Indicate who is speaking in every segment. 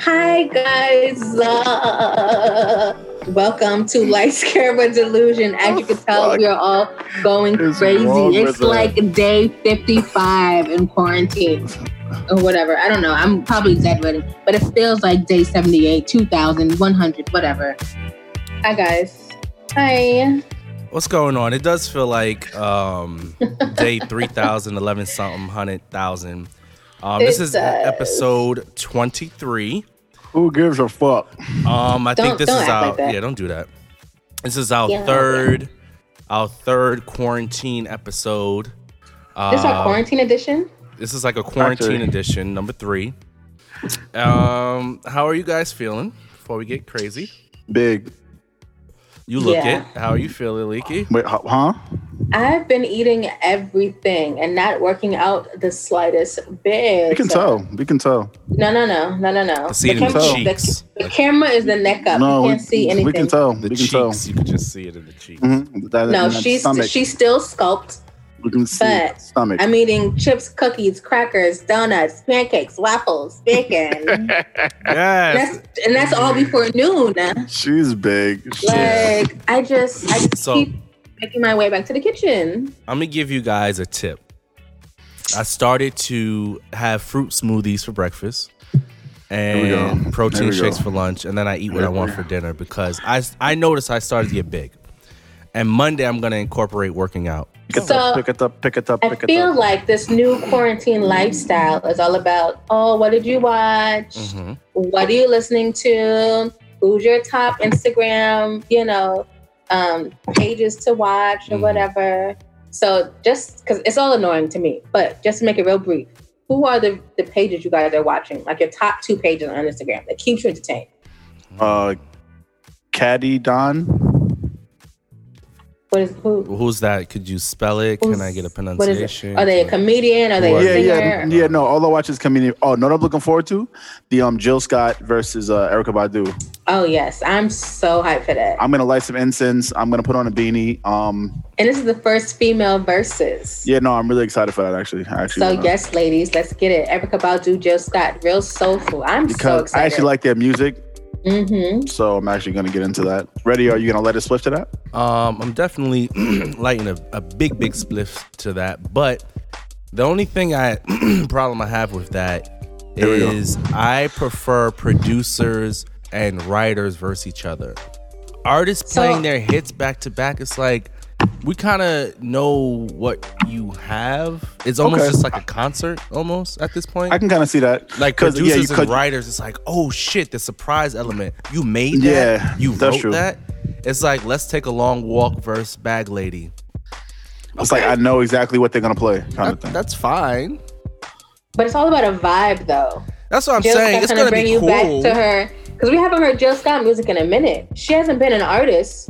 Speaker 1: Hi guys, uh, welcome to Light Camera Delusion. As you can tell,
Speaker 2: fuck
Speaker 1: we are all going
Speaker 2: is
Speaker 1: crazy. It's
Speaker 2: with
Speaker 1: like day fifty-five in quarantine or whatever. I don't know. I'm probably exaggerating, but it feels like day seventy-eight, two thousand, one hundred, whatever. Hi guys. Hi.
Speaker 3: What's going on? It does feel like um, day 3,000, 11 something, 100,000. Um, this is
Speaker 1: does.
Speaker 3: episode 23.
Speaker 2: Who gives a fuck?
Speaker 3: Um, I think
Speaker 1: Don't-
Speaker 3: this is our
Speaker 1: like
Speaker 3: yeah. Don't do that. This is our
Speaker 1: Yeah,
Speaker 3: third, our third quarantine episode. Uh,
Speaker 1: This is our quarantine edition.
Speaker 3: This is like a quarantine edition, number three. Um, how are you guys feeling? Before we get crazy,
Speaker 2: Big.
Speaker 3: you look
Speaker 1: Yeah.
Speaker 3: it. How are you feeling, Leaky?
Speaker 2: Wait, huh?
Speaker 1: I've been eating everything and not working out the slightest bit.
Speaker 2: We can tell. We can tell.
Speaker 1: No, no, no, no, no, no.
Speaker 3: I see it in the
Speaker 1: camera,
Speaker 3: cheeks.
Speaker 1: the, the camera is the neck up.
Speaker 2: No,
Speaker 1: you can't see anything.
Speaker 2: we can tell.
Speaker 3: The
Speaker 2: we can tell.
Speaker 3: you can just see it in the cheeks.
Speaker 2: Mhm. That-
Speaker 1: No, she's
Speaker 2: stomach.
Speaker 1: she's still sculpted.
Speaker 2: We can see
Speaker 1: but
Speaker 2: stomach.
Speaker 1: I'm eating chips, cookies, crackers, donuts, pancakes, waffles, bacon. and,
Speaker 3: Yes.
Speaker 1: that's, and that's all before noon.
Speaker 2: she's big.
Speaker 1: Like I just I just
Speaker 3: So-
Speaker 1: keep making my way back to the kitchen.
Speaker 3: I'm gonna give you guys a tip. I started to have fruit smoothies for breakfast and protein shakes
Speaker 2: go.
Speaker 3: for lunch, and then I eat what I want for dinner because I I noticed I started to get big. And Monday I'm gonna incorporate working out.
Speaker 2: Pick it
Speaker 1: So,
Speaker 2: up, pick it up, pick it up,
Speaker 1: I
Speaker 2: pick it
Speaker 1: feel
Speaker 2: up.
Speaker 1: like this new quarantine lifestyle is all about, oh, what did you watch?
Speaker 3: hmm
Speaker 1: What are you listening to? Who's your top Instagram, you know, um, pages to watch or
Speaker 3: Mhm.
Speaker 1: whatever. So just because it's all annoying to me, but just to make it real brief, who are the, the pages you guys are watching? Like your top two pages on Instagram that keeps you entertained.
Speaker 2: Uh, Caddy Don.
Speaker 1: What is who?
Speaker 3: Who's that? Could you spell it? Can I get a
Speaker 1: What is
Speaker 3: pronunciation?
Speaker 1: it? Are they a comedian? Are they
Speaker 3: What?
Speaker 1: a
Speaker 2: Yeah,
Speaker 1: singer?
Speaker 2: yeah, yeah. No, all I watch is comedian. Oh, no, what I'm looking forward to the um Jill Scott versus uh, Erykah Badu.
Speaker 1: Oh yes, I'm so hyped for that.
Speaker 2: I'm gonna light some incense. I'm gonna put on a beanie. Um,
Speaker 1: And this is the first female versus.
Speaker 2: yeah, no, I'm really excited for that. Actually, actually,
Speaker 1: So
Speaker 2: uh,
Speaker 1: yes, ladies, let's get it. Erykah Badu, Jill Scott, real soulful. I'm so excited.
Speaker 2: I actually like their music,
Speaker 1: Mm-hmm.
Speaker 2: so I'm actually gonna get into that. Ready? Are you gonna let us split to that?
Speaker 3: Um, I'm definitely lighting a, a big, big spliff to that. But the only thing I problem I have with that
Speaker 2: Here we go.
Speaker 3: is I prefer producers and writers versus each other. Artists
Speaker 1: So-
Speaker 3: playing their hits back to back. It's like we kind of know what you have. It's almost
Speaker 2: Okay.
Speaker 3: just like a concert, almost at this point.
Speaker 2: I can kind of see that.
Speaker 3: like
Speaker 2: 'Cause,
Speaker 3: producers
Speaker 2: yeah, you
Speaker 3: and
Speaker 2: could-
Speaker 3: writers, it's like, oh shit, the surprise element. You made that.
Speaker 2: Yeah,
Speaker 3: you
Speaker 2: that's
Speaker 3: wrote
Speaker 2: true.
Speaker 3: that. It's like let's take a long walk versus bag lady.
Speaker 2: It's like I know exactly what they're gonna play, kind of thing.
Speaker 3: that's fine.
Speaker 1: But it's all about a vibe, though.
Speaker 3: That's what I'm
Speaker 1: Jill
Speaker 3: saying.
Speaker 1: Scott's
Speaker 3: It's
Speaker 1: gonna
Speaker 3: gonna
Speaker 1: bring
Speaker 3: be
Speaker 1: you
Speaker 3: cool.
Speaker 1: back to her because we haven't heard Jill Scott music in a minute. She hasn't been an artist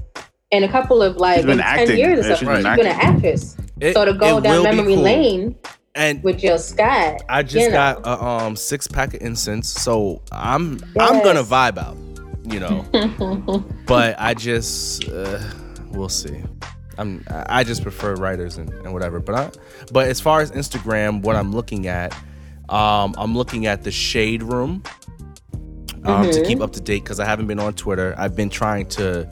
Speaker 1: in a couple of like
Speaker 2: She's been
Speaker 1: in ten years or
Speaker 2: Yeah,
Speaker 1: so.
Speaker 2: she's
Speaker 1: She's
Speaker 2: been
Speaker 1: been, an actress.
Speaker 3: It-
Speaker 1: so to go down memory
Speaker 3: cool.
Speaker 1: lane
Speaker 3: and
Speaker 1: with Jill Scott,
Speaker 3: I just
Speaker 1: you know.
Speaker 3: got a um six pack of incense, so I'm I'm gonna vibe out, you know. but I just uh, we'll see. I'm I I just prefer writers and, and whatever. But I but as far as Instagram, what I'm looking at, um, I'm looking at the Shade Room um, to
Speaker 1: Mhm.
Speaker 3: keep up to date because I haven't been on Twitter. I've been trying to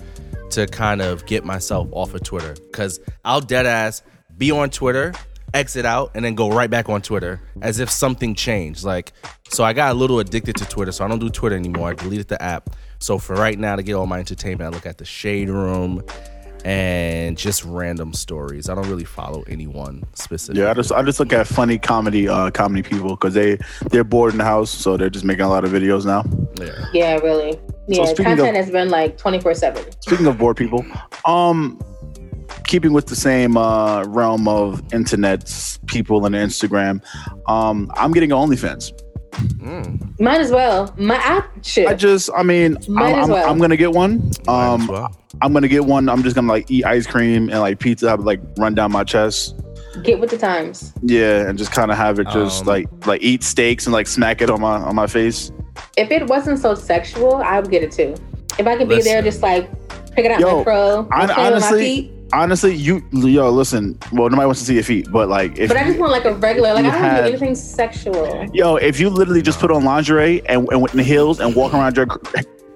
Speaker 3: to kind of get myself off of Twitter because I'll dead ass be on Twitter, exit out, and then go right back on Twitter as if something changed. Like, so I got a little addicted to Twitter, so I don't do Twitter anymore. I deleted the app. So for right now, to get all my entertainment, I look at the Shade Room and just random stories. I don't really follow anyone specific.
Speaker 2: Yeah, I just I just look at funny comedy uh comedy people because they they're bored in the house, so they're just making a lot of videos now.
Speaker 3: yeah.
Speaker 1: yeah, really. Yeah,
Speaker 2: speaking
Speaker 1: content
Speaker 2: of-
Speaker 1: has been like twenty four seven.
Speaker 2: Speaking of bored people, um, keeping with the same uh realm of internet people and Instagram, um, I'm getting an OnlyFans.
Speaker 3: Mm,
Speaker 1: Might as well. My I, shit.
Speaker 2: I just, I mean,
Speaker 1: Might
Speaker 2: I'm,
Speaker 1: as
Speaker 2: I'm,
Speaker 1: well.
Speaker 2: I'm gonna get one.
Speaker 3: might as
Speaker 2: Um,
Speaker 3: well.
Speaker 2: I'm gonna get one. I'm just gonna like eat ice cream and like pizza, have it, like run down my chest.
Speaker 1: Get with the times.
Speaker 2: Yeah, and just kind of have it just
Speaker 3: Um,
Speaker 2: like like eat steaks and like smack it on my on my face.
Speaker 1: If it wasn't so sexual, I would get it too. If I could be there, just like pick it out
Speaker 2: Yo,
Speaker 1: my pro,
Speaker 2: hon-
Speaker 1: and play my
Speaker 2: honestly,
Speaker 1: feet.
Speaker 2: honestly, you yo listen. Well, nobody wants to see your feet, but like if
Speaker 1: But I just want like a regular, like I don't want
Speaker 2: had-
Speaker 1: do anything sexual.
Speaker 2: yo, if you literally just put on lingerie and, and in the heels and walk around your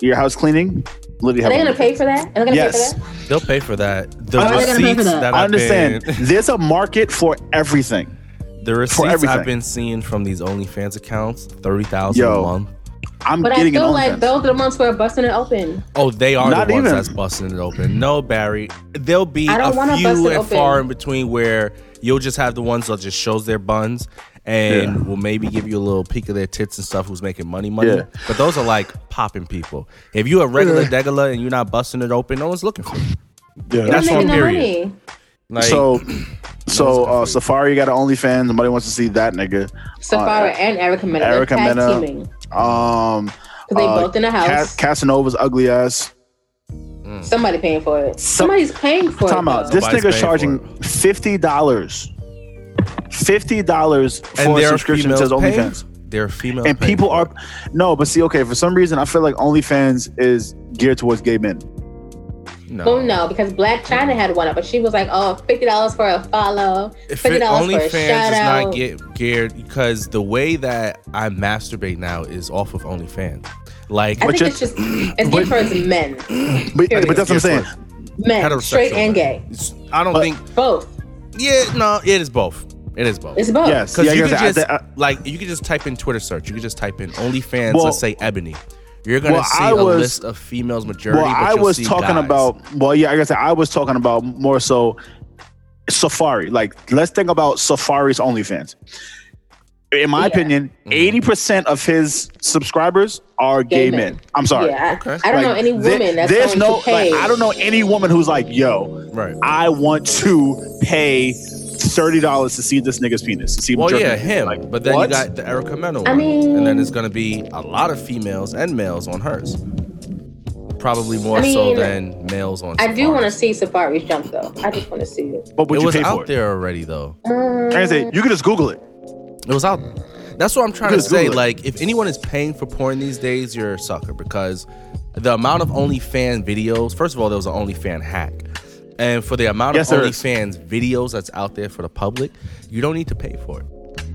Speaker 2: your house cleaning, literally
Speaker 1: Are
Speaker 2: have
Speaker 1: they
Speaker 2: a-
Speaker 1: gonna pay for that? Are they gonna
Speaker 2: Yes.
Speaker 1: pay for that?
Speaker 3: They'll pay for that. The
Speaker 2: Oh, they're
Speaker 1: gonna pay for
Speaker 3: receipts
Speaker 1: that.
Speaker 3: that
Speaker 2: I understand.
Speaker 3: been,
Speaker 2: There's a market for everything.
Speaker 3: the receipts
Speaker 2: everything.
Speaker 3: I've been seeing from these OnlyFans accounts, thirty thousand
Speaker 2: Yo.
Speaker 3: a month.
Speaker 2: I'm
Speaker 1: But I
Speaker 2: getting an
Speaker 1: feel like
Speaker 2: OnlyFans.
Speaker 1: those are the months where busting it open.
Speaker 3: Oh, they are
Speaker 2: Not
Speaker 3: the ones
Speaker 2: even.
Speaker 3: that's busting it open. No, Barry. There'll be
Speaker 1: I don't
Speaker 3: a few and far in between where you'll just have the ones that just shows their buns and
Speaker 2: Yeah.
Speaker 3: will maybe give you a little peek of their tits and stuff who's making money money.
Speaker 2: Yeah.
Speaker 3: But those are like popping people. If you're a regular degular and you're not busting it open, no one's looking for you.
Speaker 2: Yeah.
Speaker 1: You're
Speaker 3: That's
Speaker 1: not
Speaker 3: on
Speaker 1: making no
Speaker 3: period.
Speaker 1: money.
Speaker 3: Like
Speaker 2: so, so
Speaker 3: good
Speaker 2: uh,
Speaker 3: you.
Speaker 2: Safaree got an OnlyFans. Nobody wants to see that nigga.
Speaker 1: Safaree and Erica Mena.
Speaker 2: Uh, Erica
Speaker 1: Erica Mena.
Speaker 2: Mena.
Speaker 1: Teaming.
Speaker 2: Um,
Speaker 1: Because they
Speaker 2: uh,
Speaker 1: both in the
Speaker 2: Ca-
Speaker 1: house.
Speaker 2: Casanova's ugly ass.
Speaker 1: Somebody paying for it. Somebody's paying for
Speaker 2: Time
Speaker 1: it.
Speaker 2: out.
Speaker 1: though.
Speaker 2: This
Speaker 3: Somebody's
Speaker 2: nigga's charging fifty dollars. Fifty dollars for a
Speaker 3: there
Speaker 2: subscription to
Speaker 3: females
Speaker 2: his
Speaker 3: paying.
Speaker 2: OnlyFans.
Speaker 3: There are female,
Speaker 2: And people are no, but see, okay, for some reason I feel like OnlyFans is geared towards gay men.
Speaker 3: No.
Speaker 1: Well, no, because Blac Chyna had one up, but she was like, "Oh, fifty dollars for a follow,
Speaker 3: If
Speaker 1: fifty
Speaker 3: it,
Speaker 1: dollars for a
Speaker 3: OnlyFans
Speaker 1: shout
Speaker 3: does
Speaker 1: out."
Speaker 3: not get geared because the way that I masturbate now is off of OnlyFans. Like
Speaker 1: I
Speaker 2: But
Speaker 1: think
Speaker 2: just-
Speaker 1: it's just it's geared towards men,
Speaker 2: But,
Speaker 1: Period.
Speaker 2: but that's what I'm saying.
Speaker 1: men, straight and gay,
Speaker 3: I don't
Speaker 2: But-
Speaker 3: think.
Speaker 1: both.
Speaker 3: Yeah, no, it is both. It is both.
Speaker 1: It's both.
Speaker 2: Yes.
Speaker 3: Because
Speaker 2: Yeah,
Speaker 3: you
Speaker 2: I
Speaker 3: could
Speaker 2: guess I-
Speaker 3: just
Speaker 2: I-
Speaker 3: like you can just type in Twitter search. You can just type in OnlyFans.
Speaker 2: Well-
Speaker 3: let's say Ebony. You're gonna
Speaker 2: Well,
Speaker 3: see
Speaker 2: I
Speaker 3: a
Speaker 2: was-
Speaker 3: list of females majority.
Speaker 2: Well,
Speaker 3: but
Speaker 2: I was
Speaker 3: see
Speaker 2: talking
Speaker 3: guys.
Speaker 2: about. Well, yeah, I guess I was talking about more so Safaree. Like, let's think about Safaree's OnlyFans. In my
Speaker 1: Yeah.
Speaker 2: opinion,
Speaker 3: Mm-hmm.
Speaker 2: eighty percent of his subscribers are gay,
Speaker 1: Gay
Speaker 2: men.
Speaker 1: men.
Speaker 2: I'm sorry.
Speaker 1: Yeah, I,
Speaker 3: Okay.
Speaker 1: I don't know any
Speaker 2: there-
Speaker 1: woman that's
Speaker 2: there's
Speaker 1: going
Speaker 2: no
Speaker 1: to pay.
Speaker 2: like I don't know any woman who's like, yo,
Speaker 3: right.
Speaker 2: I want to pay thirty dollars to see this nigga's penis. To see him
Speaker 3: Well, yeah, him.
Speaker 2: Like,
Speaker 3: but then
Speaker 2: what?
Speaker 3: you got the Erica Mena one,
Speaker 1: I mean-
Speaker 3: and then there's gonna be a lot of females and males on hers. Probably more
Speaker 1: I
Speaker 3: so than males on.
Speaker 1: I do want to see Safaree's jump though. I just want to see it.
Speaker 2: But would
Speaker 3: It
Speaker 2: you
Speaker 3: was
Speaker 2: pay
Speaker 3: out
Speaker 2: for it?
Speaker 3: there already, though.
Speaker 1: Um,
Speaker 2: I say you could just Google it.
Speaker 3: It was out. That's what I'm trying to say.
Speaker 2: It.
Speaker 3: Like, if anyone is paying for porn these days, you're a sucker because the amount of OnlyFans videos. First of all, there was an OnlyFan hack, and for the amount
Speaker 2: Yes,
Speaker 3: of. OnlyFans videos that's out there for the public, you don't need to pay for it.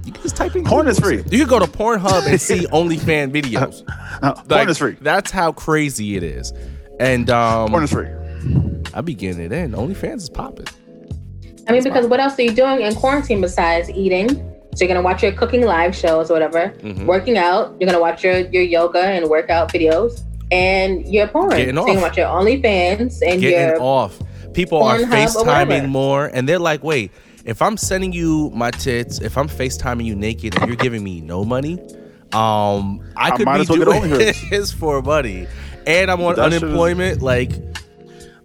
Speaker 3: You can just type in.
Speaker 2: Porn is free.
Speaker 3: You can go to Pornhub and see OnlyFan videos.
Speaker 2: Uh, porn
Speaker 3: Like,
Speaker 2: is free.
Speaker 3: That's how crazy it is. And um,
Speaker 2: Porn is free.
Speaker 3: I be getting it in. OnlyFans is popping.
Speaker 1: I mean, because what else are you doing in quarantine besides eating? So you're gonna watch your cooking live shows or whatever,
Speaker 3: Mhm.
Speaker 1: working out. You're gonna watch your, your yoga and workout videos, and your porn.
Speaker 3: Getting
Speaker 1: so you can
Speaker 3: off.
Speaker 1: watch your OnlyFans and
Speaker 3: getting
Speaker 1: your
Speaker 3: off. People are
Speaker 1: Pornhub or
Speaker 3: FaceTiming more, and they're like, "Wait, if I'm sending you my tits, if I'm FaceTiming you naked, and you're giving me no money, um, I
Speaker 2: I
Speaker 3: could
Speaker 2: might
Speaker 3: be
Speaker 2: as well get
Speaker 3: doing this for money, and I'm on
Speaker 2: That shit is-
Speaker 3: unemployment. Like,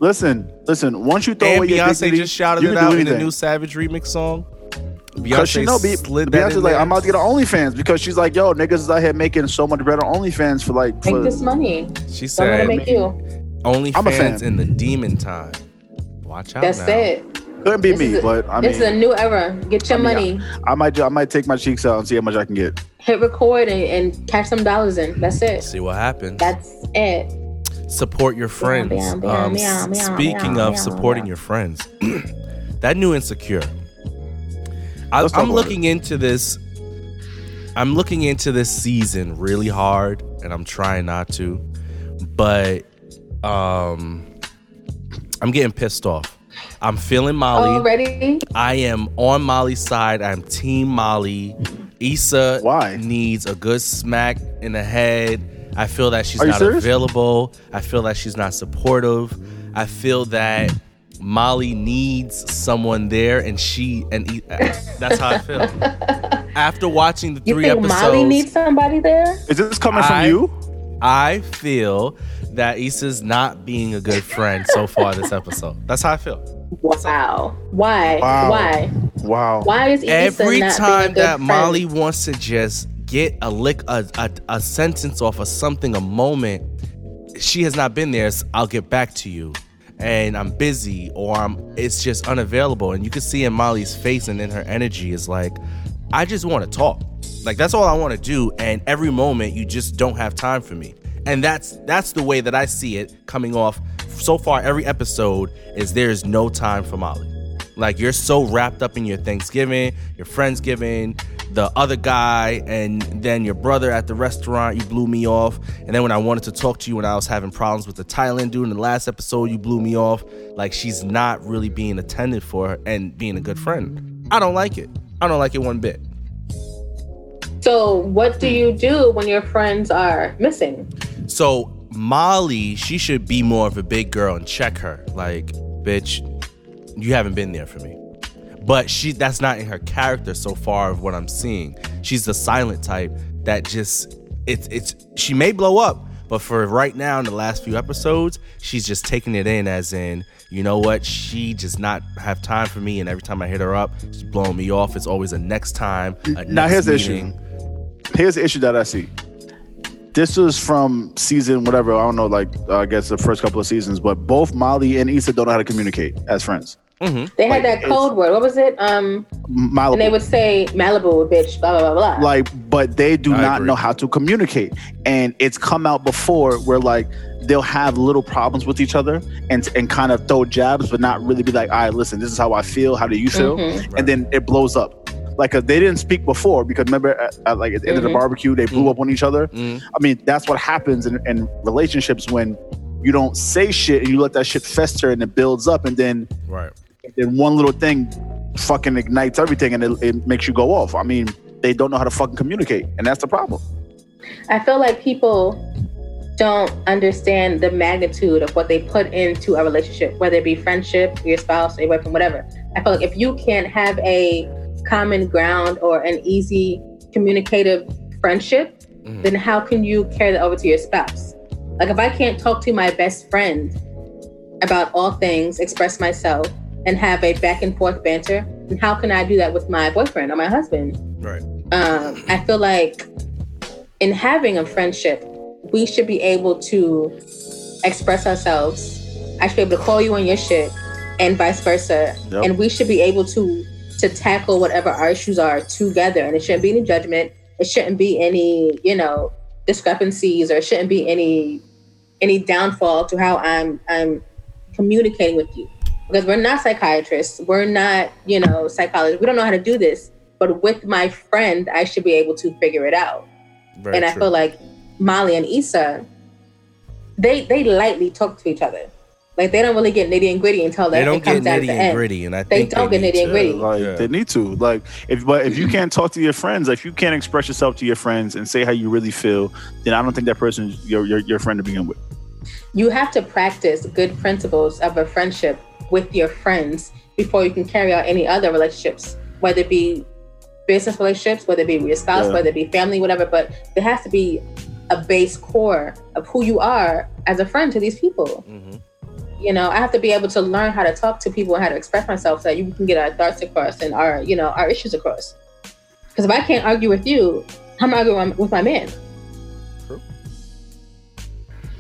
Speaker 2: Listen, listen. Once you throw
Speaker 3: and
Speaker 2: away your
Speaker 3: Beyonce
Speaker 2: dignity,
Speaker 3: just shouted
Speaker 2: you
Speaker 3: it out in the new Savage remix song.
Speaker 2: Because she know, Be-
Speaker 3: slid
Speaker 2: Beyonce's
Speaker 3: in
Speaker 2: like,
Speaker 3: there.
Speaker 2: I'm about to get an OnlyFans because she's like, yo, niggas is out here making so much bread on OnlyFans for like.
Speaker 1: make
Speaker 2: For,
Speaker 1: this money.
Speaker 3: She
Speaker 1: So I'm gonna
Speaker 3: said,
Speaker 1: make you.
Speaker 2: I'm a
Speaker 3: "OnlyFans
Speaker 2: fan.
Speaker 3: in the demon time." Watch out
Speaker 1: That's
Speaker 3: now.
Speaker 1: it.
Speaker 2: couldn't be
Speaker 1: This
Speaker 2: me,
Speaker 1: a-
Speaker 2: but I
Speaker 1: this is a new era. Get your
Speaker 2: I mean,
Speaker 1: money.
Speaker 2: I might, ju- I might take my cheeks out and see how much I can get.
Speaker 1: Hit record and, and cash some dollars in. That's it.
Speaker 3: See what happens.
Speaker 1: That's it.
Speaker 3: support your friends.
Speaker 1: meow, meow,
Speaker 3: Um,
Speaker 1: meow,
Speaker 3: s- speaking
Speaker 1: meow,
Speaker 3: of
Speaker 1: meow,
Speaker 3: supporting
Speaker 1: meow.
Speaker 3: your friends, that new insecure. I, I'm
Speaker 2: about
Speaker 3: looking into this. I'm looking into this season really hard, and I'm trying not to, but um, I'm getting pissed off. I'm feeling Molly.
Speaker 1: Oh, Already?
Speaker 3: I am on Molly's side. I'm Team Molly. Issa
Speaker 2: Why?
Speaker 3: needs a good smack in the head. I feel that she's
Speaker 2: Are
Speaker 3: not available. I feel that she's not supportive. I feel that Molly needs someone there, and she and E- uh, that's how I feel. After watching the
Speaker 1: You
Speaker 3: three
Speaker 1: think
Speaker 3: episodes,
Speaker 1: Molly needs somebody there?
Speaker 2: Is this coming
Speaker 3: I-
Speaker 2: from you?
Speaker 3: I feel that Issa's not being a good friend so far this episode. That's how I feel.
Speaker 1: Wow. Why?
Speaker 2: Wow.
Speaker 1: Why?
Speaker 2: Wow.
Speaker 1: Why is Issa
Speaker 3: every
Speaker 1: not
Speaker 3: time
Speaker 1: being a good
Speaker 3: that
Speaker 1: friend?
Speaker 3: Molly wants to just get a lick a, a, a sentence off of something a moment she has not been there it's, i'll get back to you and i'm busy or i'm it's just unavailable and you can see in molly's face and in her energy is like i just want to talk like that's all i want to do and every moment you just don't have time for me and that's that's the way that i see it coming off so far every episode is there's no time for Molly. Like you're so wrapped up in your Thanksgiving, your Friendsgiving, the other guy, and then your brother at the restaurant. You blew me off. And then when I wanted to talk to you when I was having problems with the Thailand dude in the last episode, you blew me off. Like she's not really being attended for and being a good friend. I don't like it. I don't like it one bit.
Speaker 1: So, what do you do when your friends are missing?
Speaker 3: So Molly, she should be more of a big girl and check her. Like, bitch, you haven't been there for me. But she that's not in her character so far of what I'm seeing. She's the silent type that just it's it's she may blow up, but for right now in the last few episodes, she's just taking it in as in, you know what, she does not have time for me, and every time I hit her up, she's blowing me off. It's always a next time. A
Speaker 2: now
Speaker 3: next
Speaker 2: here's the issue. Here's the issue that I see. This was from season whatever I don't know, like uh, I guess the first couple of seasons, but both Molly and Issa don't know how to communicate as friends.
Speaker 1: They
Speaker 2: Like,
Speaker 1: had that
Speaker 2: it's-
Speaker 1: code word. What was it? Um,
Speaker 2: Malibu.
Speaker 1: and they would say Malibu, bitch, blah blah blah blah.
Speaker 2: like but they do
Speaker 3: I
Speaker 2: not
Speaker 3: agree.
Speaker 2: know how to communicate and it's come out before where like they'll have little problems with each other and and kind of throw jabs but not really be like all right listen this is how i feel how do you feel
Speaker 1: Mhm.
Speaker 2: and then it blows up like uh, they didn't speak before because remember at, at, like at the end of the
Speaker 1: Mhm.
Speaker 2: barbecue they blew
Speaker 3: Mhm.
Speaker 2: up on each other
Speaker 3: Mhm.
Speaker 2: i mean that's what happens in, in relationships when you don't say shit and you let that shit fester and it builds up and then
Speaker 3: Right.
Speaker 2: then one little thing fucking ignites everything and it, it makes you go off. I mean, they don't know how to fucking communicate, and that's the problem.
Speaker 1: I feel like people don't understand the magnitude of what they put into a relationship, whether it be friendship, your spouse, your boyfriend, whatever. I feel like if you can't have a common ground or an easy communicative friendship,
Speaker 3: Mhm.
Speaker 1: then how can you carry that over to your spouse? Like if I can't talk to my best friend about all things, express myself, and have a back and forth banter, then how can I do that with my boyfriend or my husband?
Speaker 3: Right.
Speaker 1: um, I feel like in having a friendship, we should be able to express ourselves. I should be able to call you on your shit, and vice versa.
Speaker 2: Yep.
Speaker 1: And we should be able to to tackle whatever our issues are together. And it shouldn't be any judgment. It shouldn't be any you know discrepancies, or it shouldn't be any any downfall to how I'm I'm communicating with you. Because we're not psychiatrists, we're not you know psychologists. We don't know how to do this but with my friend, I should be able to figure it out.
Speaker 3: Very
Speaker 1: and I
Speaker 3: true.
Speaker 1: feel like Molly and Issa, they they lightly talk to each other. Like they don't really get nitty and gritty until
Speaker 3: they
Speaker 1: that
Speaker 3: don't get
Speaker 1: comes out at
Speaker 3: nitty
Speaker 1: the
Speaker 3: and
Speaker 1: end.
Speaker 3: gritty, and I
Speaker 1: They don't get nitty and
Speaker 3: to.
Speaker 1: gritty.
Speaker 2: Like
Speaker 3: Yeah.
Speaker 2: they need to. Like if but if you can't talk to your friends, if you can't express yourself to your friends and say how you really feel, then I don't think that person is your your, your friend to begin with.
Speaker 1: You have to practice good principles of a friendship with your friends before you can carry out any other relationships, whether it be business relationships, whether it be with your spouse,
Speaker 2: Yeah.
Speaker 1: whether it be family, whatever. But there has to be a base core of who you are as a friend to these people.
Speaker 3: Mhm.
Speaker 1: You know, I have to be able to learn how to talk to people and how to express myself so that you can get our thoughts across and our, you know, our issues across. Because if I can't argue with you, how am I'm arguing with my man.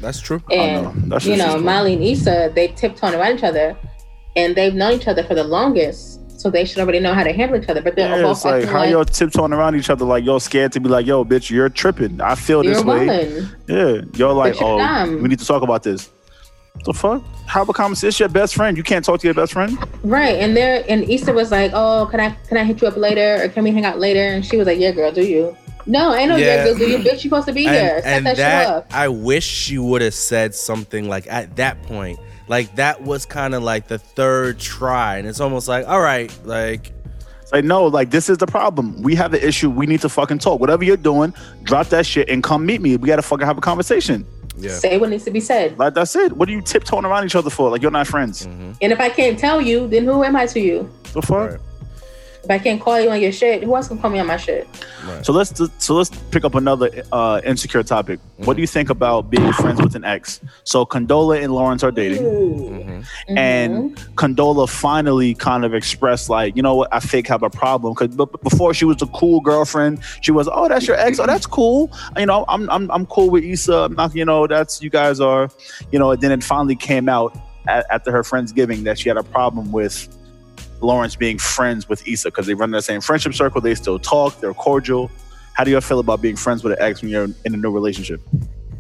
Speaker 3: That's true.
Speaker 2: I don't
Speaker 1: And.
Speaker 2: That's
Speaker 1: you know,
Speaker 2: just-
Speaker 1: Molly and Issa, they tiptoeing around each other, and they've known each other for the longest, so they should already know how to handle each other. But they're
Speaker 2: Yeah,
Speaker 1: both
Speaker 2: it's like how
Speaker 1: like
Speaker 2: y'all tiptoeing around each other like y'all scared to be like, yo, bitch, you're tripping. I feel
Speaker 1: you're
Speaker 2: this way.
Speaker 1: woman.
Speaker 2: Yeah. Y'all like,
Speaker 1: But
Speaker 2: oh,
Speaker 1: dumb.
Speaker 2: we need to talk about this. The fuck? Have a conversation. It's your best friend. You can't talk to your best friend?
Speaker 1: Right, and there and Issa was like, "Oh, can I can I hit you up later, or can we hang out later?" And she was like, "Yeah, girl, do you?" No, ain't no yeah,
Speaker 3: Yeah.
Speaker 1: girl, do you? Bitch, you supposed to be here. Set
Speaker 3: and
Speaker 1: that,
Speaker 3: that,
Speaker 1: shit up.
Speaker 3: I wish she would have said something like at that point. Like that was kind of like the third try, and it's almost like, all right, like
Speaker 2: It's like, no, like this is the problem. We have an issue. We need to fucking talk. Whatever you're doing, drop that shit and come meet me. We gotta fucking have a conversation.
Speaker 3: Yeah,
Speaker 1: Say what needs to be said.
Speaker 2: Like that's it. What are you tiptoeing around each other for? Like you're not friends.
Speaker 3: Mhm.
Speaker 1: And if I can't tell you, then who am I to you?
Speaker 2: The fuck?
Speaker 3: Right.
Speaker 1: If I can't call you on your shit, who else can call me on my shit?
Speaker 3: right.
Speaker 2: So let's so let's pick up another uh, insecure topic. What do you think about being friends with an ex? So Condola and Lawrence are dating,
Speaker 3: Mhm.
Speaker 2: and Condola finally kind of expressed like, you know what, I fake have a problem because before she was a cool girlfriend. She was, oh, that's your ex. Oh, that's cool. You know, I'm I'm I'm cool with Issa. I'm not, you know, that's you guys are, you know. And then it finally came out at, after her friendsgiving that she had a problem with Lawrence being friends with Issa because they run the same friendship circle. They still talk. They're cordial. How do you feel about being friends with an ex when you're in a new relationship?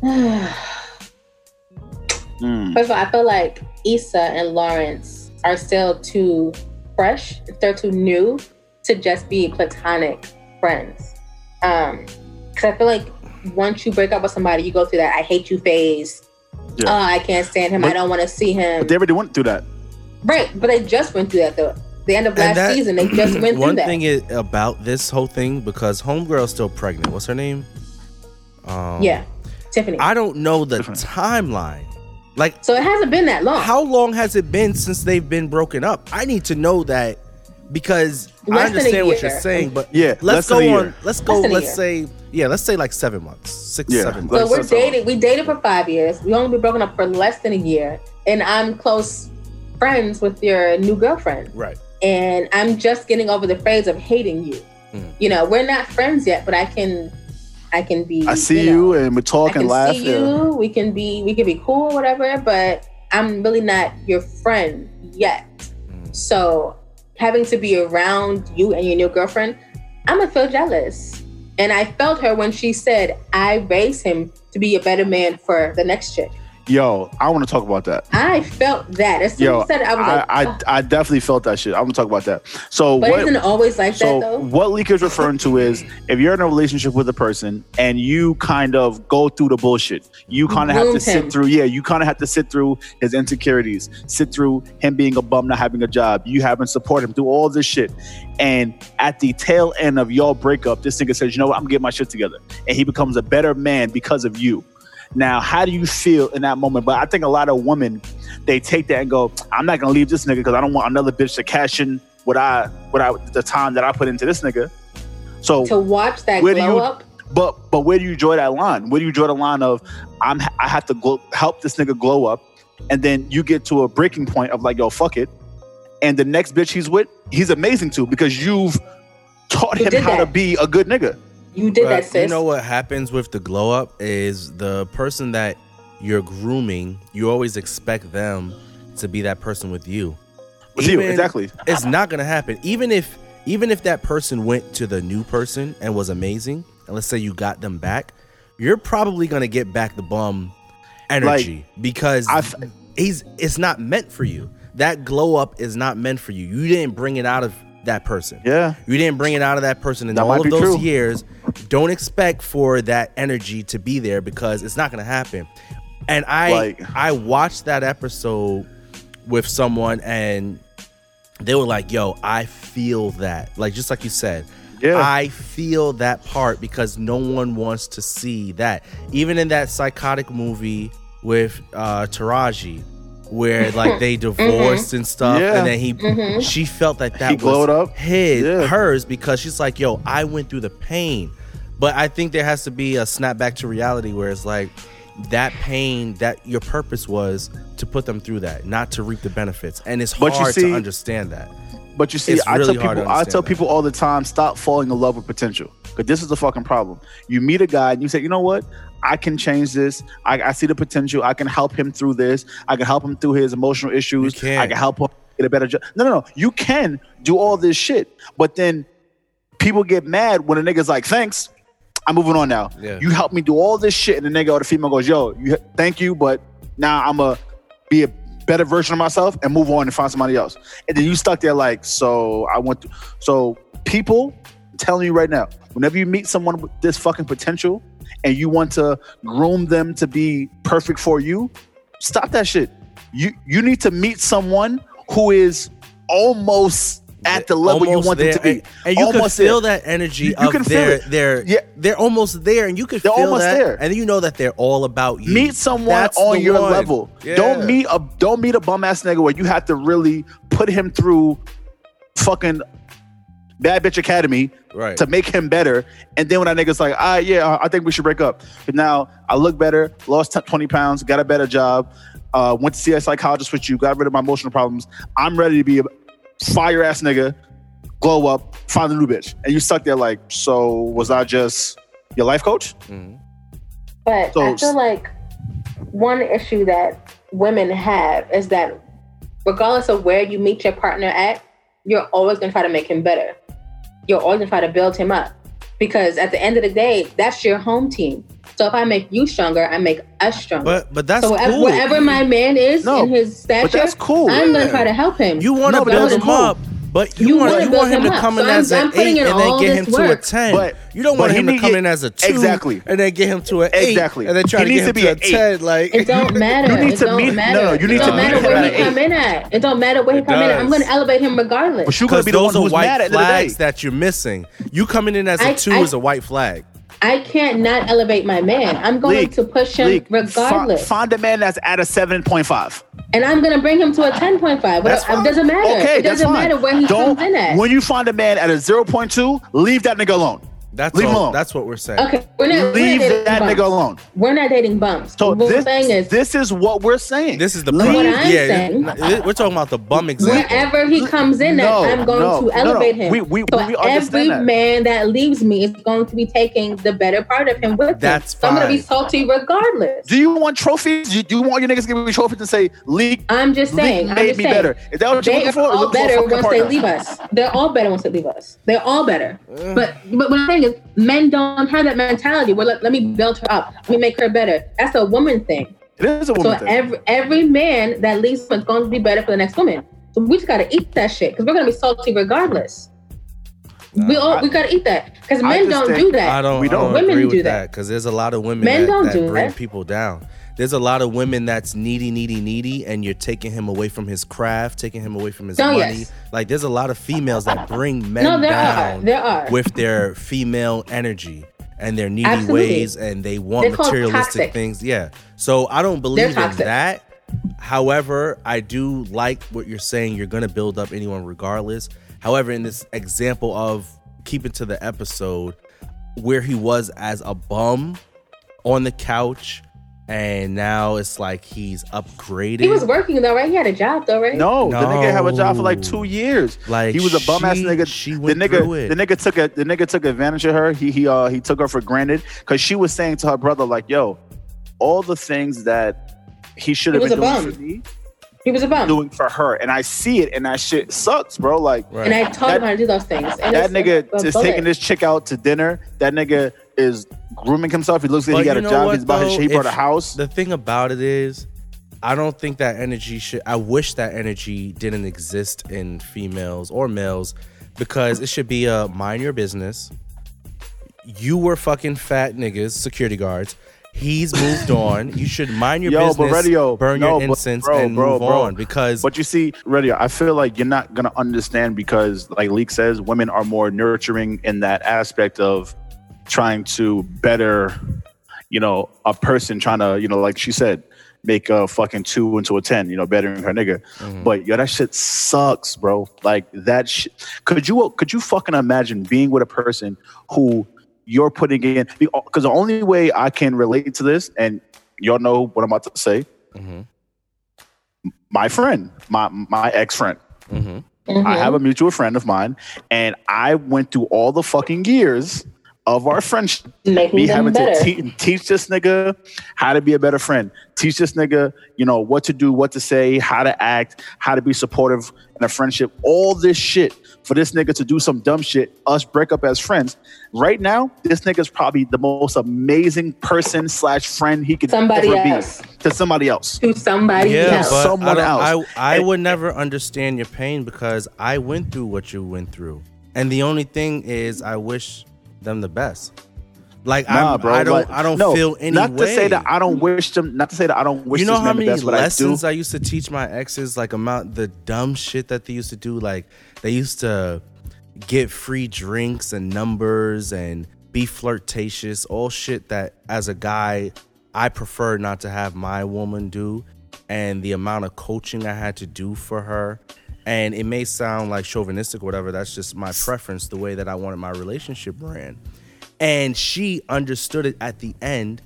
Speaker 2: Mm.
Speaker 1: First of all, I feel like Issa and Lawrence are still too fresh. They're too new to just be platonic friends. Um, because I feel like once you break up with somebody, you go through that I hate you phase.
Speaker 2: Yeah.
Speaker 1: Oh, I can't stand him.
Speaker 2: But-
Speaker 1: I don't want to see him.
Speaker 2: But they already went through that.
Speaker 1: right, but they just went through that though. The end of last
Speaker 3: that-
Speaker 1: season, they just went through
Speaker 3: One
Speaker 1: that.
Speaker 3: thing is about this whole thing because homegirl's still pregnant. What's her name? Um,
Speaker 1: yeah, Tiffany.
Speaker 3: I don't know the
Speaker 2: Different.
Speaker 3: timeline. Like,
Speaker 1: so it hasn't been that long.
Speaker 3: how long has it been since they've been broken up? I need to know that because I
Speaker 1: Less than a
Speaker 3: understand what you're saying, but
Speaker 2: Yeah,
Speaker 3: let's go on. Let's go.
Speaker 1: Less than a
Speaker 3: Let's
Speaker 1: year.
Speaker 3: say yeah. Let's say like seven months, six,
Speaker 2: Yeah.
Speaker 3: seven.
Speaker 2: Let's-
Speaker 1: So we're
Speaker 2: let's- let's-
Speaker 1: dating. We dated for five years. We only been broken up for less than a year, and I'm close friends with your new girlfriend.
Speaker 3: Right.
Speaker 1: And I'm just getting over the phase of hating you.
Speaker 3: Mhm.
Speaker 1: You know, we're not friends yet, but I can, I can be.
Speaker 2: I see
Speaker 1: know,
Speaker 2: you, and we
Speaker 1: I
Speaker 2: talk
Speaker 1: can
Speaker 2: and laugh.
Speaker 1: see
Speaker 2: yeah.
Speaker 1: you. We can be. We can be cool, whatever. But I'm really not your friend yet.
Speaker 3: Mm.
Speaker 1: So having to be around you and your new girlfriend, I'm gonna feel jealous. And I felt her when she said, "I raised him to be a better man for the next chick."
Speaker 2: Yo, I want to talk about that.
Speaker 1: I felt that as soon
Speaker 2: Yo,
Speaker 1: as you said it, I was
Speaker 2: I,
Speaker 1: like,
Speaker 2: I,
Speaker 1: oh.
Speaker 2: I definitely felt that shit. I'm gonna talk about that. So
Speaker 1: but
Speaker 2: what?
Speaker 1: isn't always like
Speaker 2: So
Speaker 1: that though?
Speaker 2: what Leak is referring to is if you're in a relationship with a person and you kind of go through the bullshit, you kind of have to sit
Speaker 1: him.
Speaker 2: through. Yeah, you kind of have to sit through his insecurities, sit through him being a bum, not having a job, you having support him through all this shit. And at the tail end of your breakup, this nigga says, "You know what? I'm getting my shit together," and he becomes a better man because of you. Now, how do you feel in that moment? But I think a lot of women they take that and go, "I'm not gonna leave this nigga because I don't want another bitch to cash in what I what I the time that I put into this nigga." So,
Speaker 1: to watch that
Speaker 2: where do
Speaker 1: glow
Speaker 2: you-
Speaker 1: up,
Speaker 2: but but where do you draw that line? Where do you draw the line of I'm I have to glow, help this nigga glow up, and then you get to a breaking point of like, yo, fuck it, and the next bitch he's with, he's amazing too because you've taught him how to be a good nigga.
Speaker 1: You did
Speaker 3: But
Speaker 1: that, sis.
Speaker 3: You know what happens with the glow up is the person that you're grooming. You always expect them to be that person with you.
Speaker 2: With you, exactly.
Speaker 3: It's not gonna happen. Even if even if that person went to the new person and was amazing, and let's say you got them back, you're probably gonna get back the bum energy because
Speaker 2: I've-
Speaker 3: he's it's not meant for you. That glow up is not meant for you. You didn't bring it out of that person.
Speaker 2: Yeah.
Speaker 3: You didn't bring it out of that person in
Speaker 2: That
Speaker 3: all of those
Speaker 2: true.
Speaker 3: years. Don't expect for that energy to be there because it's not going to happen. And I
Speaker 2: Like-
Speaker 3: I watched that episode with someone and they were like, "Yo, I feel that." Like just like you said,
Speaker 2: Yeah.
Speaker 3: I feel that part because no one wants to see that. Even in that psychotic movie with uh Taraji where like they divorced and stuff
Speaker 2: Yeah.
Speaker 3: and then he
Speaker 1: Mhm.
Speaker 3: she felt like that
Speaker 2: He
Speaker 3: was
Speaker 2: up.
Speaker 3: his
Speaker 2: Yeah.
Speaker 3: hers because she's like, "Yo, I went through the pain." But I think there has to be a snap back to reality where it's like that pain that your purpose was to put them through that, not to reap the benefits. And it's
Speaker 2: But
Speaker 3: hard
Speaker 2: see-
Speaker 3: to understand that.
Speaker 2: But you see,
Speaker 3: It's
Speaker 2: I
Speaker 3: really
Speaker 2: tell people, I tell
Speaker 3: that.
Speaker 2: people all the time, stop falling in love with potential. Because this is the fucking problem. You meet a guy and you say, you know what? I can change this. I, I see the potential. I can help him through this. I can help him through his emotional issues. I can help him get a better job. No, no, no. You can do all this shit. But then people get mad when a nigga's like, thanks. I'm moving on now.
Speaker 3: Yeah.
Speaker 2: You helped me do all this shit. And the nigga or the female goes, yo, you thank you, but now I'm a be a better version of myself and move on and find somebody else. And then you stuck there like, so I want to. So people, telling you right now, whenever you meet someone with this fucking potential and you want to groom them to be perfect for you, stop that shit. You you need to meet someone who is almost at the level you want
Speaker 3: there.
Speaker 2: them to be.
Speaker 3: And, and you can feel
Speaker 2: there.
Speaker 3: that energy
Speaker 2: You- you
Speaker 3: of
Speaker 2: can feel
Speaker 3: their,
Speaker 2: it.
Speaker 3: their,
Speaker 2: Yeah.
Speaker 3: they're almost there, and you can
Speaker 2: They're
Speaker 3: feel
Speaker 2: almost
Speaker 3: that,
Speaker 2: there.
Speaker 3: and you know that they're all about you.
Speaker 2: meet someone
Speaker 3: That's
Speaker 2: on your
Speaker 3: one.
Speaker 2: level.
Speaker 3: Yeah.
Speaker 2: Don't meet a don't meet a bum ass nigga where you have to really put him through fucking bad bitch academy
Speaker 3: right.
Speaker 2: to make him better. And then when that nigga's like, ah, yeah, I think we should break up. But now I look better, lost 20 pounds, got a better job, uh, went to see a psychologist with you, got rid of my emotional problems. I'm ready to be a fire ass nigga, glow up, find a new bitch. And you stuck there like, so was I just your life coach?
Speaker 3: Mhm.
Speaker 1: But
Speaker 2: So-
Speaker 1: I feel like one issue that women have is that regardless of where you meet your partner at, you're always gonna try to make him better. You're always gonna try to build him up. because at the end of the day, that's your home team. So if I make you stronger, I make us stronger.
Speaker 3: But but that's
Speaker 1: so whatever,
Speaker 3: cool.
Speaker 1: whatever my man is
Speaker 2: No,
Speaker 1: in his stature, but
Speaker 2: that's cool.
Speaker 1: I'm
Speaker 3: Yeah.
Speaker 1: gonna try to help him.
Speaker 3: You want to
Speaker 2: No,
Speaker 3: build him
Speaker 2: cool.
Speaker 3: up, but you,
Speaker 1: You
Speaker 3: want you want him
Speaker 1: him
Speaker 3: to
Speaker 1: up.
Speaker 3: come in
Speaker 1: So I'm-
Speaker 3: as
Speaker 1: I'm
Speaker 3: an
Speaker 1: putting
Speaker 3: eight and then get him to
Speaker 1: work.
Speaker 3: a ten.
Speaker 2: But-
Speaker 3: you don't want him to come
Speaker 2: to-
Speaker 3: in as a two
Speaker 2: Exactly.
Speaker 3: and then get him to an eight
Speaker 2: Exactly.
Speaker 3: and then try
Speaker 2: He
Speaker 3: to
Speaker 2: needs
Speaker 3: get
Speaker 2: to
Speaker 3: him
Speaker 2: be
Speaker 3: to a
Speaker 2: an eight.
Speaker 3: ten. Like
Speaker 1: It don't matter.
Speaker 2: You need
Speaker 1: it
Speaker 2: to
Speaker 1: don't
Speaker 2: meet-
Speaker 1: matter.
Speaker 2: no, no, you need
Speaker 1: it
Speaker 2: to
Speaker 1: don't
Speaker 2: meet
Speaker 1: matter
Speaker 2: him
Speaker 1: where
Speaker 2: at
Speaker 1: he
Speaker 2: an eight.
Speaker 1: come in at. It don't matter where he come in at. I'm gonna elevate him regardless.
Speaker 2: But you're gonna be the one who's
Speaker 3: white
Speaker 2: mad at the end of
Speaker 3: flags
Speaker 2: day.
Speaker 3: that you're missing. You coming in as a two is a white flag.
Speaker 1: I can't not elevate my man. I'm going
Speaker 2: League,
Speaker 1: to push him
Speaker 2: league,
Speaker 1: regardless,
Speaker 2: Find a man that's at a seven point five.
Speaker 1: and I'm gonna bring him to a 10.5.
Speaker 2: That's
Speaker 1: It doesn't matter.
Speaker 2: Okay,
Speaker 1: it
Speaker 2: that's
Speaker 1: doesn't
Speaker 2: fine.
Speaker 1: matter where he
Speaker 2: Don't,
Speaker 1: comes in at.
Speaker 2: When you find a man at a zero point two, leave that nigga alone.
Speaker 3: That's
Speaker 2: Leave him
Speaker 3: all,
Speaker 2: alone.
Speaker 3: that's what we're saying.
Speaker 1: okay, we're not, we're not
Speaker 2: Leave
Speaker 1: dating
Speaker 2: that
Speaker 1: bumps.
Speaker 2: nigga alone.
Speaker 1: We're not dating bumps.
Speaker 2: So
Speaker 1: what
Speaker 2: this,
Speaker 1: we're saying is,
Speaker 2: this is what we're saying.
Speaker 3: This is the
Speaker 2: Leave-
Speaker 1: What. I'm
Speaker 3: yeah,
Speaker 1: saying-
Speaker 3: we're talking about the bum example.
Speaker 1: Whenever he comes in
Speaker 2: No,
Speaker 1: at, I'm going
Speaker 2: no,
Speaker 1: to
Speaker 2: no, no.
Speaker 1: elevate him.
Speaker 2: We- we-
Speaker 1: so
Speaker 2: we
Speaker 1: every
Speaker 2: that.
Speaker 1: man that leaves me is going to be taking the better part of him with
Speaker 3: That's
Speaker 1: him. So I'm going to be salty regardless.
Speaker 2: Do you want trophies? Do you, do you want your niggas to give me trophies and say league?
Speaker 1: I'm just saying.
Speaker 2: league
Speaker 1: I'm
Speaker 2: made
Speaker 1: just
Speaker 2: me
Speaker 1: saying.
Speaker 2: better. Is that what you're looking
Speaker 1: are
Speaker 2: for? Or
Speaker 1: all
Speaker 2: looking for a
Speaker 1: better once they leave us. They're all better once they leave us. They're all better. Eh. But but what I'm saying is, men don't have that mentality. Where let, let me build her up. Let me make her better. That's a woman thing.
Speaker 2: It is a
Speaker 1: So
Speaker 2: woman thing.
Speaker 1: every every man that leaves is going to be better for the next woman. So we just got to eat that shit because we're going to be salty regardless. we all
Speaker 2: I-
Speaker 1: we got to eat that because men don't
Speaker 2: think-
Speaker 1: do that.
Speaker 3: I don't,
Speaker 2: We don't.
Speaker 3: don't
Speaker 1: Women
Speaker 3: agree
Speaker 1: do
Speaker 3: with
Speaker 1: that.
Speaker 3: that because there's a lot of women
Speaker 1: Men
Speaker 3: that,
Speaker 1: don't
Speaker 3: that
Speaker 1: do
Speaker 3: bring
Speaker 1: that.
Speaker 3: people down. There's a lot of women that's needy, needy, needy, and you're taking him away from his craft, taking him away from his
Speaker 1: Oh,
Speaker 3: money.
Speaker 1: yes.
Speaker 3: Like there's a lot of females that bring men
Speaker 1: No, there
Speaker 3: down
Speaker 1: are. There are.
Speaker 3: with their female energy and their needy
Speaker 1: Absolutely.
Speaker 3: ways, and they want
Speaker 1: They're
Speaker 3: materialistic things. Yeah. So I don't believe in that. However, I do like what you're saying. You're gonna build up anyone regardless. However, in this example of keeping to the episode where he was as a bum on the couch, and now it's like he's upgraded.
Speaker 1: he was working though, right? He had a job though, right?
Speaker 2: No, the nigga had a job for like two years.
Speaker 3: Like,
Speaker 2: he was a bum ass nigga.
Speaker 3: she
Speaker 2: the
Speaker 3: went through
Speaker 2: nigga,
Speaker 3: it.
Speaker 2: the nigga took a, the nigga took advantage of her. He he uh he took her for granted because she was saying to her brother like, "Yo, all the things that he should have been doing
Speaker 1: bum.
Speaker 2: for me,
Speaker 1: He was a bum.
Speaker 2: doing for her," and I see it, and that shit sucks, bro. Like
Speaker 3: Right.
Speaker 1: And I taught
Speaker 2: That-
Speaker 1: him how to do those things. And
Speaker 2: that nigga is
Speaker 1: bullet.
Speaker 2: taking this chick out to dinner. That nigga is grooming himself. He looks like
Speaker 3: But
Speaker 2: he got a job.
Speaker 3: what,
Speaker 2: He's about his.
Speaker 3: though?
Speaker 2: He bought a house.
Speaker 3: The thing about it is, I don't think that energy should. I wish that energy didn't exist in females or males because it should be a mind your business. You were fucking fat niggas, security guards. He's moved on. You should mind your
Speaker 2: Yo,
Speaker 3: business,
Speaker 2: but radio,
Speaker 3: burn
Speaker 2: no,
Speaker 3: your incense,
Speaker 2: bro,
Speaker 3: and
Speaker 2: bro,
Speaker 3: move
Speaker 2: bro.
Speaker 3: on because
Speaker 2: But you see, radio, I feel like you're not gonna understand because, like Leek says, women are more nurturing in that aspect of trying to better, you know, a person trying to, you know, like she said, make a fucking two into a ten, you know, bettering her nigga.
Speaker 3: Mm-hmm.
Speaker 2: But yo, that shit sucks, bro. Like that shit. Could you could you fucking imagine being with a person who you're putting in? Because the only way I can relate to this, and y'all know what I'm about to say.
Speaker 3: Mhm.
Speaker 2: My friend, my my ex friend.
Speaker 3: Mhm.
Speaker 1: Mhm.
Speaker 2: I have a mutual friend of mine, and I went through all the fucking years of our friendship.
Speaker 1: making
Speaker 2: Me having
Speaker 1: better.
Speaker 2: to te- teach this nigga how to be a better friend, teach this nigga, you know, what to do, what to say, how to act, how to be supportive in a friendship, all this shit for this nigga to do some dumb shit, us break up as friends. Right now, this nigga's probably the most amazing person slash friend he could
Speaker 1: Somebody
Speaker 2: ever
Speaker 1: else.
Speaker 2: be to somebody else.
Speaker 1: to somebody
Speaker 3: yeah,
Speaker 1: else.
Speaker 3: but
Speaker 2: Someone
Speaker 3: I, don't-
Speaker 2: else.
Speaker 3: I, I
Speaker 2: And-
Speaker 3: would never understand your pain because I went through what you went through, and the only thing is, I wish them the best. Like
Speaker 2: Nah,
Speaker 3: I'm,
Speaker 2: bro.
Speaker 3: I don't,
Speaker 2: like,
Speaker 3: I don't
Speaker 2: no,
Speaker 3: feel any
Speaker 2: Not to say that I don't wish them. Not to say that I don't wish
Speaker 3: you know
Speaker 2: this
Speaker 3: how
Speaker 2: man
Speaker 3: many
Speaker 2: best, but I
Speaker 3: lessons I, used to teach my exes, like amount the dumb shit that they used to do. Like they used to get free drinks and numbers and be flirtatious, all shit that as a guy I prefer not to have my woman do. And the amount of coaching I had to do for her. And it may sound like chauvinistic or whatever. That's just my preference, the way that I wanted my relationship ran. And she understood it at the end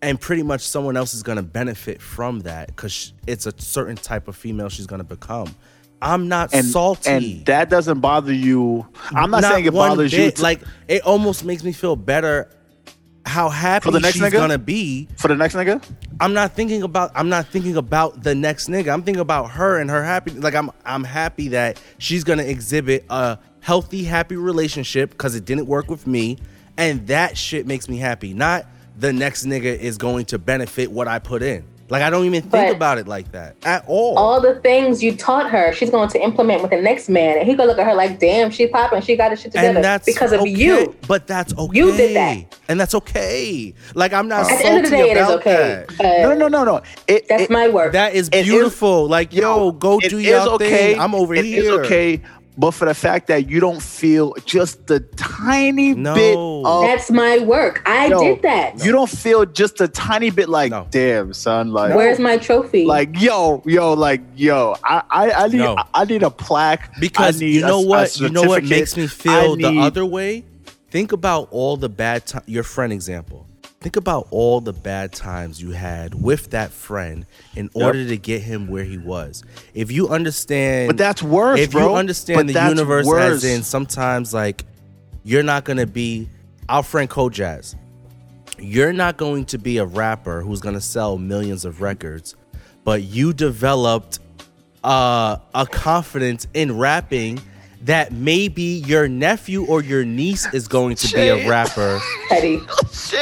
Speaker 3: and pretty much someone else is going to benefit from that because it's a certain type of female she's going to become. I'm not
Speaker 2: and
Speaker 3: salty.
Speaker 2: and that doesn't bother you. I'm not, saying it bothers you.
Speaker 3: bit.
Speaker 2: to-
Speaker 3: like it almost makes me feel better how happy
Speaker 2: For the next
Speaker 3: she's
Speaker 2: nigga?
Speaker 3: gonna be.
Speaker 2: for the next nigga.
Speaker 3: I'm not thinking about I'm not thinking about the next nigga. I'm thinking about her and her happy. Like I'm I'm happy that she's gonna exhibit a healthy, happy relationship because it didn't work with me, and that shit makes me happy. Not the next nigga is going to benefit what I put in. Like I don't even think
Speaker 1: But-
Speaker 3: about it like that at all.
Speaker 1: All the things you taught her, she's going to implement with the next man, and he gonna look at her like, "Damn, she popping, she got her shit together
Speaker 3: and that's
Speaker 1: because of
Speaker 3: okay,
Speaker 1: you."
Speaker 3: But that's okay.
Speaker 1: You did that.
Speaker 3: and that's okay. Like I'm not
Speaker 1: At the end of the day, it is okay.
Speaker 3: that.
Speaker 2: No, no, no, no. It,
Speaker 1: that's
Speaker 2: it,
Speaker 1: my work.
Speaker 3: That is
Speaker 2: It is-
Speaker 3: beautiful. like yo, go
Speaker 2: it
Speaker 3: do
Speaker 2: is
Speaker 3: your thing. I'm over
Speaker 2: It
Speaker 3: here.
Speaker 2: is okay, but for the fact that you don't feel just the tiny
Speaker 3: No.
Speaker 2: bit of
Speaker 1: that's my work. I
Speaker 2: Yo,
Speaker 1: did that.
Speaker 2: You don't feel just a tiny bit like,
Speaker 3: No.
Speaker 2: damn, son, like,
Speaker 1: Where's my trophy?
Speaker 2: like, yo, yo, like, yo, I, I, I need,
Speaker 3: No.
Speaker 2: I, I need a plaque
Speaker 3: Because you know
Speaker 2: a- a
Speaker 3: what? You know what makes me
Speaker 2: I
Speaker 3: feel the other way? Think about all the bad time your friend example. Think about all the bad times you had with that friend in order to get him where he was. If you understand
Speaker 2: But that's worse,
Speaker 3: If
Speaker 2: bro.
Speaker 3: you understand
Speaker 2: But
Speaker 3: the universe
Speaker 2: worse.
Speaker 3: as in sometimes like you're not gonna be our friend Kojaz. You're not going to be a rapper who's gonna sell millions of records, but you developed uh, a confidence in rapping that maybe your nephew or your niece is going to be a rapper.
Speaker 1: Petty.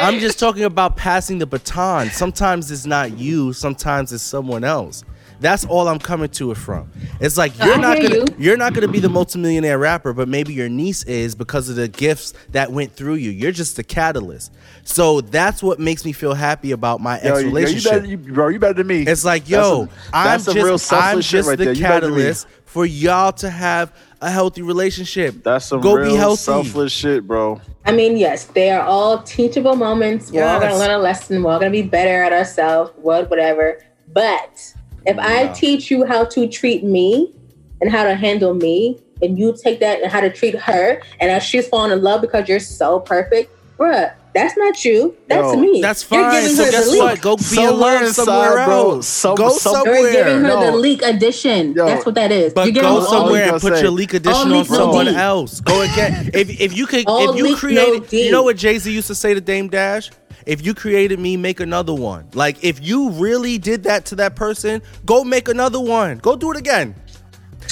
Speaker 3: I'm just talking about passing the baton. Sometimes it's not you, sometimes it's someone else. That's all I'm coming to it from. It's like you're
Speaker 1: I
Speaker 3: not gonna
Speaker 1: you.
Speaker 3: you're not gonna be the multimillionaire rapper, but maybe your niece is because of the gifts that went through you. You're just the catalyst. So that's what makes me feel happy about my
Speaker 2: Yo,
Speaker 3: ex
Speaker 2: yo, you
Speaker 3: relationship.
Speaker 2: better, you, bro, you better than me.
Speaker 3: It's like,
Speaker 2: That's
Speaker 3: yo,
Speaker 2: some-
Speaker 3: I'm
Speaker 2: that's
Speaker 3: just,
Speaker 2: real
Speaker 3: I'm
Speaker 2: selfless shit
Speaker 3: just
Speaker 2: right
Speaker 3: the
Speaker 2: there. You better than me.
Speaker 3: catalyst for y'all to have a healthy relationship.
Speaker 2: That's some
Speaker 3: Go
Speaker 2: real
Speaker 3: be healthy.
Speaker 2: selfless shit, bro.
Speaker 1: I mean, yes, they are all teachable moments. We're all gonna learn a lesson. We're all gonna be better at ourselves. What, whatever. But if I teach you how to treat me and how to handle me, and you take that and how to treat her, and as she's falling in love because you're so perfect, bruh, that's not you. That's
Speaker 2: Yo,
Speaker 1: me.
Speaker 3: That's
Speaker 1: You're
Speaker 3: fine.
Speaker 1: giving
Speaker 3: So
Speaker 1: her
Speaker 3: guess
Speaker 1: the leak.
Speaker 3: what? Go be in
Speaker 2: Somewhere
Speaker 3: love
Speaker 2: inside,
Speaker 3: somewhere
Speaker 2: bro.
Speaker 3: else.
Speaker 2: Some-
Speaker 3: go somewhere.
Speaker 1: You're giving her
Speaker 2: No.
Speaker 1: the leak edition.
Speaker 2: Yo.
Speaker 1: That's what that is.
Speaker 3: But
Speaker 1: You're giving
Speaker 3: go somewhere and put
Speaker 2: say.
Speaker 3: your leak edition
Speaker 1: All
Speaker 3: on
Speaker 1: leak, no
Speaker 3: someone else. Go again. if if you could,
Speaker 1: All
Speaker 3: if you
Speaker 1: leak, no
Speaker 3: created, you know what Jay Z used to say to Dame Dash. If you created me, make another one. Like if you really did that to that person, go make another one. Go do it again.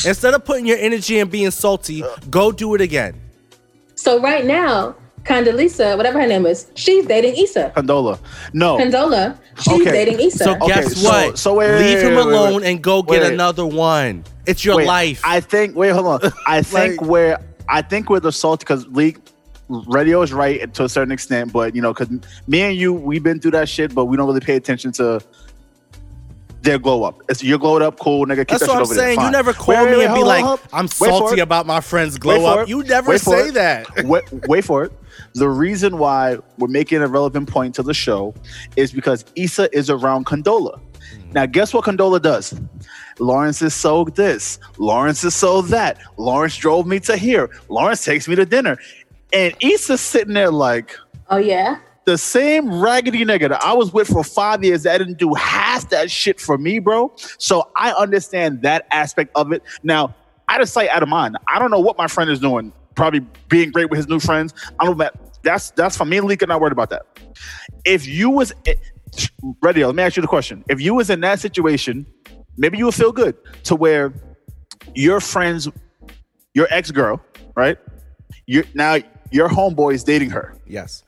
Speaker 3: Instead of putting your energy and being salty, go do it again.
Speaker 1: So right now, Condoleezza, whatever her name is, she's dating Issa.
Speaker 2: Condola. No.
Speaker 1: Condola, she's
Speaker 2: Okay.
Speaker 1: dating Issa.
Speaker 3: So
Speaker 2: Okay,
Speaker 3: guess
Speaker 2: so-
Speaker 3: what?
Speaker 2: so wait, wait,
Speaker 3: Leave
Speaker 2: wait,
Speaker 3: him
Speaker 2: wait, wait,
Speaker 3: alone
Speaker 2: wait.
Speaker 3: and go get
Speaker 2: Wait.
Speaker 3: another one. It's your
Speaker 2: Wait,
Speaker 3: life.
Speaker 2: I think. Wait, hold on. I think
Speaker 3: Like-
Speaker 2: where I think where the salt because league radio is right to a certain extent, but you know, because me and you, we've been through that shit, but we don't really pay attention to their glow up. It's you're glowed up, cool, nigga. Keep
Speaker 3: That's
Speaker 2: that
Speaker 3: what
Speaker 2: shit
Speaker 3: I'm
Speaker 2: over
Speaker 3: saying. You never call
Speaker 2: Wait, wait,
Speaker 3: me
Speaker 2: wait,
Speaker 3: and be like,
Speaker 2: hold on.
Speaker 3: I'm
Speaker 2: Wait
Speaker 3: salty about my friend's glow up.
Speaker 2: it.
Speaker 3: You never say
Speaker 2: it.
Speaker 3: that.
Speaker 2: wait, wait for it. The reason why we're making a relevant point to the show is because Issa is around Condola. Hmm. Now, guess what Condola does? Lawrence is so this. Lawrence is so that. Lawrence drove me to here. Lawrence takes me to dinner. And Issa's sitting there like
Speaker 1: oh yeah.
Speaker 2: the same raggedy nigga that I was with for five years that didn't do half that shit for me, bro. So I understand that aspect of it. Now, out of sight, out of mind. I don't know what my friend is doing. Probably being great with his new friends. I don't know that. That's that's for me and Leaka not worried about that. If you was eh, ready, let me ask you the question. If you was in that situation, maybe you would feel good to where your friends, your ex girl, right? You now your homeboy is dating her.
Speaker 3: Yes.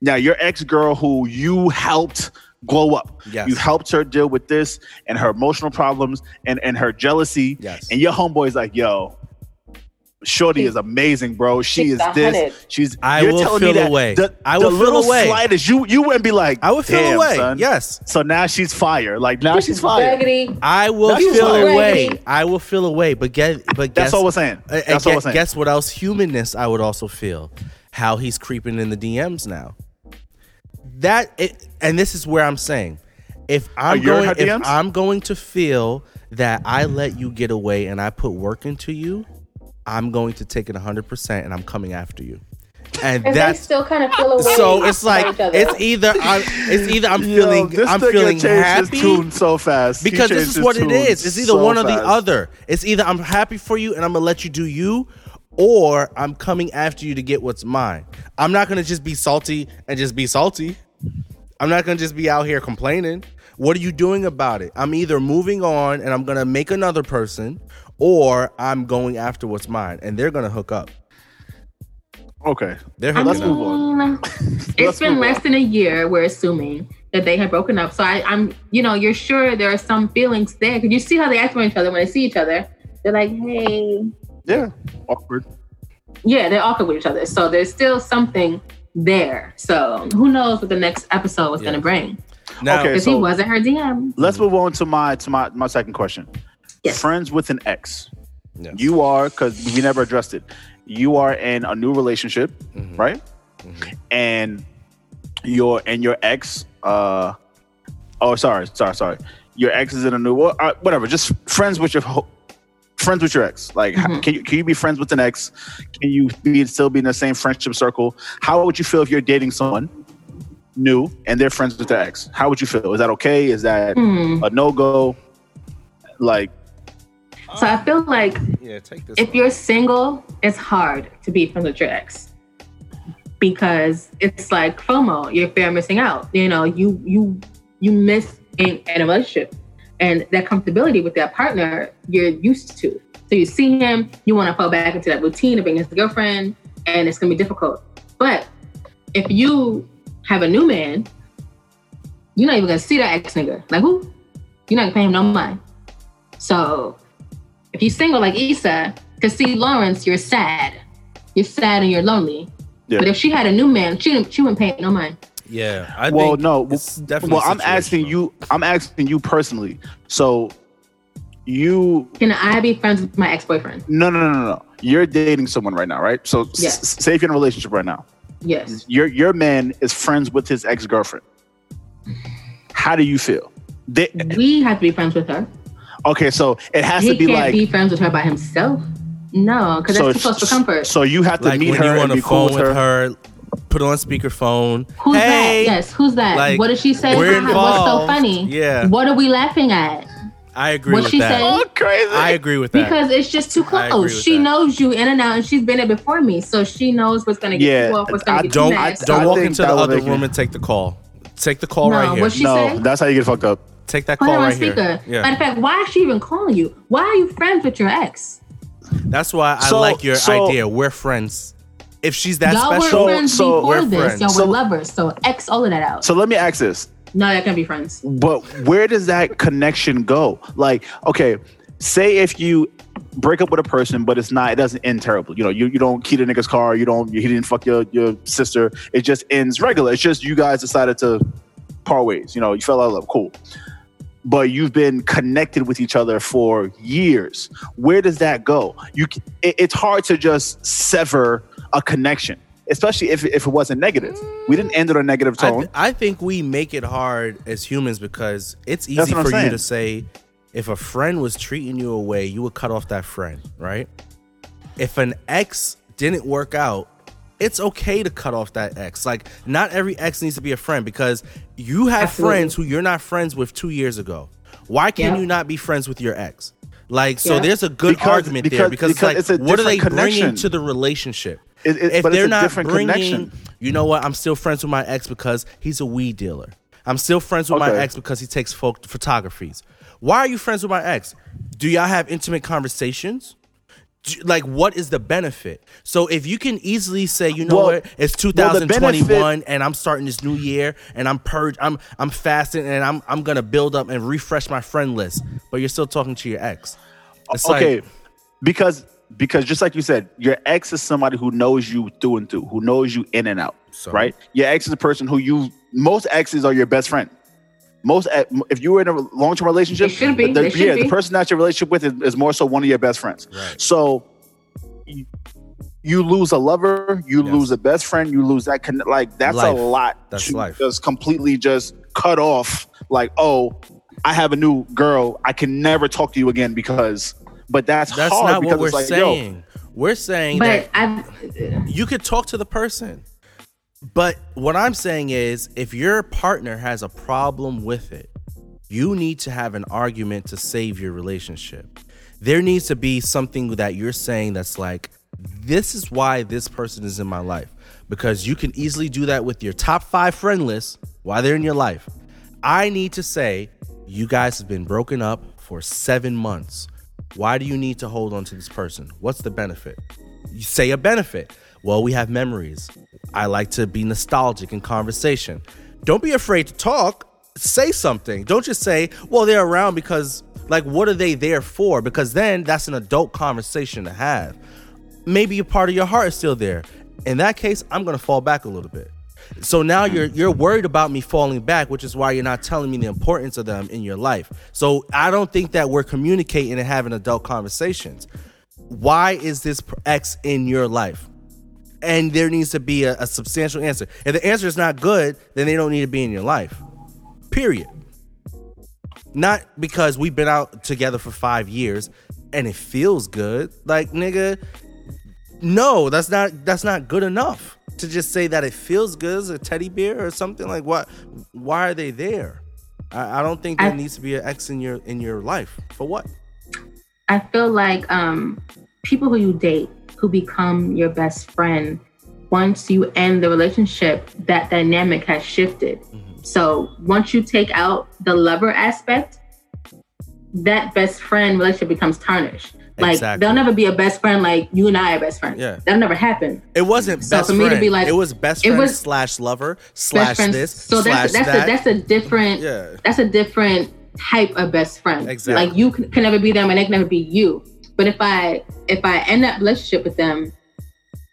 Speaker 2: Now, your ex girl who you helped glow up,
Speaker 3: Yes.
Speaker 2: you helped her deal with this and her emotional problems and, and her jealousy.
Speaker 3: Yes.
Speaker 2: And your homeboy's like, yo, Shorty is amazing, bro. She
Speaker 1: She's
Speaker 2: is this. She's.
Speaker 3: I
Speaker 2: you're
Speaker 3: will
Speaker 2: telling
Speaker 3: feel
Speaker 2: me that
Speaker 3: away.
Speaker 2: The,
Speaker 3: I
Speaker 2: the
Speaker 3: will feel
Speaker 2: little
Speaker 3: away.
Speaker 2: slightest, you you wouldn't be like,
Speaker 3: I would feel away.
Speaker 2: son."
Speaker 3: Yes.
Speaker 2: So now she's fire. Like now she's fire.
Speaker 1: Raggedy.
Speaker 3: I will
Speaker 2: That's
Speaker 3: feel away.
Speaker 1: Raggedy.
Speaker 3: I will feel away. But get but guess
Speaker 2: That's all we're saying.
Speaker 3: uh, uh,
Speaker 2: That's all
Speaker 3: gue-
Speaker 2: we're saying.
Speaker 3: Guess what else? Humanness. I would also feel how he's creeping in the DMs now. That it, and this is where I'm saying, if I'm going, if I'm going to feel that I let you get away and I put work into you, I'm going to take it 100 percent and I'm coming after you. And
Speaker 1: And they
Speaker 3: that's
Speaker 1: still kind of feel away.
Speaker 3: so it's like it's either I'm it's either I'm
Speaker 2: Yo,
Speaker 3: feeling
Speaker 2: this
Speaker 3: I'm
Speaker 2: nigga
Speaker 3: feeling happy
Speaker 2: tune so fast.
Speaker 3: Because this is what it is. It's either
Speaker 2: so
Speaker 3: one or the other. It's either I'm happy for you and I'm gonna let you do you, or I'm coming after you to get what's mine. I'm not gonna just be salty and just be salty. I'm not gonna just be out here complaining. What are you doing about it? I'm either moving on and I'm gonna make another person, or I'm going after what's mine, and they're gonna hook up.
Speaker 2: Okay.
Speaker 3: They're
Speaker 1: I
Speaker 3: hooking
Speaker 2: let's
Speaker 3: up.
Speaker 2: move on. Let's
Speaker 1: it's been less
Speaker 2: on.
Speaker 1: than a year. We're assuming that they have broken up. So I, I'm, you know, you're sure there are some feelings there. Could you see how they act with each other when they see each other? They're like, hey,
Speaker 2: Yeah. Awkward.
Speaker 1: yeah, they're awkward with each other. So there's still something there. So who knows what the next episode was
Speaker 3: Yeah.
Speaker 1: going to bring?
Speaker 3: Now,
Speaker 2: Okay.
Speaker 1: Because he wasn't her DM.
Speaker 2: Let's move on to my to my my second question.
Speaker 1: Yes.
Speaker 2: Friends with an ex.
Speaker 3: Yes.
Speaker 2: You are because we never addressed it. You are in a new relationship,
Speaker 3: Mhm.
Speaker 2: right?
Speaker 3: Mhm.
Speaker 2: And your and your ex. uh Oh, sorry, sorry, sorry. Your ex is in a new well, uh, whatever. Just friends with your ho- friends with your ex. Like, how-
Speaker 1: Mhm.
Speaker 2: can you can you be friends with an ex? Can you be still be in the same friendship circle? How would you feel if you're dating someone new and they're friends with their ex? How would you feel? Is that okay? Is that
Speaker 1: Hmm.
Speaker 2: a no go? Like,
Speaker 1: So I feel like
Speaker 3: yeah, take this.
Speaker 1: if
Speaker 3: one.
Speaker 1: you're single, it's hard to be friends with your ex because it's like FOMO. You're fear of missing out. You know, you you you miss in, in a relationship, and that comfortability with that partner you're used to. So you see him, you want to fall back into that routine of being his girlfriend, and it's gonna be difficult. But if you have a new man, you're not even gonna see that ex nigga. Like who? You're not gonna pay him no mind. So if you're single like Issa, because see Lawrence, you're sad. You're sad and you're lonely.
Speaker 2: Yeah.
Speaker 1: But if she had a new man, she she wouldn't pay no mind.
Speaker 3: yeah, I
Speaker 2: well,
Speaker 3: think
Speaker 2: no.
Speaker 3: it's definitely
Speaker 2: Well, I'm asking you. I'm asking you personally. So, you
Speaker 1: Can I be friends with my ex boyfriend?
Speaker 2: no no no no no. You're dating someone right now, right? So, s-
Speaker 1: Yes.
Speaker 2: s- say if you're in a relationship right now,
Speaker 1: Yes.
Speaker 2: your your man is friends with his ex girlfriend. How do you feel? They,
Speaker 1: We have to be friends with her.
Speaker 2: Okay, so it has
Speaker 1: He
Speaker 2: to be
Speaker 1: can't
Speaker 2: like.
Speaker 1: be friends with her by himself. No, because that's too close for comfort.
Speaker 2: So you have to
Speaker 3: like
Speaker 2: meet
Speaker 3: when
Speaker 2: her
Speaker 3: you on
Speaker 2: and
Speaker 3: the
Speaker 2: be cool
Speaker 3: phone
Speaker 2: with her.
Speaker 3: put on speakerphone.
Speaker 1: Who's
Speaker 3: hey,
Speaker 1: that? Yes, who's that?
Speaker 3: like,
Speaker 1: what did she say?
Speaker 3: we're involved.
Speaker 1: What's so funny?
Speaker 3: Yeah.
Speaker 1: What are we laughing at?
Speaker 3: I agree
Speaker 1: What
Speaker 3: with
Speaker 1: she
Speaker 3: that.
Speaker 1: said?
Speaker 2: Oh, crazy!
Speaker 3: I agree with that.
Speaker 1: Because it's just too
Speaker 3: I agree
Speaker 1: close.
Speaker 3: with
Speaker 1: She
Speaker 3: that.
Speaker 1: knows you in and out, and she's been there before me, so she knows what's gonna get
Speaker 2: Yeah,
Speaker 1: you off, what's gonna get
Speaker 3: don't
Speaker 1: you mad.
Speaker 3: don't
Speaker 2: I
Speaker 3: walk into the other
Speaker 2: make it-
Speaker 3: room and take the call. Take the call
Speaker 1: No,
Speaker 3: right here.
Speaker 1: what she
Speaker 2: no,
Speaker 1: say?
Speaker 2: that's how you get fucked up.
Speaker 3: Take that
Speaker 1: Put
Speaker 3: call
Speaker 1: her on
Speaker 3: right here.
Speaker 1: speaker.
Speaker 3: Yeah,
Speaker 1: Matter of fact, why is she even calling you? Why are you friends with your ex?
Speaker 3: that's why I
Speaker 2: So-
Speaker 3: like your
Speaker 2: so-
Speaker 3: idea. We're friends. If she's that
Speaker 1: Y'all
Speaker 3: special,
Speaker 1: were friends
Speaker 2: so
Speaker 1: before
Speaker 3: we're
Speaker 1: this.
Speaker 3: friends.
Speaker 1: Y'all
Speaker 2: So-
Speaker 1: were lovers. So X all of that out.
Speaker 2: So let me ask this:
Speaker 1: no, y'all can be friends.
Speaker 2: But where does that connection go? Like, okay, say if you break up with a person, but it's not, it doesn't end terrible. You know, you, you don't key the nigga's car, you don't, you, he didn't fuck your, your sister. It just ends regular. It's just you guys decided to part ways. You know, you fell out of love. Cool. But you've been connected with each other for years. Where does that go? You, it, it's hard to just sever a connection, especially if, if it wasn't negative. We didn't end it on a negative
Speaker 3: I,
Speaker 2: tone.
Speaker 3: th- I think we make it hard as humans because it's easy for
Speaker 2: I'm
Speaker 3: you to say if a friend was treating you away, you would cut off that friend, right? If an ex didn't work out, it's okay to cut off that ex. Like, not every ex needs to be a friend because you have
Speaker 1: Absolutely.
Speaker 3: friends who you're not friends with two years ago. Why can
Speaker 1: Yeah.
Speaker 3: you not be friends with your ex? Like, so
Speaker 1: Yeah.
Speaker 3: there's a good
Speaker 2: Because-
Speaker 3: argument there
Speaker 2: because-
Speaker 3: because,
Speaker 2: because
Speaker 3: it's
Speaker 2: it's
Speaker 3: like,
Speaker 2: a
Speaker 3: what are they
Speaker 2: different
Speaker 3: bringing to the relationship?
Speaker 2: It- it-
Speaker 3: if
Speaker 2: but
Speaker 3: they're
Speaker 2: a
Speaker 3: not
Speaker 2: different
Speaker 3: bringing,
Speaker 2: connection.
Speaker 3: you know what? I'm still friends with my ex because he's a weed dealer. I'm still friends with my ex because he takes folk photographies. Why are you friends with my ex? Do y'all have intimate conversations? Like, what is the benefit? So, if you can easily say, you know
Speaker 2: Well-
Speaker 3: what, it's
Speaker 2: well,
Speaker 3: 2021
Speaker 2: benefit-
Speaker 3: and I'm starting this new year and I'm purged, I'm I'm fasting and I'm I'm gonna build up and refresh my friend list, but you're still talking to your ex. It's like-
Speaker 2: okay because because just like you said your ex is somebody who knows you through and through who knows you in and out
Speaker 3: So?
Speaker 2: right your ex is a person who you most exes are your best friend most e- if you were in a long-term relationship
Speaker 1: They should be.
Speaker 2: the,
Speaker 1: They should
Speaker 2: yeah
Speaker 1: be.
Speaker 2: the person that you're relationship with is, is more so one of your best friends
Speaker 3: Right.
Speaker 2: so you, you lose a lover you
Speaker 3: Yes.
Speaker 2: lose a best friend you lose that con- like that's
Speaker 3: Life.
Speaker 2: a lot
Speaker 3: That's
Speaker 2: to
Speaker 3: life.
Speaker 2: just completely just cut off like oh i have a new girl i can never talk to you again because but that's,
Speaker 3: That's
Speaker 2: hard
Speaker 3: not
Speaker 2: because
Speaker 3: what we're
Speaker 2: it's like, yo,
Speaker 3: saying. We're saying that
Speaker 1: But I,
Speaker 3: you could talk to the person. But what I'm saying is if your partner has a problem with it, you need to have an argument to save your relationship. There needs to be something that you're saying that's like, this is why this person is in my life. Because you can easily do that with your top five friend list while they're in your life. I need to say, you guys have been broken up for seven months. Why do you need to hold on to this person? What's the benefit? You say a benefit. Well, we have memories. I like to be nostalgic in conversation. Don't be afraid to talk. Say something. Don't just say, well, they're around because, like, what are they there for? Because then that's an adult conversation to have. Maybe a part of your heart is still there. In that case, I'm going to fall back a little bit. So now you're you're worried about me falling back, which is why you're not telling me the importance of them in your life. So I don't think that we're communicating and having adult conversations. Why is this ex in your life? And there needs to be a, a substantial answer. If the answer is not good, then they don't need to be in your life. Period. Not because we've been out together for five years and it feels good. Like nigga, no, that's not that's not good enough to just say that it feels good as a teddy bear or something like what why are they there i, I don't think there I, needs to be an ex in your in your life for what
Speaker 1: i feel like um people who you date who become your best friend once you end the relationship that dynamic has shifted mm-hmm. so once you take out the lover aspect that best friend relationship becomes tarnished like exactly. they'll never be a best friend like you and I are best friends. Yeah, that'll never happen.
Speaker 3: It wasn't so best for me to be like it was best friend was slash lover slash this. So
Speaker 1: that's
Speaker 3: that's
Speaker 1: that. a, that's a different yeah. that's a different type of best friend.
Speaker 3: Exactly.
Speaker 1: Like you can, can never be them and they can never be you. But if I if I end that relationship with them,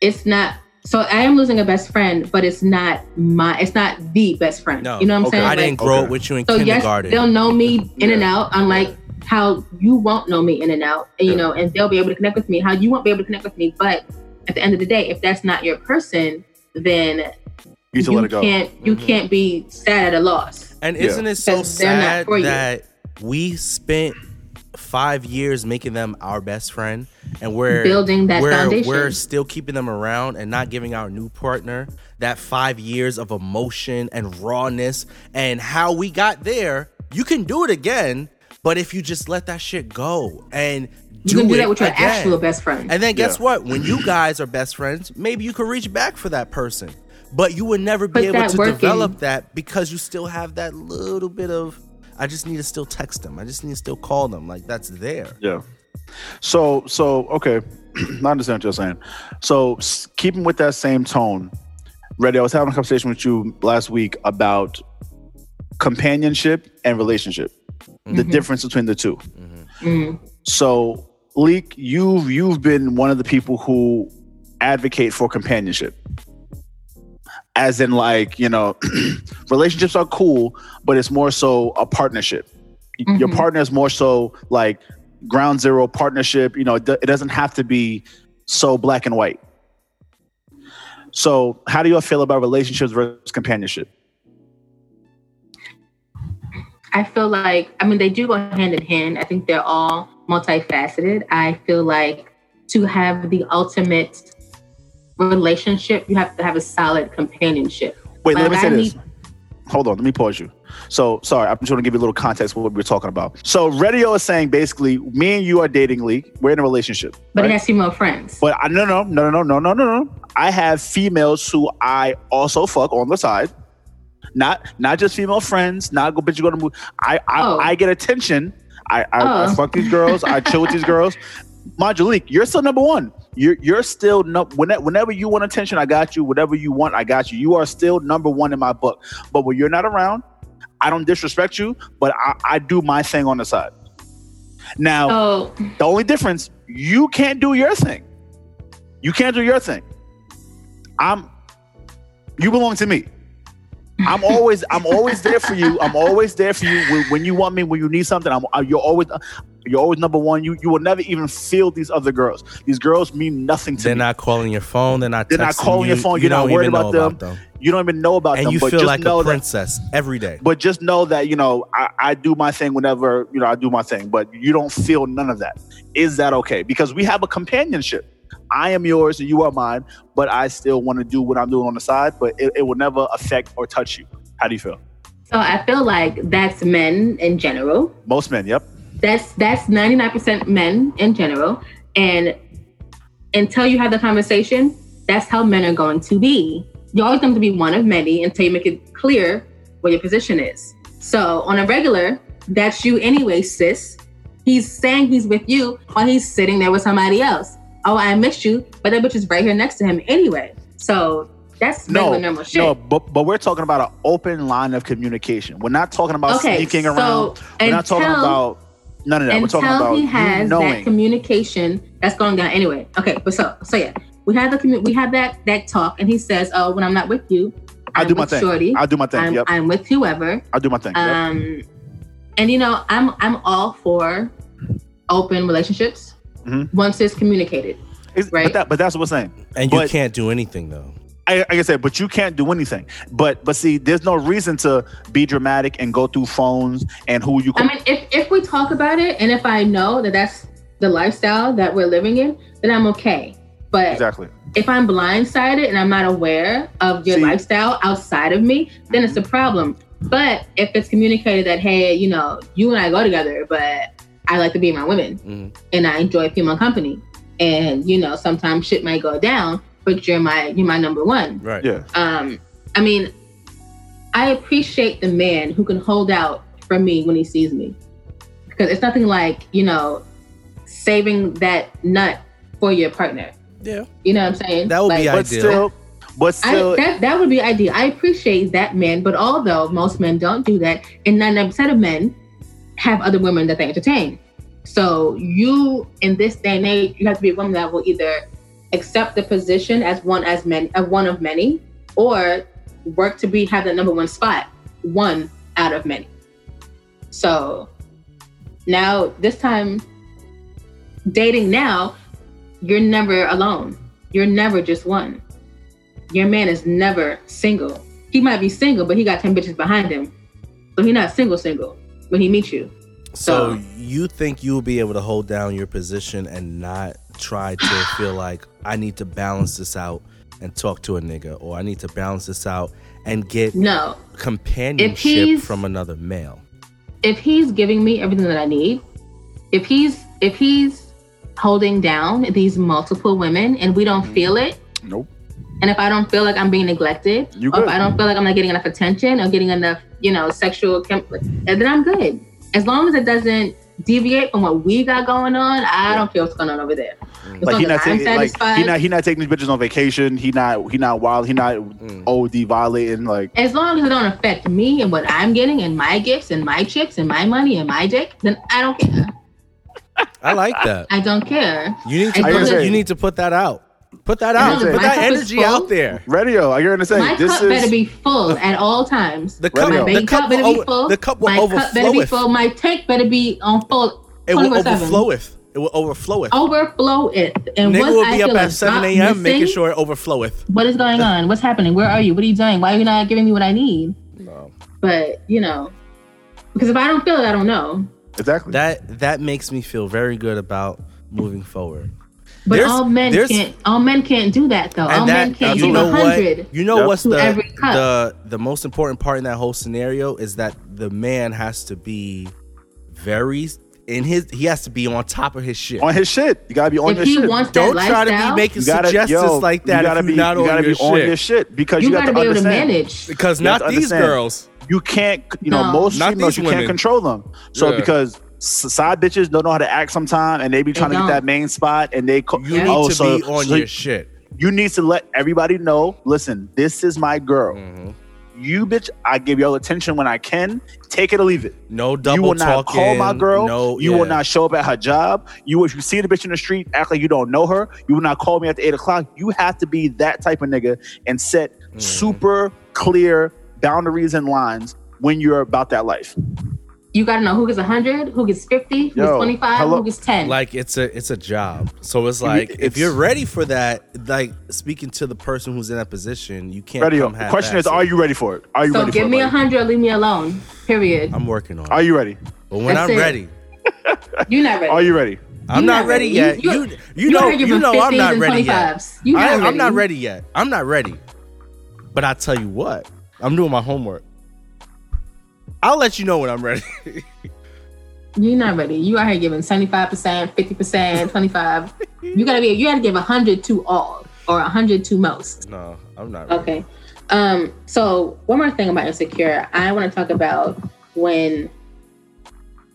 Speaker 1: it's not so I am losing a best friend, but it's not my it's not the best friend. No. You know what I'm
Speaker 3: okay.
Speaker 1: saying?
Speaker 3: I didn't grow okay. up with you in so kindergarten.
Speaker 1: Yes, they'll know me in yeah. and out, unlike how you won't know me in and out, you yeah. know, and they'll be able to connect with me, how you won't be able to connect with me. But at the end of the day, if that's not your person, then
Speaker 2: you, you
Speaker 1: can't you mm-hmm. can't be sad at a loss.
Speaker 3: And isn't yeah. it so sad that we spent five years making them our best friend and we're
Speaker 1: building that
Speaker 3: we're,
Speaker 1: foundation.
Speaker 3: We're still keeping them around and not giving our new partner that five years of emotion and rawness and how we got there. You can do it again, but if you just let that shit go and
Speaker 1: you can do that with your again, actual best friend.
Speaker 3: And then guess yeah. what? When you guys are best friends, maybe you could reach back for that person. But you would never be Put able to working. develop that because you still have that little bit of I just need to still text them. I just need to still call them. Like that's there.
Speaker 2: Yeah. So so okay, I understand what you're saying. So keeping with that same tone, Reddy, I was having a conversation with you last week about companionship and relationship mm-hmm. the difference between the 2 mm-hmm. Mm-hmm. So, Leek, you've you've been one of the people who advocate for companionship. As in, like, you know, relationships are cool, but it's more so a partnership. Your mm-hmm. partner is more so like ground zero partnership. You know, it, it doesn't have to be so black and white. So, how do you feel about relationships versus companionship?
Speaker 1: I feel like, I mean, they do go hand in hand. I think they're all multifaceted. I feel like to have the ultimate relationship, you have to have a solid companionship.
Speaker 2: Wait, like, let me say I this. Need- Hold on, let me pause you. So, sorry, I'm just going to give you a little context for what we're talking about. So, Radio is saying basically, me and you are dating, Lee. We're in a relationship.
Speaker 1: But right? it has female friends.
Speaker 2: But uh, I, no, no, no, no, no, no, no, no. I have females who I also fuck on the side. Not not just female friends. Not go bitch you go to move. I I, oh. I get attention. I I, oh. I, fuck these girls. I chill with these girls. Majalik, you're still number one. You're you're still no, whenever whenever you want attention, I got you. Whatever you want, I got you. You are still number one in my book. But when you're not around, I don't disrespect you, but I, I do my thing on the side. Now, oh. the only difference, you can't do your thing. You can't do your thing. I'm you belong to me. I'm always I'm always there for you. I'm always there for you when, when you want me. When you need something, I'm uh, you're always you're always number one. You you will never even feel these other girls. These girls mean nothing to
Speaker 3: they're
Speaker 2: me.
Speaker 3: They're not calling your phone. They're not.
Speaker 2: They're not calling
Speaker 3: you.
Speaker 2: your phone. You're you not worried about them. about them. You don't even know about
Speaker 3: and
Speaker 2: them.
Speaker 3: And you feel like a princess
Speaker 2: that,
Speaker 3: every day.
Speaker 2: But just know that you know I, I do my thing whenever you know I do my thing. But you don't feel none of that. Is that okay? Because we have a companionship. I am yours and you are mine, but I still want to do what I'm doing on the side, but it, it will never affect or touch you. How do you feel?
Speaker 1: So I feel like that's men in general.
Speaker 2: Most men, yep.
Speaker 1: That's that's 99% men in general. And until you have the conversation, that's how men are going to be. You always going to be one of many until you make it clear what your position is. So on a regular, that's you anyway, sis. He's saying he's with you while he's sitting there with somebody else. Oh, I missed you, but that bitch is right here next to him anyway. So that's
Speaker 2: No,
Speaker 1: normal shit.
Speaker 2: no, but but we're talking about an open line of communication. We're not talking about
Speaker 1: Okay,
Speaker 2: sneaking
Speaker 1: so
Speaker 2: around. We're not talking
Speaker 1: until-
Speaker 2: about none of that. We're
Speaker 1: until
Speaker 2: talking about
Speaker 1: he
Speaker 2: you
Speaker 1: has that communication that's going down anyway. Okay, but so so yeah, we have the commu- we have that that talk, and he says, "Oh, when I'm not with you,
Speaker 2: I
Speaker 1: I'm
Speaker 2: do my thing.
Speaker 1: Shorty.
Speaker 2: I do my thing.
Speaker 1: I'm,
Speaker 2: yep.
Speaker 1: I'm with whoever."
Speaker 2: I do my thing. yep.
Speaker 1: Um, and you know, I'm I'm all for open relationships
Speaker 2: Mhm.
Speaker 1: once it's communicated.
Speaker 2: It's-
Speaker 1: right.
Speaker 2: But, that, but that's what we're saying.
Speaker 3: And you can't do anything though.
Speaker 2: I, like I said, but you can't do anything. But but see, there's no reason to be dramatic and go through phones and who you.
Speaker 1: I mean, if if we talk about it, and if I know that that's the lifestyle that we're living in, then I'm okay. But
Speaker 2: exactly.
Speaker 1: if I'm blindsided and I'm not aware of your
Speaker 2: See-
Speaker 1: lifestyle outside of me, then it's a problem. But if it's communicated that, hey, you know, you and I go together, but I like to be my women
Speaker 3: Mhm.
Speaker 1: and I enjoy female company, and you know, sometimes shit might go down, but you're my you're my number one.
Speaker 3: Right.
Speaker 2: Yeah.
Speaker 1: Um, I mean, I appreciate the man who can hold out for me when he sees me, because it's nothing like you know, saving that nut for your partner.
Speaker 3: Yeah.
Speaker 1: You know what I'm saying?
Speaker 3: That would be
Speaker 1: Like,
Speaker 2: But
Speaker 3: ideal.
Speaker 2: still, but
Speaker 1: I,
Speaker 2: still,
Speaker 1: that that would be ideal. I appreciate that man, but although most men don't do that, and 99% of men have other women that they entertain. So you, in this day and age, you have to be a woman that will either accept the position as one as many, as one of many, or work to be have the number one spot, one out of many. So now this time, dating now, you're never alone. You're never just one your man is never single. He might be single, but he got 10 bitches behind him. So he's not single single when he meets you.
Speaker 3: So
Speaker 1: So-
Speaker 3: you think you'll be able to hold down your position and not try to feel like I need to balance this out and talk to a nigga or I need to balance this out and get
Speaker 1: No.
Speaker 3: companionship from another male.
Speaker 1: If he's giving me everything that I need, if he's if he's holding down these multiple women and we don't mm-hmm. feel it,
Speaker 2: nope.
Speaker 1: and if I don't feel like I'm being neglected,
Speaker 2: You
Speaker 1: or if. I don't feel like I'm not getting enough attention or getting enough, you know, sexual, chem- and then I'm good. As long as it doesn't deviate from what we got going on, I don't care what's going on over there. As
Speaker 2: Like
Speaker 1: long
Speaker 2: he not
Speaker 1: I'm
Speaker 2: taking like he not he not taking these bitches on vacation. He not he not wild. He not
Speaker 3: Mm.
Speaker 2: OD violating. Like
Speaker 1: as long as it don't affect me and what I'm getting and my gifts and my chicks and my money and my dick, then I don't care.
Speaker 3: I like that.
Speaker 1: I don't care.
Speaker 3: You need to put,
Speaker 2: agree.
Speaker 3: you need to put that out. Put that out.
Speaker 2: agree.
Speaker 3: Put that energy
Speaker 1: full.
Speaker 3: out there.
Speaker 2: radio. I hear to say
Speaker 1: my
Speaker 2: this
Speaker 1: cup
Speaker 2: is
Speaker 1: better be full at all times.
Speaker 3: The cup,
Speaker 2: Radio.
Speaker 1: my
Speaker 3: the cup,
Speaker 1: cup better
Speaker 3: will
Speaker 1: be
Speaker 3: over-
Speaker 1: full.
Speaker 3: the cup will
Speaker 1: my cup better be
Speaker 3: overfloweth.
Speaker 1: full. My tank better be on full.
Speaker 3: It will
Speaker 1: 24/7.
Speaker 3: overfloweth. It will overfloweth.
Speaker 1: Overflow it. And
Speaker 3: Nigga
Speaker 1: once
Speaker 3: will
Speaker 1: I
Speaker 3: be up at 7 a.m. making sure it overfloweth.
Speaker 1: What is going on? What's happening? Where are you? What are you doing? Why are you not giving me what I need?
Speaker 3: No.
Speaker 1: But you know, because if I don't feel it, I don't know.
Speaker 2: exactly.
Speaker 3: That that makes me feel very good about moving forward.
Speaker 1: But
Speaker 3: There's-
Speaker 1: all men can't. All men can't do that though. all
Speaker 3: and
Speaker 1: men can't
Speaker 3: you
Speaker 1: give
Speaker 3: know
Speaker 1: a hundred.
Speaker 3: what? You know
Speaker 2: Yep.
Speaker 3: what's the the the most important part in that whole scenario is that the man has to be very in his he has to be on top of his shit.
Speaker 2: on his shit. You gotta be on
Speaker 1: If
Speaker 2: your
Speaker 1: he
Speaker 2: shit.
Speaker 1: wants
Speaker 3: Don't try to be making
Speaker 2: gotta,
Speaker 3: suggestions
Speaker 2: yo,
Speaker 3: like that
Speaker 2: You gotta
Speaker 3: if
Speaker 2: be,
Speaker 3: you're not
Speaker 2: you
Speaker 3: on,
Speaker 2: gotta
Speaker 3: your,
Speaker 2: be on
Speaker 3: shit.
Speaker 2: your shit because
Speaker 1: you,
Speaker 2: you,
Speaker 1: got
Speaker 2: got
Speaker 1: to be able to
Speaker 2: understand.
Speaker 1: manage.
Speaker 3: Because
Speaker 2: You
Speaker 3: not these
Speaker 2: understand.
Speaker 3: girls.
Speaker 2: You can't, you know,
Speaker 1: No.
Speaker 2: most
Speaker 3: Not
Speaker 2: females
Speaker 3: these
Speaker 2: you
Speaker 3: women.
Speaker 2: can't control them. So
Speaker 3: Yeah.
Speaker 2: because s- side bitches don't know how to act sometime, and they be trying to
Speaker 1: don't.
Speaker 2: get that main spot, and they co-
Speaker 3: You
Speaker 1: Yeah.
Speaker 3: need
Speaker 2: oh,
Speaker 3: to
Speaker 2: so-
Speaker 3: be on
Speaker 2: so
Speaker 3: your shit.
Speaker 2: you need to let everybody know. Listen, this is my girl.
Speaker 3: Mhm.
Speaker 2: You bitch, I give y'all attention when I can. Take it or leave it.
Speaker 3: No double
Speaker 2: you will not
Speaker 3: talking.
Speaker 2: call my girl.
Speaker 3: No,
Speaker 2: you
Speaker 3: yeah.
Speaker 2: will not show up at her job. You, if you see the bitch in the street, act like you don't know her. You will not call me at the eight o'clock. You have to be that type of nigga and set
Speaker 3: Mm.
Speaker 2: super clear boundaries and lines when you're about that life.
Speaker 1: You got to know who gets hundred, who gets fifty, who
Speaker 2: Yo,
Speaker 1: gets twenty five,
Speaker 2: hello-
Speaker 1: who gets ten.
Speaker 3: like it's a it's a job so it's
Speaker 2: You-
Speaker 3: like if you're ready for that like speaking to the person who's in that position you can't
Speaker 2: Ready?
Speaker 3: come
Speaker 2: The question is, are you ready for it? Are you
Speaker 1: so
Speaker 2: ready
Speaker 1: give
Speaker 2: for
Speaker 1: me
Speaker 2: it?
Speaker 1: a hundred or leave me alone. Period.
Speaker 3: i'm working on it.
Speaker 2: Are you ready?
Speaker 3: but when
Speaker 1: That's
Speaker 3: i'm
Speaker 1: it.
Speaker 3: ready
Speaker 1: You're not ready.
Speaker 2: Are you ready?
Speaker 3: i'm
Speaker 1: You
Speaker 3: not,
Speaker 1: not
Speaker 3: ready
Speaker 1: ready.
Speaker 3: yet
Speaker 1: You-
Speaker 3: you
Speaker 1: you-
Speaker 3: you,
Speaker 1: you
Speaker 3: know you know i'm not ready yet
Speaker 1: 25s. You not
Speaker 3: I, i'm not
Speaker 1: ready.
Speaker 3: ready yet i'm not ready but i tell you what i'm doing my homework i'll let you know when i'm ready
Speaker 1: You're not ready. You out here giving seventy five percent, fifty percent, twenty five. You gotta be. You gotta give hundred to all or hundred to most.
Speaker 3: no i'm not ready.
Speaker 1: Okay. Um. So one more thing about insecure, I want to talk about when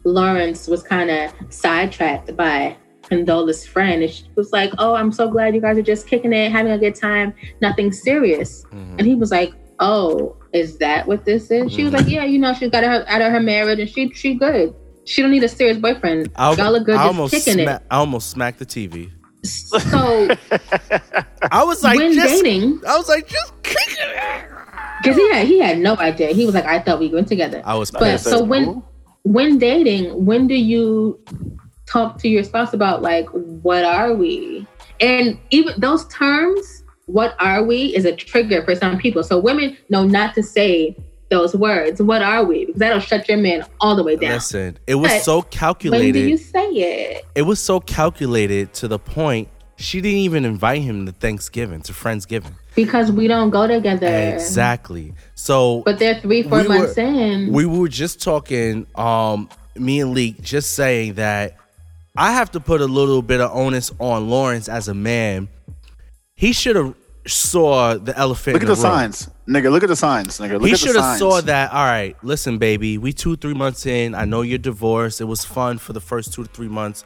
Speaker 1: Lawrence was kind of sidetracked by Condola's friend. And she was like, Oh, I'm so glad you guys are just kicking it, having a good time, nothing serious.
Speaker 3: Mhm.
Speaker 1: And he was like, Oh, is that what this is? She was like, mm. Yeah, you know, she got her out of her marriage and she she good. She don't need a serious boyfriend.
Speaker 3: I,
Speaker 1: Y'all look good
Speaker 3: I
Speaker 1: just
Speaker 3: almost
Speaker 1: kicking
Speaker 3: sma- I almost smacked the TV.
Speaker 1: So
Speaker 3: I was like,
Speaker 1: when
Speaker 3: just,
Speaker 1: dating,
Speaker 3: I was like, just kicking it.
Speaker 1: because he had he had no idea. He was like, I thought we went together.
Speaker 3: I was
Speaker 1: But so when when dating, when do you talk to your spouse about like what are we? And even those terms, what are we, is a trigger for some people. So women know not to say those words. What are we? Because that'll shut your man all the way down.
Speaker 3: Listen, it was
Speaker 1: But
Speaker 3: so calculated.
Speaker 1: when do you say it?
Speaker 3: it was so calculated to the point she didn't even invite him to Thanksgiving, to Friendsgiving.
Speaker 1: Because we don't go together.
Speaker 3: Exactly. So
Speaker 1: But they're three, four
Speaker 3: We
Speaker 1: months
Speaker 3: were-
Speaker 1: in.
Speaker 3: we were just talking, um, me and Leek, just saying that I have to put a little bit of onus on Lawrence as a man. He should have saw the elephant.
Speaker 2: Look
Speaker 3: in
Speaker 2: at the
Speaker 3: room.
Speaker 2: signs, nigga. Look at the signs, nigga. Look
Speaker 3: he should have saw that. All right, listen, baby. We two, three months in. I know you're divorced. It was fun for the first two to three months.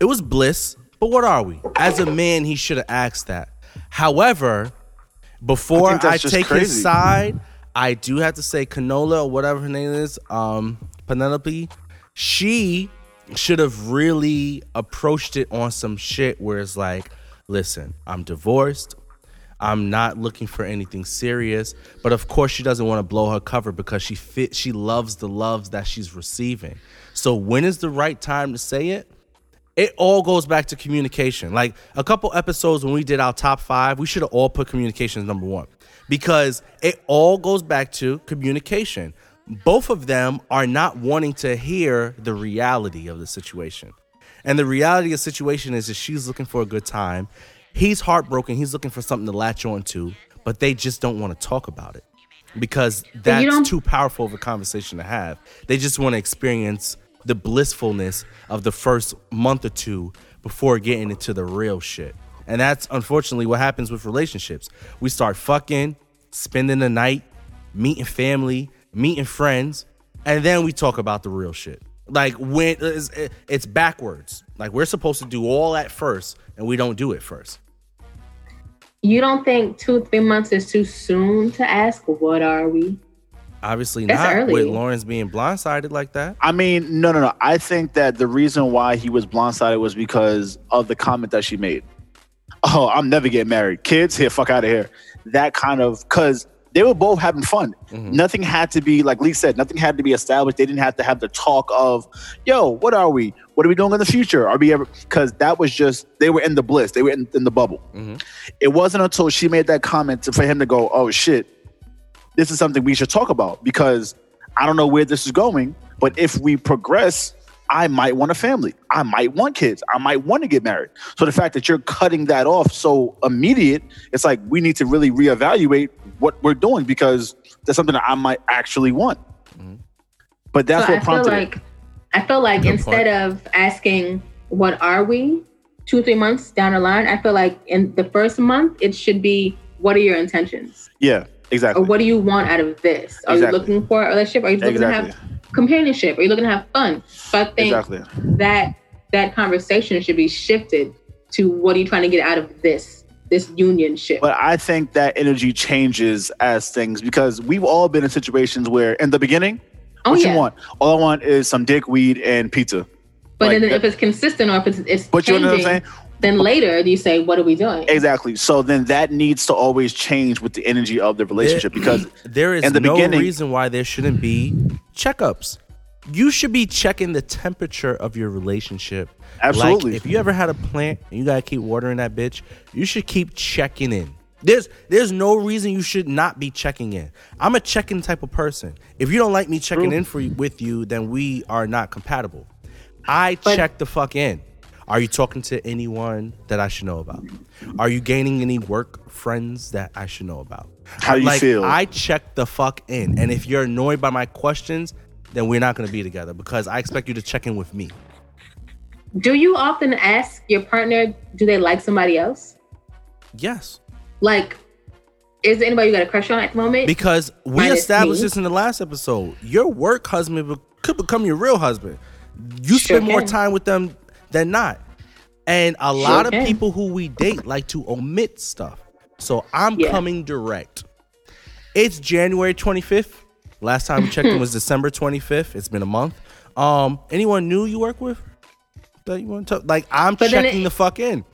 Speaker 3: It was bliss. But what are we? As a man, he should have asked that. However, before
Speaker 2: I
Speaker 3: I, take his side, I do have to say Canola or whatever her name is, um, Penelope. She should have really approached it on some shit where it's like, listen, I'm divorced. I'm not looking for anything serious, but of course she doesn't want to blow her cover because she fit she loves the loves that she's receiving. So when is the right time to say it? It all goes back to communication. Like a couple episodes when we did our top 5, we should have all put communication as number 1 because it all goes back to communication. Both of them are not wanting to hear the reality of the situation. And the reality of the situation is that she's looking for a good time. He's heartbroken. He's looking for something to latch on to, but they just don't want to talk about it because that's too powerful of a conversation to have. They just want to experience the blissfulness of the first month or two before getting into the real shit. And that's unfortunately what happens with relationships. We start fucking, spending the night, meeting family, meeting friends, and then we talk about the real shit. Like when it's, it's backwards. Like we're supposed to do all that first, and we don't do it first.
Speaker 1: You don't think two, three months is too soon to ask, what are we?
Speaker 3: Obviously
Speaker 1: That's
Speaker 3: not
Speaker 1: early.
Speaker 3: with Lawrence being blindsided like that.
Speaker 2: I mean, no, no, no. I think that the reason why he was blindsided was because of the comment that she made. Oh, I'm never getting married. Kids, here, fuck out of here. That kind of because they were both having fun.
Speaker 3: Mhm.
Speaker 2: Nothing had to be like Lee said. Nothing had to be established. They didn't have to have the talk of, "Yo, what are we? What are we doing in the future? Are we ever?" Because that was just they were in the bliss. They were in, in the bubble.
Speaker 3: Mhm.
Speaker 2: It wasn't until she made that comment to, for him to go, "Oh shit, this is something we should talk about because I don't know where this is going, but if we progress, I might want a family. I might want kids. I might want to get married. So the fact that you're cutting that off so immediate, it's like we need to really reevaluate what we're doing because that's something that I might actually want.
Speaker 3: Mhm.
Speaker 2: But that's
Speaker 1: so
Speaker 2: what
Speaker 1: I feel
Speaker 2: prompted it.
Speaker 1: like I feel like
Speaker 3: Good
Speaker 1: instead of asking what are we two three months down the line, I feel like in the first month it should be what are your intentions
Speaker 2: Yeah, exactly.
Speaker 1: or
Speaker 2: exactly.
Speaker 1: what do you want out of this? Are
Speaker 2: Exactly.
Speaker 1: you looking for a relationship? Are you looking
Speaker 2: Exactly.
Speaker 1: to have companionship? Are you looking to have fun? So I think
Speaker 2: Exactly.
Speaker 1: that that conversation should be shifted to what are you trying to get out of this this union ship?
Speaker 2: But I think that energy changes as things because we've all been in situations where in the beginning,
Speaker 1: oh
Speaker 2: what
Speaker 1: yeah.
Speaker 2: you want? All I want is some dick, weed, and pizza.
Speaker 1: But
Speaker 2: like
Speaker 1: then if it's consistent or if it's, it's
Speaker 2: But you
Speaker 1: changing,
Speaker 2: know what I'm saying?
Speaker 1: then later you say, what are we doing?
Speaker 2: Exactly. So then that needs to always change with the energy of the relationship because
Speaker 3: there is
Speaker 2: in the
Speaker 3: no
Speaker 2: beginning-
Speaker 3: reason why there shouldn't be checkups. You should be checking the temperature of your relationship.
Speaker 2: Absolutely.
Speaker 3: Like if you ever had a plant and you gotta keep watering that bitch, you should keep checking in. There's there's no reason you should not be checking in. I'm a checking type of person. If you don't like me checking
Speaker 2: True.
Speaker 3: in for with you, then we are not compatible. I
Speaker 1: But-
Speaker 3: check the fuck in. Are you talking to anyone that I should know about? Are you gaining any work friends that I should know about?
Speaker 2: How you
Speaker 3: like,
Speaker 2: feel?
Speaker 3: I check the fuck in. And if you're annoyed by my questions, then we're not gonna be together because I expect you to check in with me.
Speaker 1: Do you often ask your partner, do they like somebody else?
Speaker 3: Yes.
Speaker 1: Like, is there anybody you got a crush on at the moment?
Speaker 3: Because we
Speaker 1: Minus
Speaker 3: established
Speaker 1: me.
Speaker 3: this in the last episode. Your work husband could become your real husband. You spend more time with them than not. And a lot of
Speaker 1: can.
Speaker 3: people who we date like to omit stuff. So I'm
Speaker 1: Yeah.
Speaker 3: coming direct. It's January 25th. Last time we checked in was December 25th. It's been a month. Um, anyone new you work with? That you want to like I'm
Speaker 1: But
Speaker 3: checking
Speaker 1: it-
Speaker 3: the fuck in.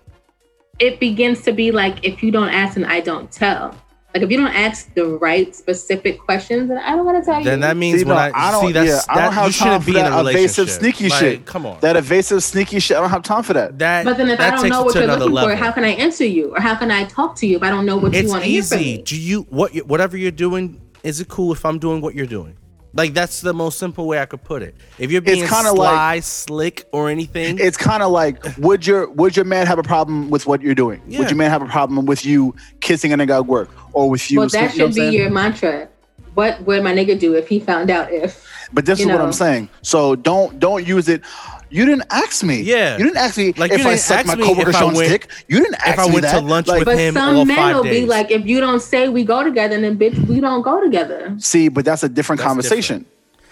Speaker 1: it begins to be like if you don't ask and I don't tell. Like if you don't ask the right specific questions, then I don't want to tell you.
Speaker 3: Then that means
Speaker 2: See,
Speaker 3: when
Speaker 2: no,
Speaker 3: I,
Speaker 2: I don't.
Speaker 3: see that's
Speaker 2: yeah, I don't have
Speaker 3: you
Speaker 2: time
Speaker 3: shouldn't
Speaker 2: for
Speaker 3: be in a
Speaker 2: that evasive, sneaky
Speaker 3: Like,
Speaker 2: shit.
Speaker 3: Come on.
Speaker 2: That evasive, sneaky shit. I don't have time for that.
Speaker 3: that
Speaker 1: but then if
Speaker 3: that
Speaker 1: I don't know what
Speaker 3: to
Speaker 1: you're looking
Speaker 3: level.
Speaker 1: for, how can I answer you, or how can I talk to you if I don't know what you want to hear from
Speaker 3: easy.
Speaker 1: me?
Speaker 3: Do you what whatever you're doing? Is it cool if I'm doing what you're doing? Like that's the most simple way I could put it. If you're being
Speaker 2: kinda
Speaker 3: sly,
Speaker 2: like-
Speaker 3: slick, or anything,
Speaker 2: It's kind of like would your would your man have a problem with what you're doing?
Speaker 3: Yeah.
Speaker 2: Would your man have a problem with you kissing a nigga at work or with you?
Speaker 1: Well, that
Speaker 2: you know
Speaker 1: should be
Speaker 2: saying?
Speaker 1: your mantra. What would my nigga do if he found out if?
Speaker 2: But this
Speaker 1: you
Speaker 2: is what. I'm saying. So don't don't use it. You didn't ask me.
Speaker 3: Yeah.
Speaker 2: You didn't ask me
Speaker 3: Like,
Speaker 2: if I
Speaker 3: didn't
Speaker 2: sucked my
Speaker 3: me
Speaker 2: coworker
Speaker 3: if I
Speaker 2: Sean's
Speaker 3: went-
Speaker 2: dick. You didn't ask me
Speaker 3: if I
Speaker 2: me
Speaker 3: went to
Speaker 2: that.
Speaker 3: lunch
Speaker 2: Like,
Speaker 3: with
Speaker 1: But
Speaker 3: him
Speaker 1: some
Speaker 3: all
Speaker 1: men
Speaker 3: five
Speaker 1: will be like, if you don't say we go together, then bitch, we don't go together.
Speaker 2: See, but that's a different
Speaker 3: That's
Speaker 2: conversation.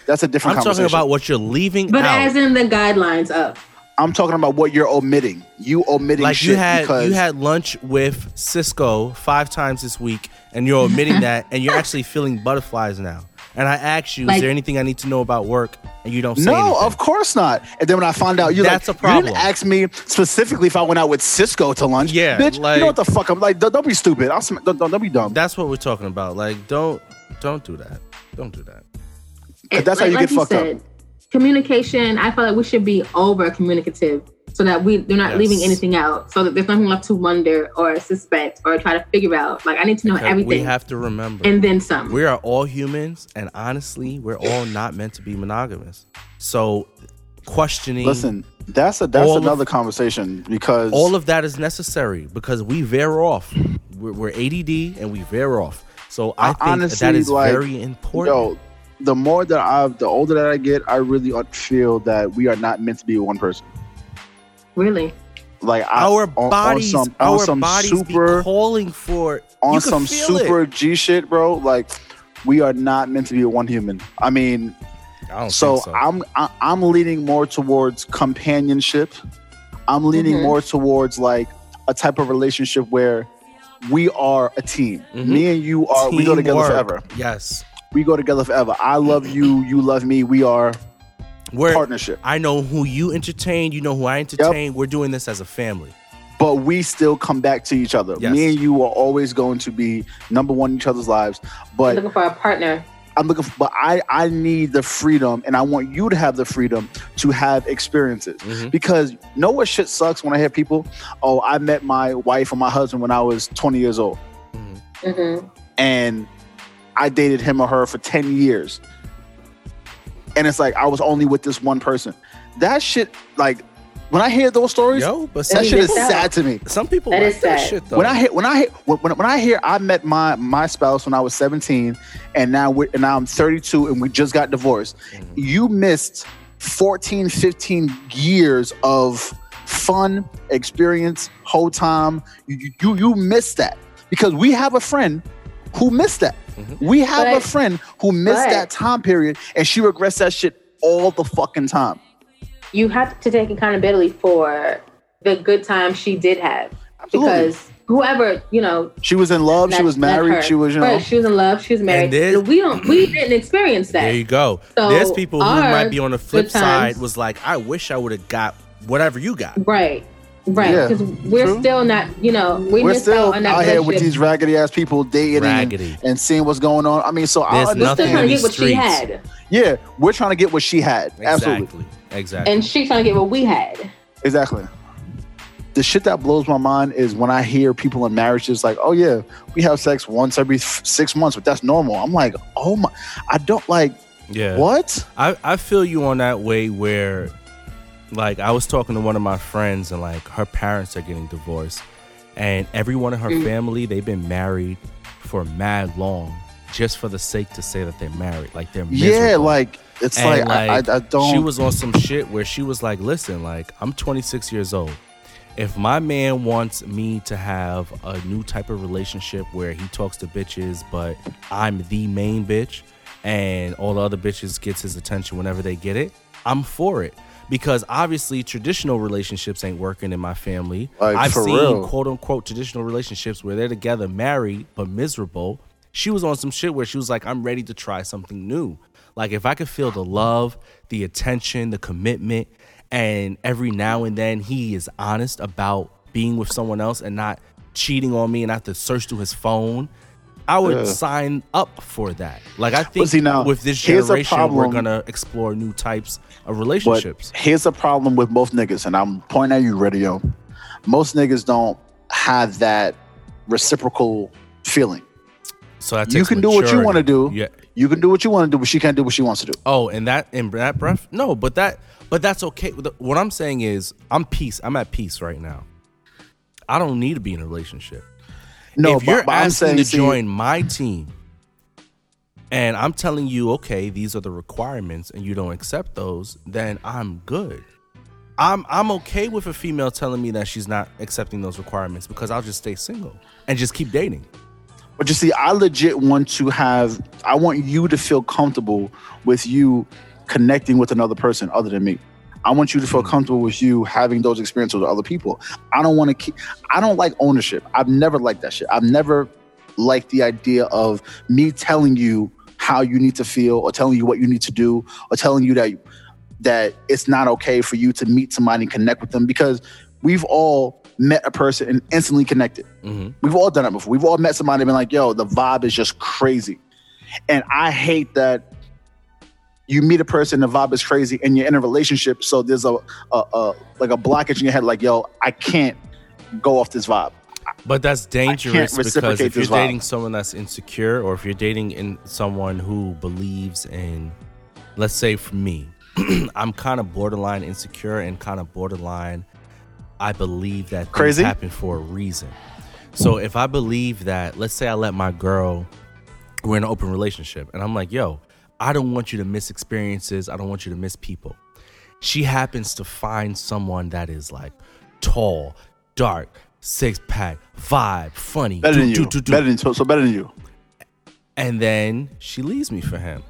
Speaker 2: That's a different
Speaker 3: I'm talking about what you're leaving
Speaker 1: But
Speaker 3: out.
Speaker 1: as in the guidelines of.
Speaker 2: I'm talking about what you're omitting. You omitting
Speaker 3: like
Speaker 2: shit
Speaker 3: you had
Speaker 2: because
Speaker 3: you had lunch with Cisco five times this week, and you're omitting that, and you're actually feeling butterflies now. And I asked you, is there anything I need to know about work? And you don't say
Speaker 2: no,
Speaker 3: anything.
Speaker 2: of course not. And then when I find out, you're
Speaker 3: That's
Speaker 2: like,
Speaker 3: a problem.
Speaker 2: you didn't ask me specifically if I went out with Cisco to lunch.
Speaker 3: Yeah,
Speaker 2: bitch.
Speaker 3: like-
Speaker 2: you know what the fuck? I'm like, don't, don't be stupid. I'll, sm- don't, don't, don't be dumb.
Speaker 3: That's what we're talking about. Like, don't don't do that. Don't do that.
Speaker 1: it-
Speaker 2: that's how you get fucked up.
Speaker 1: Communication, I feel like we should be over communicative so that we they're not
Speaker 3: Yes.
Speaker 1: leaving anything out. So that there's nothing left to wonder or suspect or try to figure out. Like I need to know
Speaker 3: Because
Speaker 1: everything.
Speaker 3: We have to remember.
Speaker 1: and then some.
Speaker 3: we are all humans, and honestly, we're all not meant to be monogamous. So, questioning,
Speaker 2: Listen, that's a that's
Speaker 3: All of-
Speaker 2: another conversation because
Speaker 3: all of that is necessary because we veer off. We're, we're ADD and we veer off. So I
Speaker 2: I
Speaker 3: think that
Speaker 2: honestly,
Speaker 3: is
Speaker 2: like,
Speaker 3: very important.
Speaker 2: yo, the more that I've, the older that I get, I really feel that we are not meant to be one person.
Speaker 1: Really.
Speaker 2: Like I,
Speaker 3: our
Speaker 2: on- on
Speaker 3: bodies,
Speaker 2: some, on
Speaker 3: our
Speaker 2: some
Speaker 3: bodies
Speaker 2: super,
Speaker 3: be calling for
Speaker 2: on
Speaker 3: you
Speaker 2: some
Speaker 3: feel
Speaker 2: super
Speaker 3: It.
Speaker 2: G shit, bro. Like we are not meant to be one human. I mean,
Speaker 3: I don't
Speaker 2: so,
Speaker 3: think so.
Speaker 2: I'm I, I'm leaning more towards companionship. I'm leaning
Speaker 1: Mhm.
Speaker 2: more towards like a type of relationship where we are a team.
Speaker 3: Mhm.
Speaker 2: Me and you are we go together
Speaker 3: Teamwork.
Speaker 2: forever.
Speaker 3: Yes,
Speaker 2: We go together forever. I love you, you love me. We are
Speaker 3: we're.
Speaker 2: partnership.
Speaker 3: I know who you entertain. You know who I entertain. We're doing this as a family.
Speaker 2: But we still come back to each other.
Speaker 3: Yes.
Speaker 2: Me and you are always going to be number one in each other's lives. But I'm
Speaker 1: looking for a partner.
Speaker 2: I'm looking for, but I I need the freedom and I want you to have the freedom to have experiences.
Speaker 3: Mhm.
Speaker 2: Because you know what shit sucks when I hear people, oh, I met my wife or my husband when I was 20 years old
Speaker 1: hmm
Speaker 2: and I dated him or her for 10 years. And it's like I was only with this one person. That shit like when I hear those stories,
Speaker 3: Yo, but
Speaker 2: that shit is
Speaker 1: missed out.
Speaker 2: sad to me.
Speaker 3: some people
Speaker 1: That
Speaker 3: like
Speaker 1: is
Speaker 3: that
Speaker 1: sad.
Speaker 3: shit though.
Speaker 2: When I hear when I hear when, when when I hear I met my my spouse when I was 17 and now we're and now I'm 32 and we just got divorced.
Speaker 3: Mhm.
Speaker 2: You missed 14 15 years of fun experience whole time. You you you missed that because we have a friend who missed that.
Speaker 3: Mhm.
Speaker 2: We have a friend who missed
Speaker 1: but-
Speaker 2: that time period and she regrets that shit all the fucking time.
Speaker 1: You have to take accountability for the good time she did have.
Speaker 2: Absolutely.
Speaker 1: Because whoever, you know,
Speaker 2: She was in love, she was married, she was, you know.
Speaker 1: right, she was in love, she was married.
Speaker 3: there's-
Speaker 1: we don't we didn't experience that.
Speaker 3: there you go.
Speaker 1: So
Speaker 3: There's people who might be on the flip
Speaker 1: times-
Speaker 3: side was like, I wish I would have got whatever you got.
Speaker 1: Right. Right.
Speaker 2: Yeah,
Speaker 1: Because we're
Speaker 2: true.
Speaker 1: still not, you know, we
Speaker 2: We're
Speaker 1: missed
Speaker 2: still
Speaker 1: out on that
Speaker 2: out here with these raggedy ass people dating and, and seeing what's going on. I mean, so I
Speaker 3: There's
Speaker 1: We're still trying to
Speaker 3: these
Speaker 1: get what she had.
Speaker 2: Yeah, we're trying to get what she had. Absolutely,
Speaker 3: Exactly. Exactly.
Speaker 1: And she's trying to get what we had.
Speaker 2: exactly. The shit that blows my mind is when I hear people in marriages like, "Oh yeah, we have sex once every f- six months, but that's normal." I'm like, "Oh my, I don't like
Speaker 3: yeah.
Speaker 2: what."
Speaker 3: I, I feel you on that way where like I was talking to one of my friends and like her parents are getting divorced and everyone in her
Speaker 1: Mm.
Speaker 3: family they've been married for mad long just for the sake to say that they're married like they're miserable.
Speaker 2: Yeah, like it's
Speaker 3: And,
Speaker 2: like, I, I, I don't.
Speaker 3: she was on some shit where she was like listen like i'm 26 years old If my man wants me to have a new type of relationship where he talks to bitches, but I'm the main bitch, and all the other bitches gets his attention whenever they get it, I'm for it. Because obviously traditional relationships ain't working in my family.
Speaker 2: Like,
Speaker 3: I've seen
Speaker 2: real.
Speaker 3: quote unquote traditional relationships where they're together, married, but miserable. She was on some shit where she was like, I'm ready to try something new. Like, if I could feel the love, the attention, the commitment, and every now and then he is honest about being with someone else and not cheating on me and I have to search through his phone, I would sign up for that. Like, I think
Speaker 2: see, now,
Speaker 3: with this generation, we're to explore new types of
Speaker 2: But
Speaker 3: relationships.
Speaker 2: here's the problem with most niggas, and I'm pointing at you, Radio. Most niggas don't have that reciprocal feeling.
Speaker 3: so that
Speaker 2: You can do what you want to do.
Speaker 3: Yeah.
Speaker 2: You can do what you want to do, but she can't do what she wants to do.
Speaker 3: Oh, and that in that breath? No, but that but that's okay. What I'm saying is I'm peace. I'm at peace right now. I don't need to be in a relationship.
Speaker 2: No,
Speaker 3: if you're
Speaker 2: but, but I'm
Speaker 3: asking
Speaker 2: saying,
Speaker 3: to
Speaker 2: see,
Speaker 3: join my team and I'm telling you, okay, these are the requirements and you don't accept those, then I'm good. I'm I'm okay with a female telling me that she's not accepting those requirements because I'll just stay single and just keep dating.
Speaker 2: But you see, I legit want to have. I want you to feel comfortable with you connecting with another person other than me. I want you to feel hmm. comfortable with you having those experiences with other people. I don't want to keep. I don't like ownership. I've never liked that shit. I've never liked the idea of me telling you how you need to feel, or telling you what you need to do, or telling you that that it's not okay for you to meet somebody and connect with them because we've all met a person and instantly connected.
Speaker 3: hmm
Speaker 2: We've all done it before. We've all met somebody and been like, yo, the vibe is just crazy. And I hate that you meet a person, the vibe is crazy, and you're in a relationship. So there's a, a, a like a blockage in your head, like, yo, I can't go off this vibe.
Speaker 3: But that's dangerous because if you're dating someone that's insecure, or if you're dating in someone who believes in, let's say for me, I'm kind of borderline insecure and kind of borderline. I believe that things
Speaker 2: Crazy?
Speaker 3: happen for a reason. So if I believe that, let's say I let my girl, we're in an open relationship, and I'm like, yo, I don't want you to miss experiences. I don't want you to miss people. She happens to find someone that is like tall, dark, six pack, vibe, funny,
Speaker 2: Better
Speaker 3: do,
Speaker 2: than you.
Speaker 3: do, do.
Speaker 2: Better than so, so better than you.
Speaker 3: and then she leaves me for him.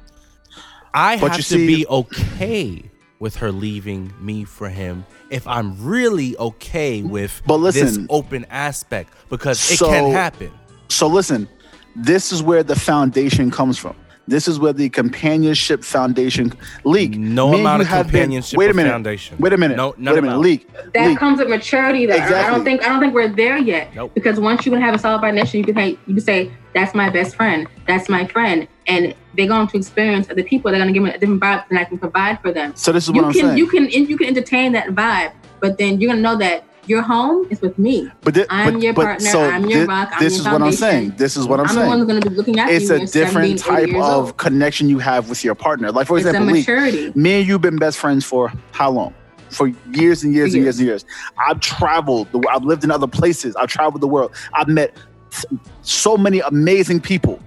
Speaker 3: I
Speaker 2: But
Speaker 3: have
Speaker 2: you
Speaker 3: to
Speaker 2: see-
Speaker 3: be okay with her leaving me for him if I'm really okay with
Speaker 2: But
Speaker 3: this
Speaker 2: listen.
Speaker 3: open aspect because it
Speaker 2: So-
Speaker 3: can happen.
Speaker 2: So listen, this is where the foundation comes from. This is where the companionship foundation leak.
Speaker 3: No
Speaker 2: Me and
Speaker 3: amount
Speaker 2: you
Speaker 3: of
Speaker 2: have been- wait a minute.
Speaker 3: foundation.
Speaker 2: Wait a minute.
Speaker 3: No,
Speaker 2: wait a minute.
Speaker 3: amount.
Speaker 2: Leak.
Speaker 1: That
Speaker 2: leak.
Speaker 1: comes with maturity, though. I don't think I don't think we're there yet.
Speaker 3: Nope.
Speaker 1: Because once you can have a solid foundation, you can say, you can say that's my best friend, that's my friend, and they're going to experience other people. They're going to give me a different vibe than I can provide for them.
Speaker 2: So this is
Speaker 1: You
Speaker 2: what I'm
Speaker 1: can
Speaker 2: saying.
Speaker 1: you can you can entertain that vibe, but then you're gonna know that your home is with me.
Speaker 2: But thi-
Speaker 1: I'm
Speaker 2: but-
Speaker 1: your
Speaker 2: but
Speaker 1: partner,
Speaker 2: so
Speaker 1: I'm your
Speaker 2: thi-
Speaker 1: rock, I'm
Speaker 2: this
Speaker 1: your
Speaker 2: is what I'm
Speaker 1: foundation.
Speaker 2: saying. This is what I'm, saying.
Speaker 1: I'm, the one who's gonna be looking after
Speaker 2: It's
Speaker 1: you.
Speaker 2: a different
Speaker 1: 70,
Speaker 2: type of
Speaker 1: old.
Speaker 2: connection you have with your partner. Like for
Speaker 1: It's
Speaker 2: example,
Speaker 1: maturity.
Speaker 2: me and you've been best friends for how long? For years and years and
Speaker 1: Years.
Speaker 2: years and years. I've traveled. The, I've lived in other places. I've traveled the world. I've met so many amazing people.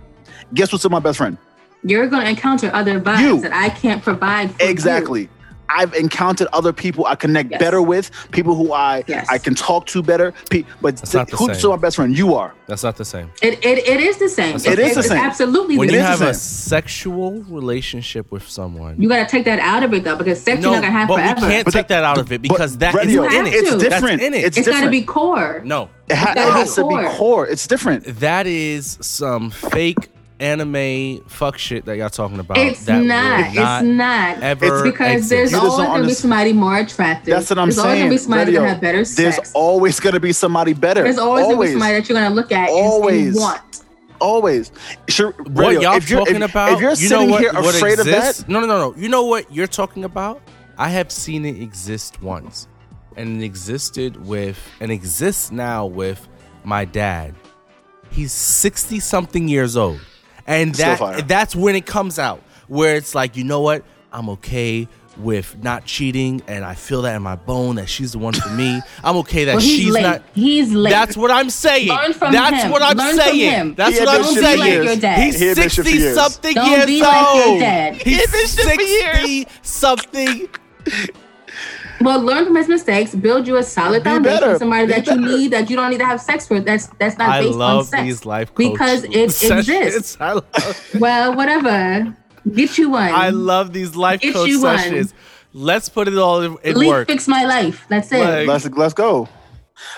Speaker 2: Guess what's in my best friend?
Speaker 1: You're gonna encounter other vibes
Speaker 2: You.
Speaker 1: that I can't provide. For you.
Speaker 2: Exactly. I've encountered other people I connect
Speaker 1: Yes.
Speaker 2: better with, people who I
Speaker 1: Yes.
Speaker 2: I can talk to better. Pe- but th- who's
Speaker 3: same.
Speaker 2: still my best friend? You are.
Speaker 3: That's not the same.
Speaker 1: It, it, it is the same.
Speaker 3: It
Speaker 1: It's-
Speaker 2: is the
Speaker 1: it's
Speaker 2: same.
Speaker 1: Absolutely.
Speaker 3: When you
Speaker 2: is
Speaker 1: same.
Speaker 2: the
Speaker 3: have a sexual relationship with someone,
Speaker 1: You gotta take that out of it though, because sex
Speaker 3: no,
Speaker 1: you're not gonna have
Speaker 3: but
Speaker 1: forever.
Speaker 3: we can't
Speaker 2: But
Speaker 3: take
Speaker 2: that-
Speaker 3: that out of it because that is
Speaker 2: radio,
Speaker 1: You
Speaker 3: in it.
Speaker 2: it's different.
Speaker 3: That's in it.
Speaker 2: It's,
Speaker 1: it's
Speaker 2: different.
Speaker 1: gotta be core.
Speaker 3: no,
Speaker 2: It, ha-
Speaker 1: It's gotta be
Speaker 2: to be
Speaker 1: core.
Speaker 2: core. It's different.
Speaker 3: that is some fake anime fuck shit that y'all talking about.
Speaker 1: It's
Speaker 3: that will
Speaker 1: not. It's not.
Speaker 3: ever
Speaker 1: It's because
Speaker 3: exist.
Speaker 1: there's always gonna be somebody more attractive.
Speaker 2: That's what I'm
Speaker 1: there's always gonna be somebody
Speaker 2: Radio,
Speaker 1: that have better sex.
Speaker 2: There's always going to be somebody better.
Speaker 1: There's always, gonna be somebody that you're gonna look at and-
Speaker 2: Always.
Speaker 1: and want.
Speaker 2: always. Sure,
Speaker 3: What y'all
Speaker 2: if you're,
Speaker 3: talking
Speaker 2: if,
Speaker 3: about?
Speaker 2: If you're
Speaker 3: you
Speaker 2: sitting
Speaker 3: know what,
Speaker 2: here
Speaker 3: what
Speaker 2: afraid
Speaker 3: exists?
Speaker 2: of that,
Speaker 3: No, no, no, no. You know what you're talking about? I have seen it exist once, and it existed with, and exists now with my dad. He's sixty something years old, and
Speaker 2: Still
Speaker 3: that
Speaker 2: fire.
Speaker 3: that's when it comes out where it's like, you know what? I'm okay with not cheating, and I feel that in my bone that she's the one for me. I'm okay that
Speaker 1: Well,
Speaker 3: she's
Speaker 1: late.
Speaker 3: not.
Speaker 1: He's late.
Speaker 3: That's what I'm saying.
Speaker 1: Learn from
Speaker 3: That's
Speaker 1: him.
Speaker 3: what I'm
Speaker 1: Learn from
Speaker 3: saying.
Speaker 1: him.
Speaker 3: That's
Speaker 2: He
Speaker 3: what I'm
Speaker 2: been shit for
Speaker 3: saying.
Speaker 1: Like your dad.
Speaker 3: He's
Speaker 2: He had been shit for
Speaker 3: 60 something years
Speaker 1: be like
Speaker 3: old. He's
Speaker 2: He had been shit for years.
Speaker 3: 60 something.
Speaker 1: Well, learn from his mistakes. Build you a solid
Speaker 2: Be
Speaker 1: foundation.
Speaker 2: better.
Speaker 1: Somebody
Speaker 2: Be
Speaker 1: that
Speaker 2: better.
Speaker 1: you need that you don't need to have sex with. That's that's not
Speaker 3: I
Speaker 1: based on
Speaker 3: love
Speaker 1: sex.
Speaker 3: these life coach
Speaker 1: because it
Speaker 3: sessions.
Speaker 1: exists.
Speaker 3: I love,
Speaker 1: Well, whatever. Get you one.
Speaker 3: I love these life
Speaker 1: Get
Speaker 3: coach
Speaker 1: you one.
Speaker 3: Let's put it all in, in
Speaker 1: Leap
Speaker 3: work.
Speaker 1: fix my life. That's it.
Speaker 3: Like-
Speaker 2: Let's let's go.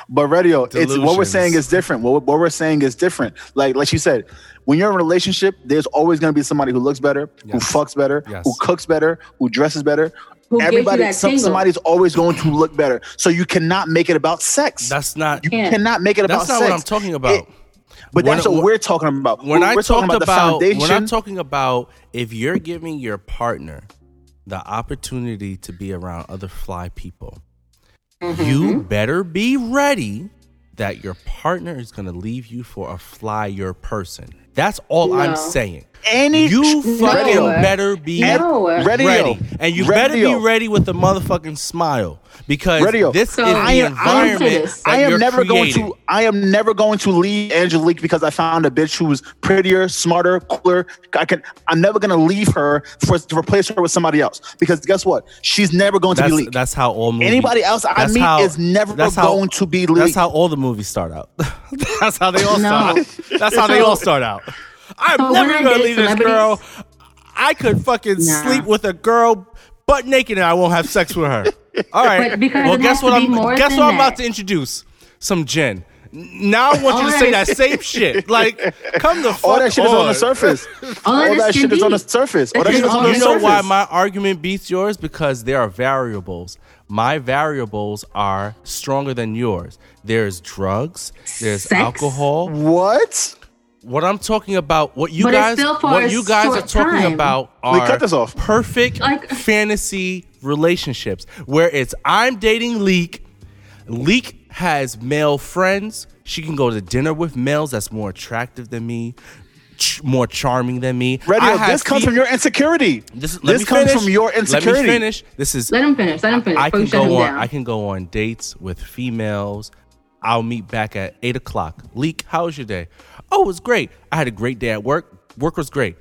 Speaker 2: But radio, it's what we're saying is different. What, what we're saying is different. Like like you said, when you're in a relationship, there's always going to be somebody who looks better, who fucks better,
Speaker 3: Yes.
Speaker 2: who cooks better, who dresses better.
Speaker 1: Who gives you
Speaker 2: Everybody,
Speaker 1: that
Speaker 2: some, somebody's always going to look better. So you cannot make it about sex.
Speaker 3: That's not.
Speaker 2: you
Speaker 1: can't.
Speaker 2: cannot make it about sex.
Speaker 3: That's not
Speaker 2: sex.
Speaker 3: what I'm talking about.
Speaker 2: It- but
Speaker 3: When-
Speaker 2: that's what we're talking about.
Speaker 3: when
Speaker 2: we're,
Speaker 3: I
Speaker 2: we're talking
Speaker 3: talked
Speaker 2: about,
Speaker 3: about,
Speaker 2: the
Speaker 3: when I'm talking about if you're giving your partner the opportunity to be around other fly people,
Speaker 1: Mm-hmm.
Speaker 3: you better be ready that your partner is going to leave you for a flyer person. That's all I'm saying.
Speaker 2: Any
Speaker 3: You fucking
Speaker 1: No.
Speaker 3: better be
Speaker 1: No.
Speaker 2: Radio.
Speaker 3: ready, and you better be ready with a motherfucking smile because
Speaker 2: Radio.
Speaker 3: this
Speaker 1: So-
Speaker 3: is the
Speaker 1: I am- I am
Speaker 3: environment
Speaker 1: this.
Speaker 3: that
Speaker 2: I am
Speaker 3: you're
Speaker 2: never
Speaker 3: creating.
Speaker 2: going to. I am never going to leave Angelique because I found a bitch who's prettier, smarter, cooler. I can. I'm never going to leave her for to replace her with somebody else because guess what? She's never going to be
Speaker 3: That's,
Speaker 2: leaked.
Speaker 3: that's how all movies.
Speaker 2: Anybody else I meet
Speaker 3: how-
Speaker 2: is never
Speaker 3: that's how-
Speaker 2: going to be leaked.
Speaker 3: That's how all the movies start out. that's how they all
Speaker 1: No.
Speaker 3: start. Out. That's how they all start out. I'm
Speaker 1: So
Speaker 3: never gonna leave this girl. I could fucking
Speaker 1: Nah.
Speaker 3: sleep with a girl butt naked and I won't have sex with her. All right. Well, guess what I'm guess what I'm about to introduce? Some gin. Now I want you to say that same shit. Like, come the fuck
Speaker 2: all that shit is on the surface.
Speaker 1: All
Speaker 2: all that shit
Speaker 1: can
Speaker 2: is on the surface. All that
Speaker 1: That
Speaker 2: shit
Speaker 1: is
Speaker 2: is on
Speaker 1: all
Speaker 2: the
Speaker 3: You know why my argument beats yours? Because there are variables. My variables are stronger than yours. There's drugs, there's
Speaker 1: Sex?
Speaker 3: alcohol.
Speaker 2: What?
Speaker 3: What I'm talking about, what you
Speaker 1: But
Speaker 3: guys, what you guys are talking
Speaker 1: time.
Speaker 3: about
Speaker 2: Wait,
Speaker 3: are
Speaker 2: cut this off.
Speaker 3: perfect
Speaker 1: Like- uh,
Speaker 3: fantasy relationships where it's I'm dating Leek. Leek has male friends. She can go to dinner with males that's more attractive than me, ch- more charming than me. I
Speaker 2: Radio, this comes
Speaker 3: fe-
Speaker 2: from your insecurity.
Speaker 3: This,
Speaker 2: This,
Speaker 3: me
Speaker 2: comes
Speaker 3: finish.
Speaker 2: from your insecurity.
Speaker 3: Let me
Speaker 2: insecurity.
Speaker 3: finish. This is
Speaker 1: Let him finish. Let him finish.
Speaker 3: I can
Speaker 1: you shut him
Speaker 3: go on.
Speaker 1: down.
Speaker 3: I can go on dates with females. I'll meet back at eight o'clock. Leek, how was your day? Oh, it was great. I had a great day at work. Work was great.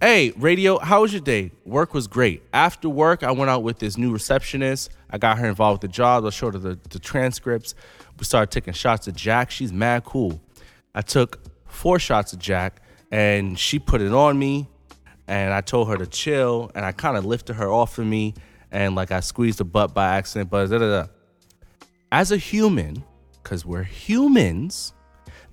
Speaker 3: Hey, radio, how was your day? Work was great. After work, I went out with this new receptionist. I got her involved with the job. I showed her the, the transcripts. We started taking shots of Jack. She's mad cool. I took four shots of Jack, and she put it on me and I told her to chill, and I kind of lifted her off of me, and like I squeezed her butt by accident, but da da da. As a human, because we're humans,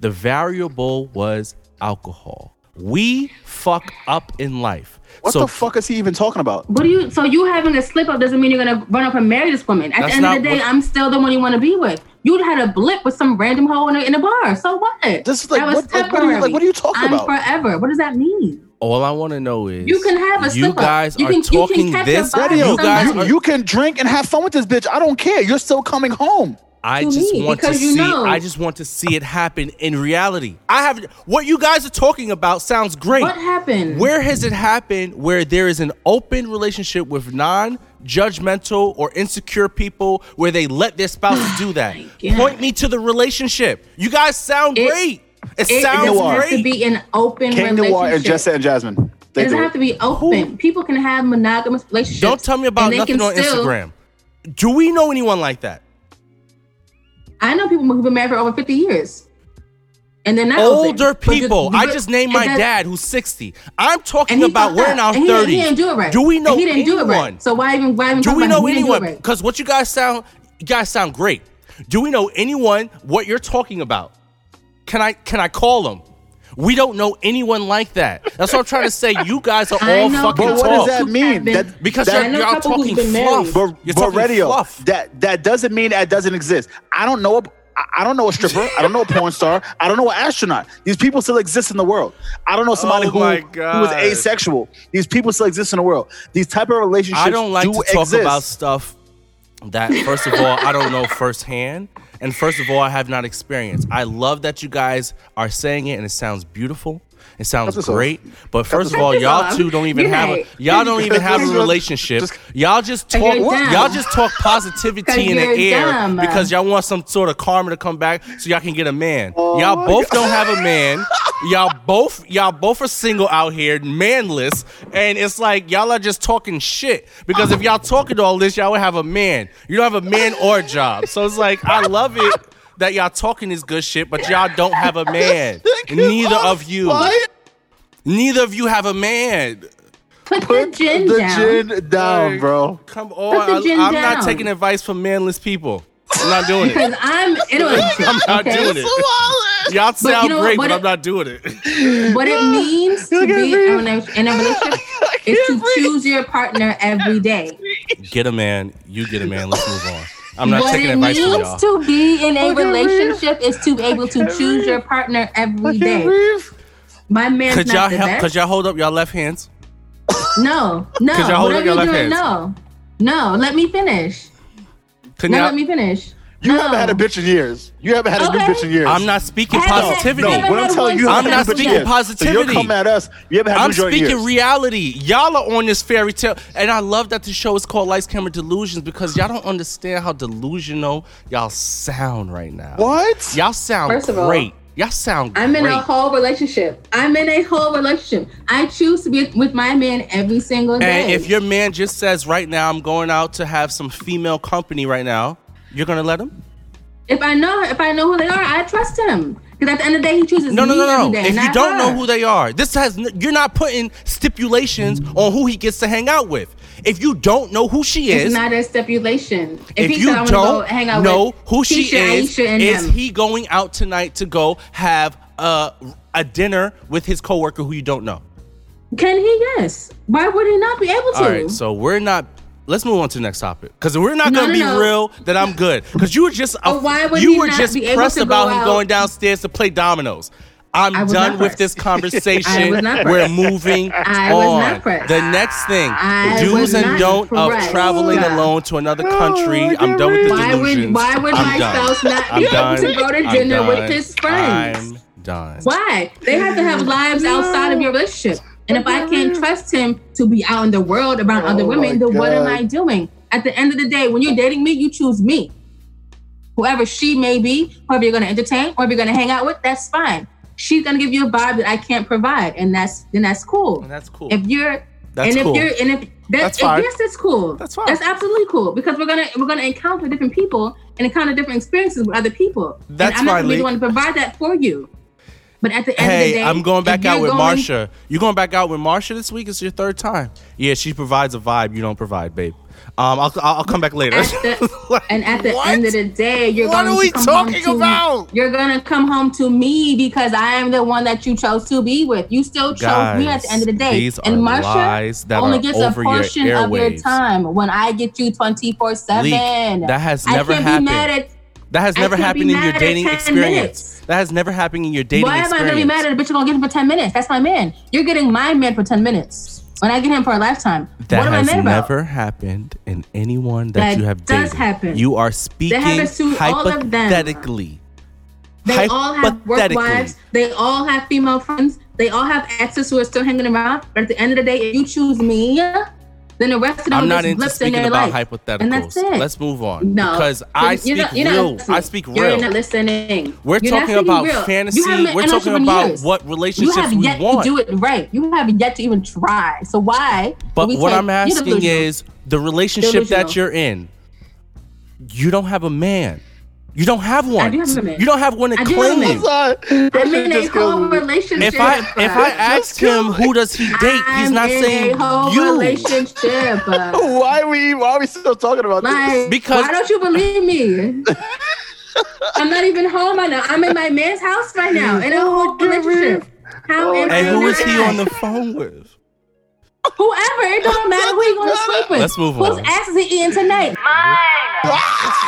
Speaker 3: the variable was alcohol. We fuck up in life.
Speaker 2: What
Speaker 3: so
Speaker 2: the fuck is he even talking about?
Speaker 1: What do you? So you having a slip up doesn't mean you're gonna run up and marry this woman. At the end of the day,
Speaker 3: what-
Speaker 1: I'm still the one you want to be with. You had a blip with some random hoe in a, in a bar. So what?
Speaker 2: This is like-
Speaker 1: That was
Speaker 2: what- like, what are you- like,
Speaker 1: temporary.
Speaker 2: what are you talking
Speaker 1: I'm
Speaker 2: about?
Speaker 1: Forever. What does that mean?
Speaker 3: all I want to know is
Speaker 1: You can have a
Speaker 3: you
Speaker 1: slip-up.
Speaker 3: guys
Speaker 1: You
Speaker 3: are
Speaker 1: can- you can
Speaker 3: talking
Speaker 1: catch your
Speaker 3: this.
Speaker 2: Radio,
Speaker 3: You guys
Speaker 1: somebody.
Speaker 3: are.
Speaker 2: you, you can drink and have fun with this bitch. I don't care. You're still coming home.
Speaker 3: I
Speaker 1: to
Speaker 3: just
Speaker 1: me,
Speaker 3: want to
Speaker 1: you
Speaker 3: see.
Speaker 1: know.
Speaker 3: I just want to see it happen in reality. I have what you guys are talking about sounds great.
Speaker 1: What happened?
Speaker 3: Where has it happened where there is an open relationship with non-judgmental or insecure people where they let their spouses do that?
Speaker 1: God.
Speaker 3: Point me to the relationship. You guys sound
Speaker 1: It-
Speaker 3: great. It,
Speaker 1: It
Speaker 3: sounds
Speaker 1: doesn't have
Speaker 3: great.
Speaker 1: to be an open
Speaker 2: King
Speaker 1: relationship.
Speaker 2: Noir and Jessa and Jasmine.
Speaker 1: It
Speaker 2: They
Speaker 1: doesn't
Speaker 2: do
Speaker 1: have to be open. People can have monogamous relationships.
Speaker 3: Don't tell me about
Speaker 1: and they
Speaker 3: nothing
Speaker 1: can
Speaker 3: on
Speaker 1: still-
Speaker 3: Instagram. Do we know anyone like that?
Speaker 1: I know people who've been married for over 50 years. And they're not
Speaker 3: Older
Speaker 1: open.
Speaker 3: People. I just named my dad who's 60. I'm talking about we're in our
Speaker 1: And he,
Speaker 3: 30s.
Speaker 1: He didn't do it right.
Speaker 3: Do we know
Speaker 1: And he didn't
Speaker 3: anyone?
Speaker 1: do it right. So why even why even
Speaker 3: Do we know
Speaker 1: it? He didn't do it
Speaker 3: anyone?
Speaker 1: right.
Speaker 3: Because what you guys sound, you guys sound great. Do we know anyone what you're talking about? Can I can I call them? We don't know anyone like that. That's what I'm trying to say. You guys are all
Speaker 1: know
Speaker 3: fucking
Speaker 2: But what
Speaker 1: people
Speaker 2: does that mean? That-
Speaker 3: because
Speaker 2: that-
Speaker 3: you're,
Speaker 1: a
Speaker 3: y'all talking
Speaker 1: been
Speaker 3: fluff.
Speaker 1: married.
Speaker 2: But,
Speaker 3: You're
Speaker 2: but
Speaker 3: talking
Speaker 2: radio,
Speaker 3: fluff.
Speaker 2: that that doesn't mean that doesn't exist. I don't know. A, I- I don't know a stripper. I don't know a porn star. I don't know an astronaut. These people still exist in the world. I don't know somebody
Speaker 3: Oh
Speaker 2: who,
Speaker 3: my
Speaker 2: who is asexual. These people still exist in the world. These type of relationships
Speaker 3: I don't like
Speaker 2: do
Speaker 3: to talk
Speaker 2: exist.
Speaker 3: about stuff that, first of all, I don't know firsthand. And first of all, I have not experienced. I love that you guys are saying it and it sounds beautiful. It sounds great. But first of all, y'all two don't even have a y'all don't even have a relationship. y'all just talk y'all just talk positivity in the air
Speaker 1: dumb.
Speaker 3: because y'all want some sort of karma to come back so y'all can get a man.
Speaker 2: Oh
Speaker 3: y'all both
Speaker 2: God.
Speaker 3: don't have a man. Y'all both y'all both are single out here, manless, and it's like y'all are just talking shit. Because if y'all talking all this, y'all would have a man. You don't have a man or a job. So it's like I love it that y'all talking is good shit, but y'all don't have a man. Neither of you.
Speaker 2: What?
Speaker 3: Neither of you have a man.
Speaker 1: Put,
Speaker 2: Put
Speaker 1: the gin
Speaker 2: the
Speaker 1: down.
Speaker 2: gin down,
Speaker 3: Like,
Speaker 2: bro.
Speaker 3: Come
Speaker 1: the
Speaker 3: on.
Speaker 1: gin
Speaker 3: I, am not taking advice from manless people. I'm not doing it.
Speaker 1: Because I'm in.
Speaker 3: I'm not
Speaker 1: okay?
Speaker 3: doing it. Y'all sound
Speaker 1: you know
Speaker 3: great,
Speaker 1: what
Speaker 3: but
Speaker 1: it-
Speaker 3: I'm not doing it.
Speaker 1: What it means to be
Speaker 2: me.
Speaker 1: in a, in a relationship is to choose your partner every day.
Speaker 3: Get a man. You get a man. Let's move on. I'm not
Speaker 1: what
Speaker 3: taking
Speaker 1: it
Speaker 3: advice from
Speaker 1: means
Speaker 3: y'all.
Speaker 1: to be in a
Speaker 2: Look
Speaker 1: relationship is to be able to choose your partner every day.
Speaker 2: breathe.
Speaker 1: My man's
Speaker 3: Could y'all help?
Speaker 1: best.
Speaker 3: Could y'all hold up y'all left hands?
Speaker 1: no, no.
Speaker 3: Could y'all hold up your
Speaker 1: you're
Speaker 3: left
Speaker 1: doing,
Speaker 3: hands?
Speaker 1: no, no. Let me finish.
Speaker 3: Can
Speaker 1: No,
Speaker 3: y'all?
Speaker 1: let me finish.
Speaker 2: You
Speaker 1: no.
Speaker 2: haven't had a bitch in years. You haven't had a new bitch in years.
Speaker 3: I'm not speaking
Speaker 1: Haven't
Speaker 3: positivity.
Speaker 2: No,
Speaker 1: haven't
Speaker 2: what I'm
Speaker 1: had
Speaker 2: telling
Speaker 1: one
Speaker 2: you, you
Speaker 3: I'm
Speaker 2: haven't
Speaker 3: not
Speaker 2: had a bitch in
Speaker 3: speaking
Speaker 2: years. So
Speaker 3: positivity.
Speaker 2: you'll come at us. You haven't had
Speaker 3: I'm
Speaker 2: a new joint in
Speaker 3: speaking
Speaker 2: years.
Speaker 3: reality. Y'all are on this fairy tale, and I love that the show is called Lights Camera Delusions because y'all don't understand how delusional y'all sound right now.
Speaker 2: What?
Speaker 3: Y'all sound
Speaker 1: First of all,
Speaker 3: great. y'all sound great.
Speaker 1: I'm in a whole relationship. I'm in a whole relationship. I choose to be with my man every single day.
Speaker 3: and if your man just says right now, I'm going out to have some female company right now, you're gonna let him?
Speaker 1: if I know if I know who they are, I trust him. Because at the end of the day, he chooses
Speaker 3: No, no, no, no.
Speaker 1: day,
Speaker 3: If you don't know who they are, this has you're not putting stipulations on who he gets to hang out with. If you don't know who she is, It's
Speaker 1: not a stipulation. If,
Speaker 3: if you
Speaker 1: said I want go
Speaker 3: don't
Speaker 1: hang out
Speaker 3: know
Speaker 1: with
Speaker 3: who she
Speaker 1: Keisha,
Speaker 3: is,
Speaker 1: Aisha,
Speaker 3: is
Speaker 1: him,
Speaker 3: he going out tonight to go have a a dinner with his coworker who you don't know?
Speaker 1: can he? Yes. Why would he not be able to?
Speaker 3: All right, so we're not. Let's move on to the next topic because we're not
Speaker 1: No,
Speaker 3: gonna
Speaker 1: no,
Speaker 3: be
Speaker 1: no.
Speaker 3: real that I'm good because you were just
Speaker 1: But why would
Speaker 3: you were just
Speaker 1: be
Speaker 3: pressed
Speaker 1: to go
Speaker 3: about him
Speaker 1: out?
Speaker 3: going downstairs to play dominoes. I'm done with this conversation.
Speaker 1: I was not
Speaker 3: We're moving on.
Speaker 1: was not pressed.
Speaker 3: The next thing,
Speaker 1: I
Speaker 3: do's and don't of traveling
Speaker 1: Yeah.
Speaker 3: alone to another
Speaker 2: Oh,
Speaker 3: country.
Speaker 2: I
Speaker 3: I'm done with the
Speaker 2: breathe.
Speaker 1: why would why would
Speaker 3: I'm
Speaker 1: my
Speaker 3: done.
Speaker 1: spouse not
Speaker 3: I'm
Speaker 1: be able
Speaker 3: done.
Speaker 1: to go to
Speaker 3: I'm
Speaker 1: dinner with his friends?
Speaker 3: I'm done.
Speaker 1: Why? They have to have lives outside of your relationship. And if I can't trust him to be out in the world around
Speaker 2: Oh
Speaker 1: other women,
Speaker 2: my
Speaker 1: then what am I doing? At the end of the day, when you're dating me, you choose me. Whoever she may be, whoever you're gonna entertain, whoever you're gonna hang out with, that's fine. She's gonna give you a vibe that I can't provide, and that's then that's cool.
Speaker 3: And that's cool.
Speaker 1: If you're
Speaker 3: That's
Speaker 1: and if
Speaker 3: cool.
Speaker 1: you're and if that,
Speaker 3: That's
Speaker 1: if-
Speaker 3: fine.
Speaker 1: yes, that's cool.
Speaker 3: That's fine.
Speaker 1: That's absolutely cool because we're gonna we're gonna encounter different people and encounter different experiences with other people. And
Speaker 3: That's
Speaker 1: I'm not
Speaker 3: fine,
Speaker 1: gonna be the one to provide that for you. But at the end of the
Speaker 3: Hey,
Speaker 1: day,
Speaker 3: I'm going back out with
Speaker 1: going-
Speaker 3: Marsha. You're going back out with Marsha this week? It's your third time. Yeah, she provides a vibe you don't provide, babe. Um, I'll I'll, come back later.
Speaker 1: At the, and at the
Speaker 3: What?
Speaker 1: end of the day, you're
Speaker 3: What
Speaker 1: going
Speaker 3: are we
Speaker 1: to come
Speaker 3: talking
Speaker 1: home to,
Speaker 3: about?
Speaker 1: You're gonna come home to me because I am the one that you chose to be with. You still chose me at the end of the day.
Speaker 3: Guys,
Speaker 1: and Marsha only gets a
Speaker 3: your
Speaker 1: portion of your time when I get you 24 seven.
Speaker 3: That has never happened.
Speaker 1: At,
Speaker 3: That has never happened in your dating experience.
Speaker 1: minutes.
Speaker 3: That has never happened in your dating
Speaker 1: Why am I gonna be mad at a bitch? You're gonna get him for 10 minutes. That's my man. You're getting my man for 10 minutes. When I get him for a lifetime.
Speaker 3: that
Speaker 1: what am I
Speaker 3: has
Speaker 1: mad about?
Speaker 3: never happened in anyone that,
Speaker 1: That
Speaker 3: you have
Speaker 1: does
Speaker 3: dated.
Speaker 1: happen.
Speaker 3: You are speaking
Speaker 1: happens to all of them.
Speaker 3: hypothetically.
Speaker 1: They all have work wives. They all have female friends. They all have exes who are still hanging around. But at the end of the day, if you choose me, then the rest of them
Speaker 3: I'm not into speaking about
Speaker 1: life.
Speaker 3: hypotheticals.
Speaker 1: And that's it.
Speaker 3: Let's move on.
Speaker 1: No,
Speaker 3: because I speak
Speaker 1: not,
Speaker 3: real. I speak real.
Speaker 1: You're not listening.
Speaker 3: We're
Speaker 1: You're
Speaker 3: talking about
Speaker 1: real.
Speaker 3: fantasy.
Speaker 1: You haven't
Speaker 3: We're talking about
Speaker 1: years.
Speaker 3: what
Speaker 1: You
Speaker 3: relationships
Speaker 1: have
Speaker 3: we
Speaker 1: yet
Speaker 3: want.
Speaker 1: to do it right. You have yet to even try. So why?
Speaker 3: But
Speaker 1: we
Speaker 3: what I'm asking is the relationship that you're in. You don't have a man. You don't have one.
Speaker 1: do have a.
Speaker 3: You don't have one to
Speaker 1: I do have a
Speaker 3: claim.
Speaker 1: man.
Speaker 2: Son, that
Speaker 1: I'm in a whole relationship.
Speaker 3: If I if I asked him who does he date, he's
Speaker 1: I'm
Speaker 3: not
Speaker 1: in
Speaker 3: saying
Speaker 1: a whole
Speaker 3: you.
Speaker 1: relationship. uh,
Speaker 2: Why are we? Why are we still talking about this?
Speaker 3: Because-
Speaker 1: why don't you believe me? I'm not even home right now. I'm in my man's house right now in a whole relationship. How
Speaker 2: Oh,
Speaker 3: And who is he on the phone with?
Speaker 1: Whoever. It don't matter who you gonna sleep with.
Speaker 3: Let's move
Speaker 1: Whose
Speaker 3: on.
Speaker 1: ass is he eating tonight?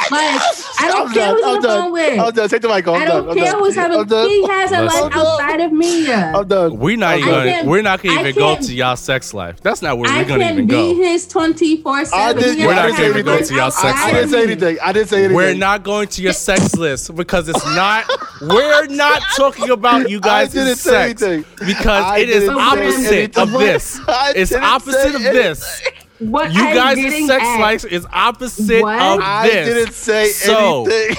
Speaker 1: Like, I don't
Speaker 2: I'm
Speaker 1: care
Speaker 2: done.
Speaker 1: who's on
Speaker 2: I'm
Speaker 1: the
Speaker 2: done.
Speaker 1: phone with.
Speaker 2: I'm done. Take the mic off.
Speaker 1: I
Speaker 2: I'm
Speaker 1: don't
Speaker 2: done. I'm
Speaker 1: care
Speaker 2: done.
Speaker 1: who's having.
Speaker 2: I'm done.
Speaker 1: He has a
Speaker 3: Listen.
Speaker 1: life outside of me.
Speaker 2: I'm done.
Speaker 3: We're not
Speaker 2: I'm
Speaker 3: even. Gonna,
Speaker 1: can't-
Speaker 3: we're not gonna
Speaker 1: I
Speaker 3: even go
Speaker 1: can't-
Speaker 3: to y'all sex life. That's not where
Speaker 1: I
Speaker 3: we're gonna
Speaker 1: can
Speaker 3: even
Speaker 1: be
Speaker 3: go.
Speaker 1: his twenty four
Speaker 2: I
Speaker 1: seven.
Speaker 2: didn't,
Speaker 3: We're
Speaker 2: I
Speaker 3: not
Speaker 2: didn't say
Speaker 3: gonna go
Speaker 2: anything.
Speaker 3: to y'all sex
Speaker 2: I didn't say anything. I didn't say anything.
Speaker 3: We're not going to your sex list because it's not. We're not talking about you guys'
Speaker 2: didn't say
Speaker 3: sex
Speaker 2: anything.
Speaker 3: because
Speaker 2: I
Speaker 3: it is
Speaker 2: didn't say
Speaker 3: opposite
Speaker 2: anything.
Speaker 3: of this.
Speaker 2: I
Speaker 3: It's
Speaker 2: didn't
Speaker 3: opposite of this.
Speaker 1: What
Speaker 3: You guys' sex
Speaker 1: at-
Speaker 3: life is opposite
Speaker 1: What?
Speaker 3: of
Speaker 2: I
Speaker 3: this.
Speaker 2: didn't say
Speaker 3: So,
Speaker 2: anything.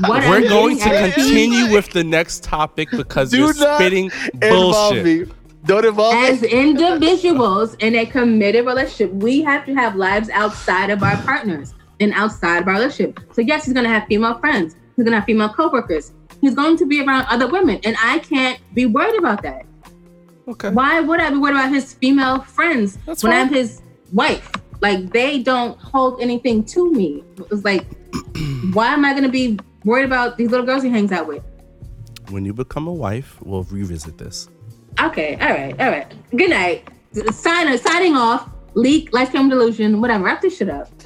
Speaker 1: What
Speaker 3: We're going to
Speaker 1: getting at-
Speaker 3: continue with the next topic because
Speaker 2: Do
Speaker 3: you're
Speaker 2: not
Speaker 3: spitting
Speaker 2: involve
Speaker 3: bullshit.
Speaker 2: me. Don't involve
Speaker 1: As
Speaker 2: me.
Speaker 1: individuals in a committed relationship, we have to have lives outside of our partners and outside of our relationship. So yes, he's gonna have female friends. He's gonna have female coworkers. He's going to be around other women, and I can't be worried about that.
Speaker 3: Okay.
Speaker 1: Why would I be worried about his female friends
Speaker 3: That's
Speaker 1: when
Speaker 3: fine.
Speaker 1: I'm his wife? Like they don't hold anything to me. It's like, why am I gonna be worried about these little girls he hangs out with?
Speaker 3: When you become a wife, we'll revisit this.
Speaker 1: Okay, all right, all right. Good night. Sign signing off. Leak, lifetime delusion, whatever. Wrap this shit up.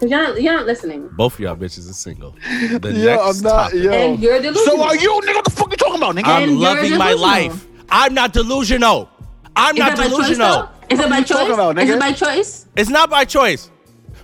Speaker 1: Cause you're not, you're not listening.
Speaker 3: Both of y'all bitches are single. The
Speaker 2: Yo,
Speaker 3: next
Speaker 2: I'm not.
Speaker 3: topic.
Speaker 2: Yo.
Speaker 1: And you're delusional.
Speaker 2: So are you, nigga? What the fuck you talking about, nigga?
Speaker 3: I'm
Speaker 1: And
Speaker 3: loving my life. I'm not delusional. I'm
Speaker 1: Is
Speaker 3: not
Speaker 1: that by choice,
Speaker 3: delusional.
Speaker 1: though? Is it by
Speaker 2: you talking
Speaker 1: choice?
Speaker 2: about,
Speaker 1: Is
Speaker 2: nigga?
Speaker 1: it by choice?
Speaker 3: It's not by choice.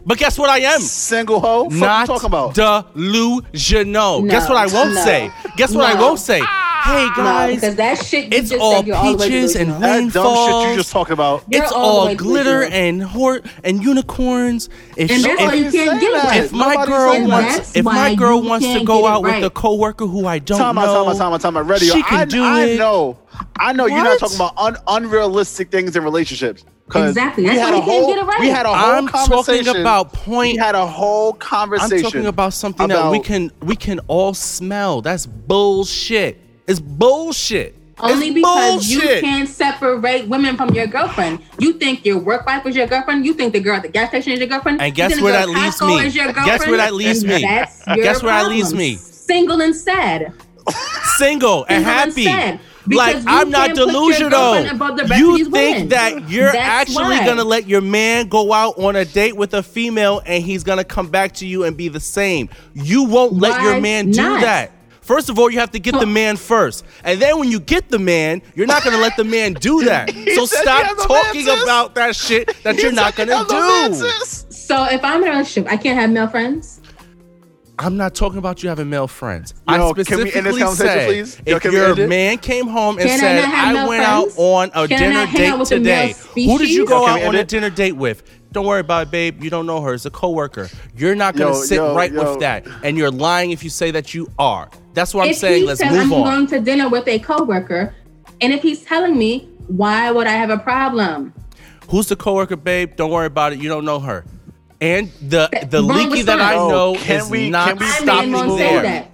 Speaker 3: But guess what I am?
Speaker 2: Single hoe? Fuck
Speaker 3: Not
Speaker 2: you talking about?
Speaker 3: delusional.
Speaker 1: No,
Speaker 3: Guess what I won't
Speaker 1: no,
Speaker 3: say? Guess what I
Speaker 1: no.
Speaker 3: won't say? Ah. Hey
Speaker 1: No,
Speaker 3: guys,
Speaker 1: because that shit you
Speaker 3: it's
Speaker 1: just
Speaker 3: all
Speaker 1: said you're all the way
Speaker 3: peaches and
Speaker 1: delusional.
Speaker 3: rain-
Speaker 2: that dumb shit
Speaker 3: falls.
Speaker 2: you just talking about.
Speaker 1: You're
Speaker 3: it's
Speaker 1: all
Speaker 3: all glitter and hort and unicorns. If
Speaker 1: And
Speaker 3: she-
Speaker 1: that's
Speaker 3: if-
Speaker 1: why you can't get
Speaker 2: that.
Speaker 1: it.
Speaker 3: if my
Speaker 2: Nobody's
Speaker 3: girl wants if my girl wants to go
Speaker 1: get it
Speaker 3: out with a coworker who I don't
Speaker 2: Time
Speaker 3: know,
Speaker 2: out, time out, time out, time out. Radio.
Speaker 3: She can
Speaker 2: I,
Speaker 3: do
Speaker 2: I
Speaker 3: it.
Speaker 2: know. I know you're not talking about un- unrealistic things in relationships.
Speaker 1: Exactly.
Speaker 2: we
Speaker 1: That's
Speaker 2: had
Speaker 1: why
Speaker 2: a
Speaker 1: you can't
Speaker 2: whole,
Speaker 1: get it right.
Speaker 2: We had a whole
Speaker 3: I'm
Speaker 2: conversation.
Speaker 3: talking about
Speaker 2: We
Speaker 3: point.
Speaker 2: had a whole conversation.
Speaker 3: I'm talking about something that we can we can all smell. That's bullshit. It's bullshit.
Speaker 1: Only
Speaker 3: It's
Speaker 1: because you can't separate women from your girlfriend. You think your work wife is your girlfriend. You think the girl at the gas station is your girlfriend.
Speaker 3: And guess where that leaves me? Guess where that leaves me? Guess where that leaves me?
Speaker 1: Single and sad.
Speaker 3: Single and
Speaker 1: and
Speaker 3: happy.
Speaker 1: sad.
Speaker 3: Like I'm not
Speaker 1: can't put your girlfriend
Speaker 3: delusional.
Speaker 1: above the rest of
Speaker 3: You think that you're
Speaker 1: That's
Speaker 3: actually
Speaker 1: why.
Speaker 3: gonna let your man go out on a date with a female and he's gonna come back to you and be the same. You won't let your
Speaker 1: Why
Speaker 3: man do
Speaker 1: not?
Speaker 3: that. First of all, you have to get the man first. And then when you get the man, you're not gonna let the man do that. So stop talking
Speaker 2: man,
Speaker 3: about that shit that you're not gonna do.
Speaker 2: the man, sis."
Speaker 1: So if I'm in a relationship, I can't have male friends.
Speaker 3: I'm not talking about you having male friends.
Speaker 2: Yo,
Speaker 3: I
Speaker 2: can we
Speaker 3: specifically
Speaker 2: end this conversation,
Speaker 3: said
Speaker 2: please? Yo,
Speaker 3: if
Speaker 2: can
Speaker 3: your
Speaker 2: end
Speaker 3: man came home and
Speaker 1: Can
Speaker 3: said,
Speaker 1: not have
Speaker 3: "I went
Speaker 1: friends?
Speaker 3: out on a
Speaker 1: Can
Speaker 3: dinner
Speaker 1: not hang out
Speaker 3: date
Speaker 1: with
Speaker 3: today," who did you go
Speaker 2: Yo,
Speaker 3: out
Speaker 2: we end
Speaker 3: on a dinner date with? Don't worry about it, babe. You don't know her. It's a coworker. You're not gonna
Speaker 2: Yo,
Speaker 3: sit
Speaker 2: yo,
Speaker 3: right
Speaker 2: yo.
Speaker 3: with that, and you're lying if you say that you are. That's what I'm saying. Let's
Speaker 1: says
Speaker 3: move
Speaker 1: I'm
Speaker 3: on.
Speaker 1: going to dinner with a coworker, and if he's telling me, why would I have a problem?
Speaker 3: Who's the coworker, babe? Don't worry about it. You don't know her. And the the
Speaker 1: Wrong
Speaker 3: leaky that I know
Speaker 2: Yo, can
Speaker 3: is
Speaker 2: we-
Speaker 3: not
Speaker 2: can we
Speaker 1: I
Speaker 3: stopping
Speaker 1: made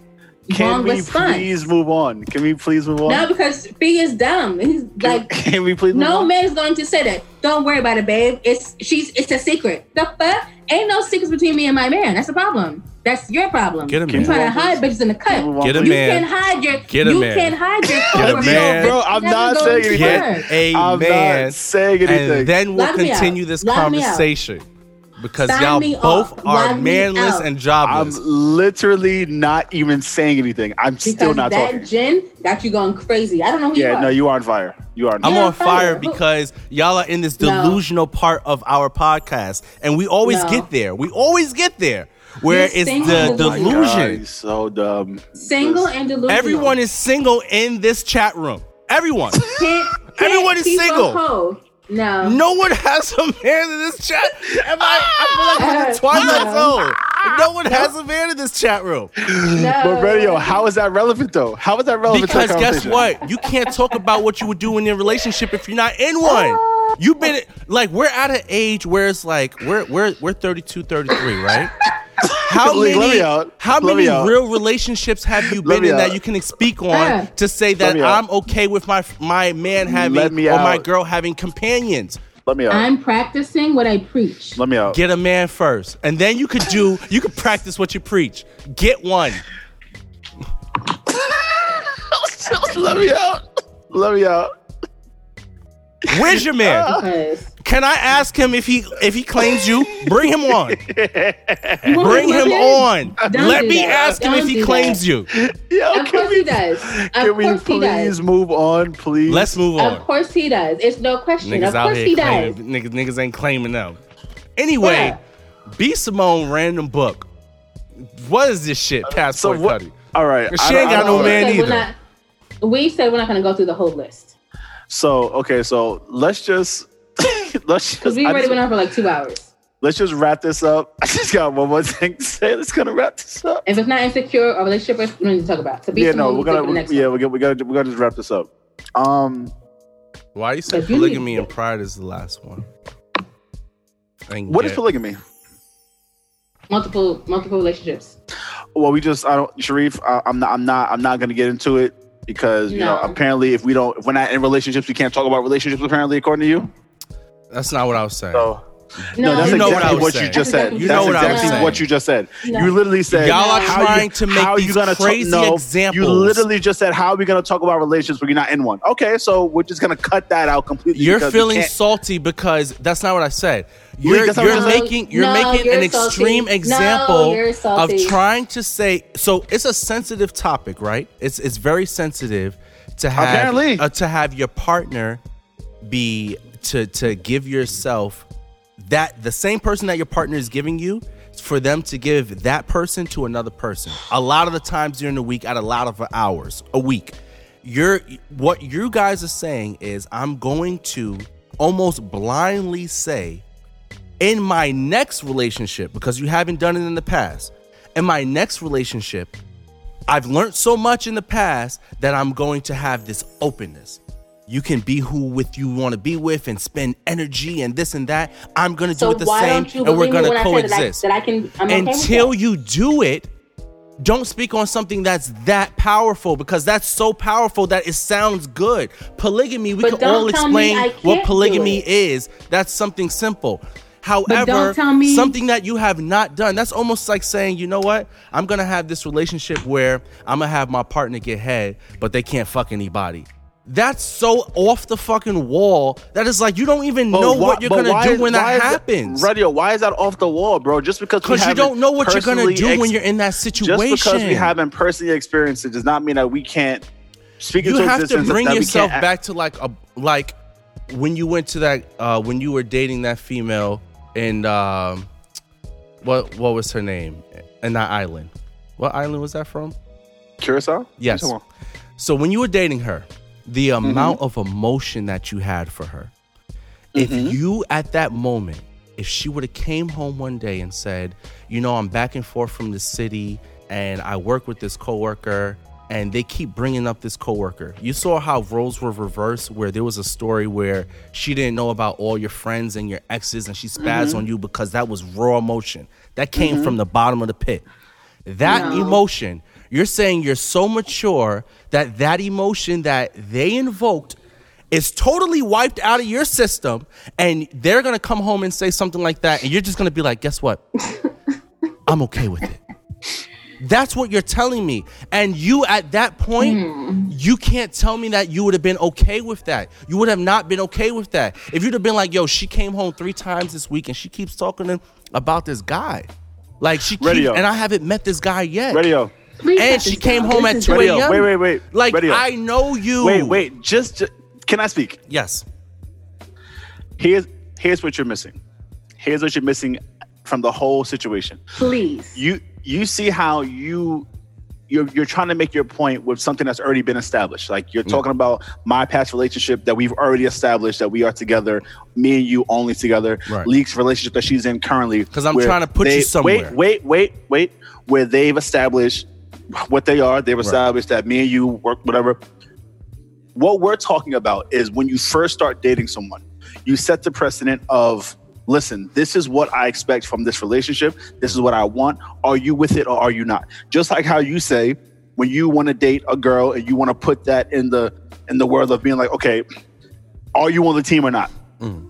Speaker 2: Can
Speaker 1: Wrong
Speaker 2: we
Speaker 1: response.
Speaker 2: please move on? Can we please move on?
Speaker 1: No, because Fee is dumb. He's
Speaker 2: Can,
Speaker 1: like,
Speaker 2: can we please move
Speaker 1: no
Speaker 2: on?
Speaker 1: man is going to say that. Don't worry about it, babe. It's she's it's a secret. The fuck? Ain't no secrets between me and my man. That's the problem. That's your problem.
Speaker 3: Get a man.
Speaker 1: You're trying to hide bitches in the cut.
Speaker 3: Get a
Speaker 2: please.
Speaker 1: You can't hide your
Speaker 3: Get a
Speaker 1: you
Speaker 3: man.
Speaker 1: can't hide your Get
Speaker 3: a
Speaker 1: coworker.
Speaker 3: man.
Speaker 2: Bro, I'm
Speaker 1: Never
Speaker 2: not saying
Speaker 1: to
Speaker 2: anything.
Speaker 1: work.
Speaker 3: Get a
Speaker 2: I'm
Speaker 3: man.
Speaker 2: not saying anything.
Speaker 3: And then we'll
Speaker 1: Lock
Speaker 3: continue this
Speaker 1: Lock me out.
Speaker 3: conversation because
Speaker 1: Sign
Speaker 3: y'all both
Speaker 1: off.
Speaker 3: are
Speaker 1: Lock
Speaker 3: manless and jobless.
Speaker 2: I'm literally not even saying anything. I'm
Speaker 1: Because
Speaker 2: still not
Speaker 1: that
Speaker 2: talking.
Speaker 1: gin got you going crazy. I don't know who you
Speaker 2: Yeah, no, you are on fire. You are on
Speaker 3: I'm on fire
Speaker 1: Who-
Speaker 3: because y'all are in this
Speaker 1: No.
Speaker 3: delusional part of our podcast, and we always
Speaker 1: No.
Speaker 3: get there. We always get there where
Speaker 1: You're
Speaker 3: it's the
Speaker 1: and
Speaker 2: Oh God,
Speaker 3: delusion.
Speaker 2: so dumb.
Speaker 1: Single and delusional.
Speaker 3: Everyone is single in this chat room. Everyone.
Speaker 1: Can't- can't
Speaker 3: Everyone is
Speaker 1: keep a
Speaker 3: single.
Speaker 1: Hoe. No.
Speaker 3: No one has a man in this chat. Am I? I feel like I'm in the Twilight
Speaker 1: No.
Speaker 3: Zone. No one has a man in this chat room.
Speaker 1: no.
Speaker 2: But radio, how is that relevant though? How is that relevant?
Speaker 3: Because
Speaker 2: to
Speaker 3: guess what? You can't talk about what you would do in your relationship if you're not in one. You've been like we're at an age where it's like we're we're we're 32, 33, right? How
Speaker 2: Let me
Speaker 3: many
Speaker 2: out.
Speaker 3: how
Speaker 2: Let me
Speaker 3: many
Speaker 2: out.
Speaker 3: real relationships have you been
Speaker 2: me
Speaker 3: in that you can speak on
Speaker 1: Uh.
Speaker 3: to say that. I'm okay with my my man having
Speaker 2: Let me
Speaker 3: or my girl having companions?
Speaker 2: Let me out.
Speaker 1: I'm practicing what I preach.
Speaker 2: Let me out.
Speaker 3: Get a man first, and then you could do you could practice what you preach. Get one.
Speaker 2: Let me out. Let me out.
Speaker 3: Where's your man?
Speaker 1: Because
Speaker 3: Can I ask him if he if he claims you? Bring him on. Bring him
Speaker 1: look at it?
Speaker 3: on.
Speaker 1: Don't
Speaker 3: Let me
Speaker 1: that.
Speaker 3: ask him
Speaker 1: Don't
Speaker 3: if he claims
Speaker 1: that.
Speaker 3: you.
Speaker 2: Yo,
Speaker 1: Of
Speaker 2: can
Speaker 1: course
Speaker 2: we,
Speaker 1: he does.
Speaker 2: Can we
Speaker 1: course does.
Speaker 2: please move on, please?
Speaker 3: Let's move on.
Speaker 1: Of course he does. It's no question.
Speaker 3: Niggas
Speaker 1: of course he
Speaker 3: claiming
Speaker 1: does.
Speaker 3: niggas, niggas ain't claiming them. Anyway, B Simone random book. What is this shit?
Speaker 2: Uh, so
Speaker 3: Passport
Speaker 2: what?
Speaker 3: Cuddy.
Speaker 2: All right.
Speaker 3: She
Speaker 2: I
Speaker 3: ain't
Speaker 2: I
Speaker 3: got
Speaker 2: don't-
Speaker 3: no man
Speaker 1: we
Speaker 3: either.
Speaker 1: not- we said we're not going to go through the whole list
Speaker 2: So okay, so let's just let's
Speaker 1: because
Speaker 2: just
Speaker 1: we already
Speaker 2: just-
Speaker 1: went on for like two hours.
Speaker 2: let's just wrap this up. I just got one more thing to say. Let's gonna wrap this up.
Speaker 1: If it's not insecure or relationship, we don't need to talk about. So be
Speaker 2: Yeah, no, we're gonna
Speaker 1: the next
Speaker 2: yeah, we're gonna we gotta we gotta just wrap this up. Um,
Speaker 3: Why you say
Speaker 1: But you need-
Speaker 3: polygamy and pride is the last one? I ain't
Speaker 2: what is
Speaker 3: get-
Speaker 2: polygamy?
Speaker 1: multiple multiple relationships.
Speaker 2: Well, we just I don't Sharif. I, I'm not I'm not I'm not gonna get into it because you know apparently if we don't if we're not in relationships we can't talk about relationships apparently according to you.
Speaker 3: That's not what I was saying.
Speaker 2: So no, that's
Speaker 3: You know what
Speaker 2: exactly
Speaker 3: I was
Speaker 2: what, you just said.
Speaker 1: You
Speaker 2: that's
Speaker 3: know what I was
Speaker 2: exactly
Speaker 3: saying.
Speaker 2: what you just said.
Speaker 1: No.
Speaker 2: You literally said
Speaker 3: Y'all are
Speaker 2: how
Speaker 3: trying
Speaker 2: you-
Speaker 3: to make
Speaker 2: how
Speaker 3: these
Speaker 2: you gonna
Speaker 3: crazy
Speaker 2: no,
Speaker 3: examples.
Speaker 2: You literally just said how are we gonna talk about relationships when you're not in one? Okay, so we're just gonna cut that out completely.
Speaker 3: You're feeling
Speaker 2: can't-
Speaker 3: salty because that's not what I said. You're,
Speaker 2: that's not
Speaker 3: you're
Speaker 2: what I said?
Speaker 3: making you're
Speaker 1: No,
Speaker 3: making
Speaker 1: you're
Speaker 3: an extreme example
Speaker 1: No,
Speaker 3: of trying to say. So it's a sensitive topic, right? It's it's very sensitive to have uh, to have your partner be to to give yourself that the same person that your partner is giving you for them to give that person to another person a lot of the times during the week at a lot of hours a week you're what you guys are saying is i'm going to almost blindly say in my next relationship because you haven't done it in the past in my next relationship I've learned so much in the past that I'm going to have this openness. You can be who with you want to be with and spend energy and this and that. I'm going to
Speaker 1: So
Speaker 3: do it the same and we're going to
Speaker 1: when I said that I-
Speaker 3: coexist.
Speaker 1: That I, can. I'm
Speaker 3: Until
Speaker 1: that.
Speaker 3: you do it, don't speak on something that's that powerful because that's so powerful that it sounds good. Polygamy, we
Speaker 1: But
Speaker 3: can all explain what polygamy is. That's something simple. However,
Speaker 1: don't tell me-
Speaker 3: something that you have not done, that's almost like saying, you know what? I'm gonna have this relationship where I'm gonna have my partner get head, but they can't fuck anybody. That's so off the fucking wall. That is like you don't even
Speaker 2: But
Speaker 3: know
Speaker 2: why-
Speaker 3: what you're gonna
Speaker 2: why
Speaker 3: do when that happens.
Speaker 2: Radio, why is that off the wall, bro? Just because
Speaker 3: Because you don't know what you're gonna do
Speaker 2: ex-
Speaker 3: when you're in that situation.
Speaker 2: Just because we haven't personally experienced it does not mean that we can't speak
Speaker 3: you
Speaker 2: into
Speaker 3: have to bring yourself back to like a like when you went to that uh when you were dating that female and um what what was her name in that island what island was that from
Speaker 2: Curacao.
Speaker 3: Yes. So when you were dating her the
Speaker 2: Mm-hmm.
Speaker 3: amount of emotion that you had for her if
Speaker 2: Mm-hmm.
Speaker 3: you at that moment if she would have came home one day and said you know i'm back and forth from the city and i work with this coworker and they keep bringing up this coworker you saw how roles were reversed where there was a story where she didn't know about all your friends and your exes and she spazzed
Speaker 2: Mm-hmm.
Speaker 3: on you because that was raw emotion that came from the bottom of the pit that
Speaker 1: No.
Speaker 3: emotion you're saying you're so mature that that emotion that they invoked is totally wiped out of your system and they're gonna come home and say something like that and you're just gonna be like guess what? I'm okay with it. That's what you're telling me. And you at that point you can't tell me that you would have been okay with that. You would have not been okay with that. If you'd have been like yo she came home three times this week and she keeps talking about this guy. Like she keeps, and i haven't met this guy yet.
Speaker 2: Radio.
Speaker 1: Please
Speaker 3: and she came
Speaker 1: down.
Speaker 3: home
Speaker 1: This
Speaker 3: at
Speaker 1: is
Speaker 3: 2 a.m.
Speaker 2: wait, wait, wait.
Speaker 3: Like
Speaker 2: Radio.
Speaker 3: I know you.
Speaker 2: Wait, wait. Just, ju- can I speak?
Speaker 3: Yes.
Speaker 2: Here's here's what you're missing. Here's what you're missing from the whole situation.
Speaker 1: Please.
Speaker 2: You you see how you you're you're trying to make your point with something that's already been established. Like you're mm. talking about my past relationship that we've already established that we are together, me and you only together.
Speaker 3: Right.
Speaker 2: Leaks relationship that she's in currently.
Speaker 3: Because I'm trying to put you somewhere.
Speaker 2: Wait, wait, wait, wait. Where they've established what they are. They've established that me and you work whatever. What we're talking about is when you first start dating someone, you set the precedent of listen, this is what I expect from this relationship. This is what I want. Are you with it or are you not? Just like how you say when you want to date a girl and you want to put that in the in the world of being like, okay, are you on the team or not?
Speaker 3: Mm.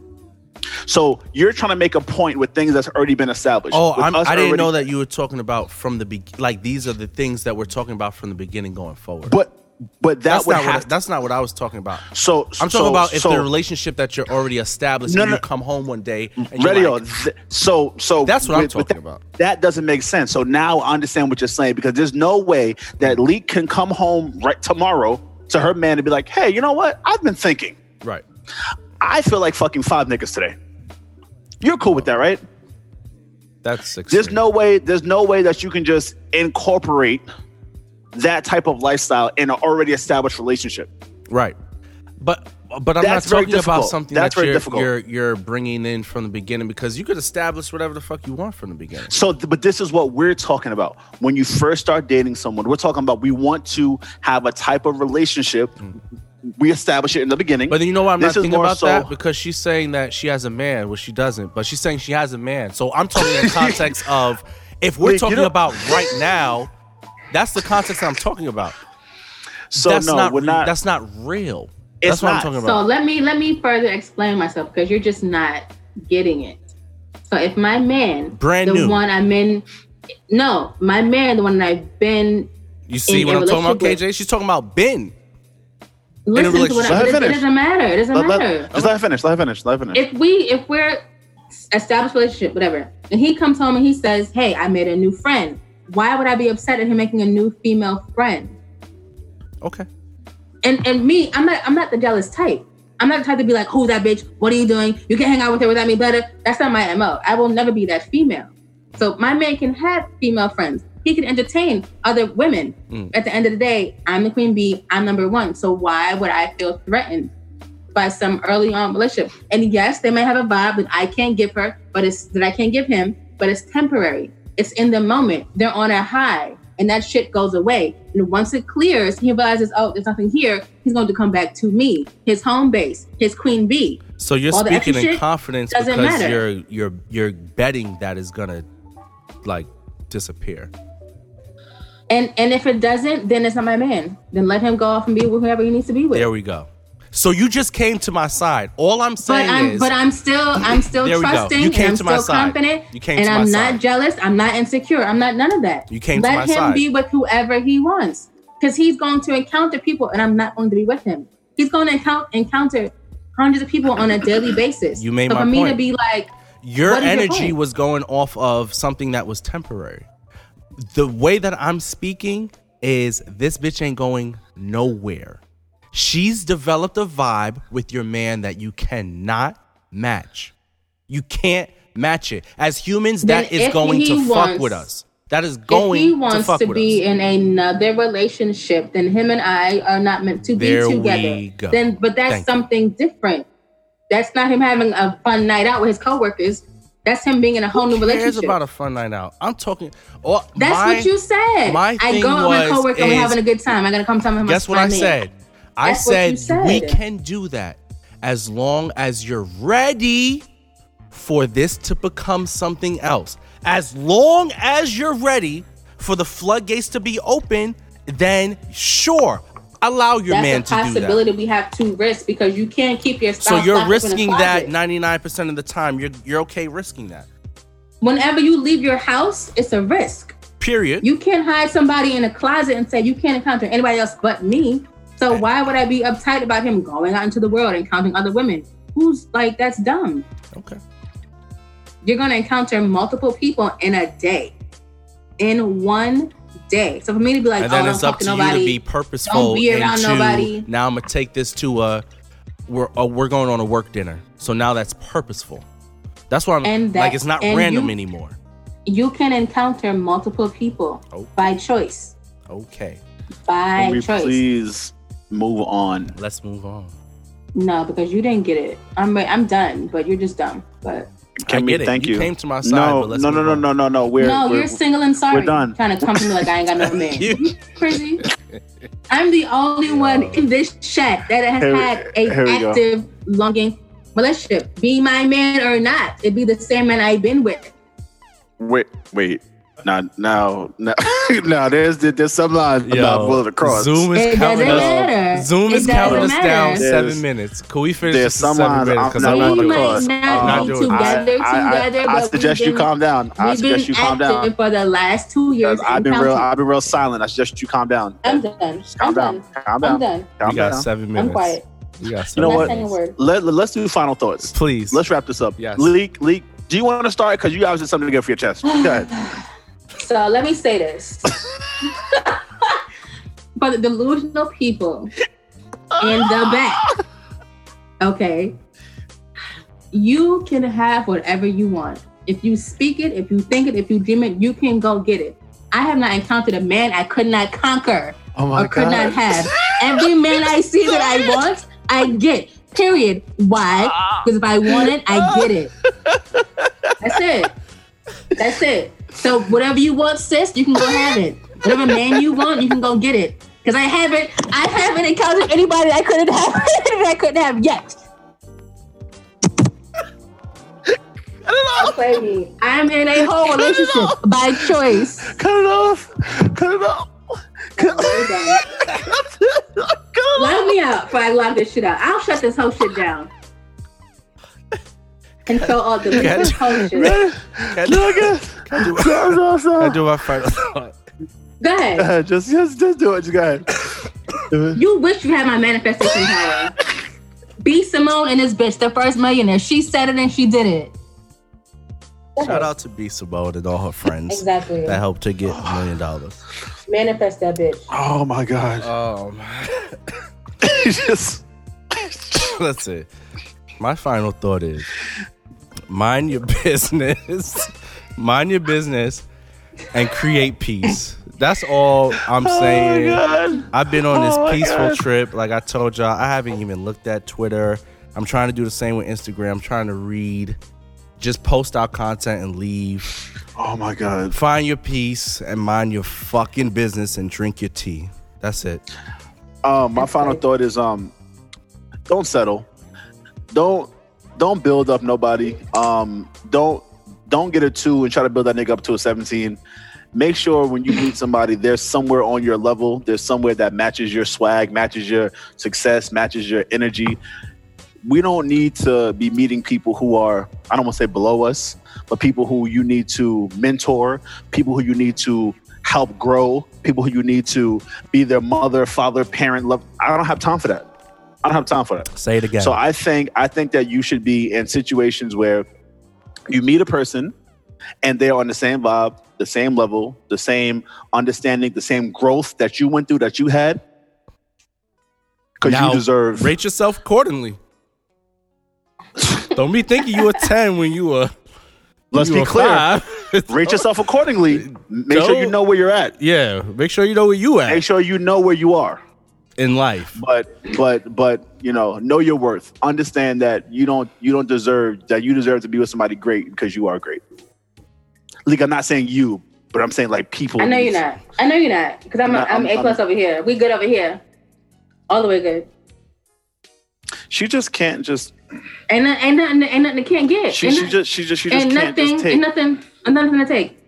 Speaker 2: So you're trying to make a point with things that's already been established.
Speaker 3: Oh, I'm, I didn't
Speaker 2: already-
Speaker 3: know that you were talking about from the be- like these are the things that we're talking about from the beginning going forward.
Speaker 2: But but that
Speaker 3: That's not what that's not what I was talking about.
Speaker 2: so
Speaker 3: I'm talking
Speaker 2: so-
Speaker 3: about if
Speaker 2: so,
Speaker 3: the relationship that you're already established
Speaker 2: No,
Speaker 3: and
Speaker 2: no.
Speaker 3: you come home one day and
Speaker 2: radio.
Speaker 3: like,
Speaker 2: th- so so
Speaker 3: That's what I'm
Speaker 2: with- with
Speaker 3: talking
Speaker 2: that,
Speaker 3: about.
Speaker 2: That doesn't make sense. So now I understand what you're saying because there's no way that Leak can come home right tomorrow to her man and be like, "Hey, you know what? I've been thinking.
Speaker 3: right.
Speaker 2: I feel like fucking five niggas today." You're cool with that, right?
Speaker 3: That's extreme.
Speaker 2: There's no way. There's no way that you can just incorporate that type of lifestyle in an already established relationship.
Speaker 3: Right. But but I'm
Speaker 2: That's
Speaker 3: not talking about something
Speaker 2: That's
Speaker 3: that
Speaker 2: very
Speaker 3: you're,
Speaker 2: difficult.
Speaker 3: you're you're bringing in from the beginning because you could establish whatever the fuck you want from the beginning.
Speaker 2: So, but this is what we're talking about. When you first start dating someone, we're talking about we want to have a type of relationship. Mm. We establish it in the beginning.
Speaker 3: But then you know why I'm
Speaker 2: This
Speaker 3: not
Speaker 2: is
Speaker 3: thinking about
Speaker 2: so-
Speaker 3: that? Because she's saying that she has a man, which she doesn't, but she's saying she has a man. So I'm talking in the context of if we're
Speaker 2: Wait, you
Speaker 3: talking
Speaker 2: know-
Speaker 3: about right now, that's the context I'm talking about.
Speaker 2: so
Speaker 3: that's
Speaker 2: no,
Speaker 3: not,
Speaker 2: we're
Speaker 3: not
Speaker 2: not.
Speaker 3: that's not real.
Speaker 2: It's
Speaker 3: that's what I'm
Speaker 2: not.
Speaker 3: talking
Speaker 1: So let me let me further explain myself because you're just not getting it. So if my man,
Speaker 3: Brand
Speaker 1: the
Speaker 3: new.
Speaker 1: one I'm in, no, my man, the one that I've been
Speaker 3: you see
Speaker 1: in
Speaker 3: what
Speaker 1: a
Speaker 3: I'm talking about,
Speaker 1: relationship
Speaker 3: KJ? She's talking about Ben.
Speaker 1: Listen to what. I, it, it doesn't matter. It doesn't
Speaker 2: Let- let-
Speaker 1: matter.
Speaker 2: just let her finish. Let her finish. Let her finish.
Speaker 1: if we if we're established relationship, whatever, and he comes home and he says, "Hey, I made a new friend." Why would I be upset at him making a new female friend?
Speaker 3: Okay.
Speaker 1: And and me, I'm not I'm not the jealous type. I'm not the type to be like, "Who's that bitch? What are you doing? You can hang out with her without me better." That's not my mo. I will never be that female. So my man can have female friends. He can entertain other women.
Speaker 3: Mm.
Speaker 1: At the end of the day, I'm the queen bee. I'm number one. So why would I feel threatened by some early on relationship? And yes, they may have a vibe that I can't give her, but it's that I can't give him, but it's temporary. It's in the moment. They're on a high, and that shit goes away. And once it clears, he realizes, oh, there's nothing here. He's going to come back to me, his home base, his queen bee.
Speaker 3: So you're
Speaker 1: All
Speaker 3: speaking in confidence because
Speaker 1: matter.
Speaker 3: you're you're you're betting that is gonna like disappear.
Speaker 1: And and if it doesn't, then it's not my man. Then let him go off and be with whoever he needs to be with.
Speaker 3: There we go. So you just came to my side. All I'm
Speaker 1: but
Speaker 3: saying
Speaker 1: I'm
Speaker 3: is
Speaker 1: but I'm still I'm still
Speaker 3: There we go.
Speaker 1: trusting
Speaker 3: You came
Speaker 1: and I'm
Speaker 3: to my
Speaker 1: still
Speaker 3: side.
Speaker 1: confident.
Speaker 3: You came
Speaker 1: and
Speaker 3: to my
Speaker 1: I'm not
Speaker 3: side.
Speaker 1: jealous. I'm not insecure. I'm not none of that.
Speaker 3: You came to
Speaker 1: Let him
Speaker 3: side.
Speaker 1: be with whoever he wants. Because he's going to encounter people and I'm not going to be with him. He's going to encounter encounter hundreds of people on a daily basis.
Speaker 3: You made
Speaker 1: so
Speaker 3: my
Speaker 1: for me to be like,
Speaker 3: your
Speaker 1: is your
Speaker 3: energy was going off of something that was temporary. The way that I'm speaking is this bitch ain't going nowhere. She's developed a vibe with your man that you cannot match. You can't match it. As humans,
Speaker 1: Then
Speaker 3: that is going
Speaker 1: he
Speaker 3: to fuck with us. That is
Speaker 1: if
Speaker 3: going
Speaker 1: he
Speaker 3: to
Speaker 1: wants
Speaker 3: fuck
Speaker 1: to, be in another relationship, then him and I are not meant to
Speaker 3: There
Speaker 1: be together. Then, but that's
Speaker 3: Thank you.
Speaker 1: something different. That's not him having a fun night out with his coworkers. That's him being in a whole new
Speaker 3: Who cares
Speaker 1: relationship.
Speaker 3: about a fun night out? I'm talking. Oh,
Speaker 1: that's
Speaker 3: my-
Speaker 1: what you said.
Speaker 3: my
Speaker 1: I go out with my
Speaker 3: coworker.
Speaker 1: coworker, we're having a good time. I gotta come tell him.
Speaker 3: Guess what I said? I said, we can do that as long as you're ready for this to become something else. As long as you're ready for the floodgates to be open, then sure, allow your
Speaker 1: That's
Speaker 3: man
Speaker 1: a
Speaker 3: to do that.
Speaker 1: possibility we have to risk because you can't keep your
Speaker 3: So you're
Speaker 1: locked up in a
Speaker 3: risking that 99% of the time. You're you're okay risking that.
Speaker 1: Whenever you leave your house, it's a risk.
Speaker 3: Period.
Speaker 1: You can't hide somebody in a closet and say you can't encounter anybody else but me. So why would I be uptight about him going out into the world and encountering other women? Who's like that's dumb.
Speaker 3: okay.
Speaker 1: You're gonna encounter multiple people in a day, in one day. So for me to be like,
Speaker 3: and
Speaker 1: oh,
Speaker 3: then
Speaker 1: don't
Speaker 3: it's
Speaker 1: talk
Speaker 3: up
Speaker 1: to
Speaker 3: to you
Speaker 1: nobody.
Speaker 3: to be purposeful.
Speaker 1: Don't be around
Speaker 3: into,
Speaker 1: nobody.
Speaker 3: Now I'm gonna take this to a we're uh, we're going on a work dinner. So now that's purposeful. That's why I'm
Speaker 1: And that-
Speaker 3: like it's not
Speaker 1: and
Speaker 3: random
Speaker 1: you-
Speaker 3: anymore.
Speaker 1: you can encounter multiple people
Speaker 3: Oh.
Speaker 1: by choice.
Speaker 3: Okay,
Speaker 1: By
Speaker 2: Can we
Speaker 1: choice.
Speaker 2: please move on?
Speaker 3: let's move on.
Speaker 1: No, because you didn't get it. I'm I'm done, but you're just dumb. But
Speaker 2: Can
Speaker 3: I
Speaker 2: we?
Speaker 3: get it.
Speaker 2: Thank
Speaker 3: You
Speaker 2: you.
Speaker 3: came to my side,
Speaker 2: No,
Speaker 3: but let's
Speaker 2: no, no, no, no, no, no. We're,
Speaker 1: no,
Speaker 2: we're
Speaker 1: you're single and sorry.
Speaker 2: we're done.
Speaker 1: Trying to come to me like I ain't got no man.
Speaker 3: You-
Speaker 1: You crazy? I'm the only one in this chat that has
Speaker 2: Here
Speaker 1: had a
Speaker 2: here go.
Speaker 1: active, longing relationship. Be my man or not, it'd be the same man I've been with.
Speaker 2: wait, wait. Now, now, now, now there's there's some lines I'm
Speaker 3: Yo,
Speaker 2: not willing to cross.
Speaker 3: Zoom is
Speaker 1: It
Speaker 3: counting us.
Speaker 1: matter.
Speaker 3: Zoom
Speaker 1: It
Speaker 3: is counting us down
Speaker 1: matter.
Speaker 3: seven minutes. Can we finish
Speaker 2: there's
Speaker 3: this in
Speaker 2: some
Speaker 3: seven
Speaker 2: lines
Speaker 3: minutes?
Speaker 2: I'm
Speaker 3: Because
Speaker 2: not
Speaker 3: I'm not
Speaker 1: we
Speaker 2: to
Speaker 1: might
Speaker 2: cross.
Speaker 1: not
Speaker 3: Not
Speaker 1: be together,
Speaker 2: I, I,
Speaker 1: together,
Speaker 2: I, I
Speaker 1: but
Speaker 2: suggest
Speaker 1: we've
Speaker 2: you
Speaker 1: been,
Speaker 2: calm down. I suggest
Speaker 1: been
Speaker 2: you calm down.
Speaker 1: for the last two years.
Speaker 2: I've
Speaker 1: and
Speaker 2: been real. I've been real silent. I suggest you calm down.
Speaker 1: I'm done.
Speaker 2: Just calm
Speaker 1: I'm
Speaker 2: down.
Speaker 1: done.
Speaker 2: Calm
Speaker 1: I'm done.
Speaker 2: Calm
Speaker 3: We got
Speaker 2: down.
Speaker 3: seven minutes.
Speaker 1: I'm quiet.
Speaker 3: We got
Speaker 2: You know what?
Speaker 1: saying.
Speaker 2: Let, let's do final thoughts.
Speaker 3: Please.
Speaker 2: Let's wrap this up.
Speaker 3: Yes.
Speaker 2: Leak, leak. Do you want to start? Because you guys have something to get for your chest. Go ahead.
Speaker 1: So let me say this. For the delusional people in the back, okay, you can have whatever you want. If you speak it, if you think it, if you dream it, you can go get it. I have not encountered a man I could not conquer
Speaker 2: Oh my
Speaker 1: or could not have. Every man I see that I want, I get. Period. Why? Ah. Because if I want it, I get it. That's it. That's it. So whatever you want, sis, you can go have it. Whatever man you want, you can go get it. Because I haven't, I haven't encountered anybody I couldn't have that I couldn't have yet. Don't play me. I'm in a whole relationship by choice.
Speaker 2: Cut it off. Cut it off. Cut,
Speaker 1: We're done.
Speaker 2: cut it off.
Speaker 1: Lock me out before I lock this shit out. I'll shut this whole shit down. Control all the
Speaker 3: Can
Speaker 1: this whole shit.
Speaker 3: Can
Speaker 2: No, good.
Speaker 3: I do,
Speaker 2: No, no,
Speaker 3: can I do my final thought?
Speaker 1: Go ahead.
Speaker 2: Just, just, just do it. Just go ahead.
Speaker 1: You wish you had my manifestation power. B Simone and this bitch, the first millionaire. She said it and she did it.
Speaker 3: Shout out to B Simone and all her friends
Speaker 1: Exactly.
Speaker 3: that helped her get a million dollars.
Speaker 1: Manifest that bitch.
Speaker 2: Oh my God.
Speaker 3: Um,
Speaker 2: just.
Speaker 3: that's it. My final thought is mind your business, mind your business, and create peace. That's all I'm
Speaker 2: Oh
Speaker 3: saying.
Speaker 2: God.
Speaker 3: I've been on this
Speaker 2: Oh
Speaker 3: peaceful
Speaker 2: God.
Speaker 3: trip. Like I told y'all, I haven't even looked at Twitter. I'm trying to do the same with Instagram. I'm trying to read, just post our content and leave.
Speaker 2: Oh my God.
Speaker 3: Find your peace and mind your fucking business and drink your tea. That's it.
Speaker 2: Um, my final thought is um, don't settle. Don't don't build up nobody. Um, don't don't get a two and try to build that nigga up to a seventeen. Make sure when you meet somebody, there's somewhere on your level. There's somewhere that matches your swag, matches your success, matches your energy. We don't need to be meeting people who are I don't want to say below us, but people who you need to mentor, people who you need to help grow, people who you need to be their mother, father, parent, love. I don't have time for that. I don't have time for that.
Speaker 3: Say it again.
Speaker 2: So I think I think that you should be in situations where you meet a person and they're on the same vibe, the same level, the same understanding, the same growth that you went through that you had. Because you deserve
Speaker 3: Rate yourself accordingly. Don't be thinking you a 10 when you a
Speaker 2: Let's
Speaker 3: you
Speaker 2: be clear. rate yourself accordingly. Make sure you know where you're at.
Speaker 3: Yeah, make sure you know where you at
Speaker 2: Make sure you know where you are.
Speaker 3: In life.
Speaker 2: but but but you know know your worth understand that you don't you don't deserve that you deserve to be with somebody great because you are great like i'm not saying you but i'm saying like people
Speaker 1: I know you're not. I know you're not. Because I'm,
Speaker 2: No,
Speaker 1: I'm,
Speaker 2: I'm-
Speaker 1: A plus over here. We good over here. All the way good.
Speaker 2: she just can't just
Speaker 1: Ain't, no- ain't nothing, ain't nothing can't get.
Speaker 2: she, she
Speaker 1: no-
Speaker 2: just she just she just
Speaker 1: ain't
Speaker 2: can't
Speaker 1: nothing,
Speaker 2: just take
Speaker 1: ain't nothing, ain't nothing to take.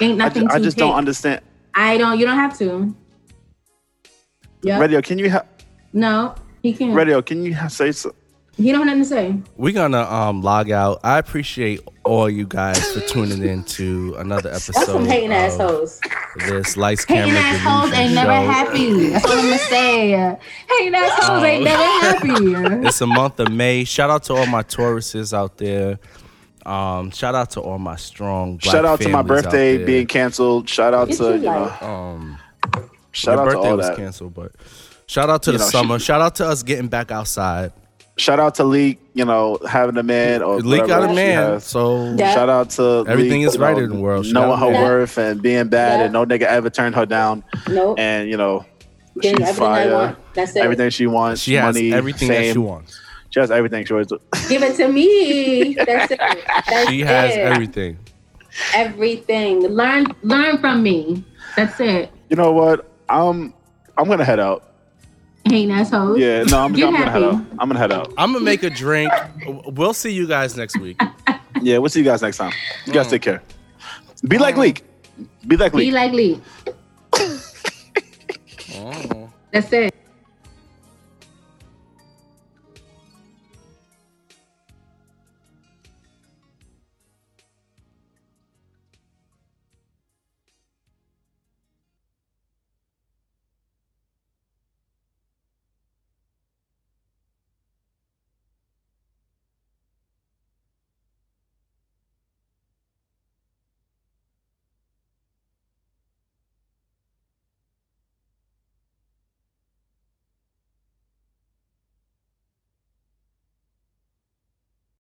Speaker 1: Ain't
Speaker 2: i
Speaker 1: nothing
Speaker 2: just, I just
Speaker 1: take.
Speaker 2: don't understand
Speaker 1: I don't. You don't have to. Yeah.
Speaker 2: radio can you ha-
Speaker 1: No, he can't.
Speaker 2: radio can you ha- say so
Speaker 1: He don't have nothing to say.
Speaker 3: We're gonna um log out. I appreciate all you guys for tuning in to another
Speaker 1: That's
Speaker 3: episode.
Speaker 1: some hating
Speaker 3: of
Speaker 1: assholes.
Speaker 3: This lights
Speaker 1: Hating
Speaker 3: camera
Speaker 1: assholes
Speaker 3: delusion
Speaker 1: ain't never happy. That's all I'm gonna say. Hating assholes ain't
Speaker 3: Oh.
Speaker 1: never happy.
Speaker 3: It's a month of May. Shout out to all my Tauruses out there. Um, shout out to all my strong. Black
Speaker 2: shout out to my
Speaker 3: families out
Speaker 2: birthday being canceled shout out
Speaker 1: Get
Speaker 2: to you know
Speaker 1: life.
Speaker 3: Um,
Speaker 2: shout
Speaker 3: my
Speaker 2: out to
Speaker 3: birthday
Speaker 2: all
Speaker 3: was
Speaker 2: that
Speaker 3: canceled, but shout out to
Speaker 2: You
Speaker 3: the
Speaker 2: know,
Speaker 3: summer. Shout out to us getting back outside.
Speaker 2: shout out to leak you know having a man or
Speaker 3: Leak
Speaker 2: whatever
Speaker 3: got a man, so
Speaker 1: Yeah.
Speaker 2: Shout out to
Speaker 3: Everything
Speaker 2: Leak,
Speaker 3: is
Speaker 2: you
Speaker 3: right
Speaker 2: know,
Speaker 3: in the world. She
Speaker 2: knowing
Speaker 3: got
Speaker 2: her
Speaker 3: a man.
Speaker 2: worth and being bad,
Speaker 1: Yeah.
Speaker 2: and no nigga ever turned her down.
Speaker 1: Nope.
Speaker 2: And you know,
Speaker 1: Getting
Speaker 2: she's
Speaker 1: everything I
Speaker 2: fire.
Speaker 1: want. That's it.
Speaker 2: Everything she wants,
Speaker 3: she has
Speaker 2: money,
Speaker 3: everything
Speaker 2: fame.
Speaker 3: that she wants.
Speaker 2: She has everything she wants.
Speaker 1: Give it to me. That's it. That's
Speaker 3: She has everything.
Speaker 1: Everything. Learn, learn from me. That's it.
Speaker 2: You know what? I'm I'm gonna head out.
Speaker 1: Hating assholes.
Speaker 2: Yeah, no, I'm, I'm gonna head out. I'm gonna head out.
Speaker 3: I'm gonna make a drink. We'll see you guys next week.
Speaker 2: Yeah, we'll see you guys next time. You guys
Speaker 3: Mm.
Speaker 2: take care. Be like Leak. Be like
Speaker 1: Be like Lee.
Speaker 3: Oh.
Speaker 1: That's it.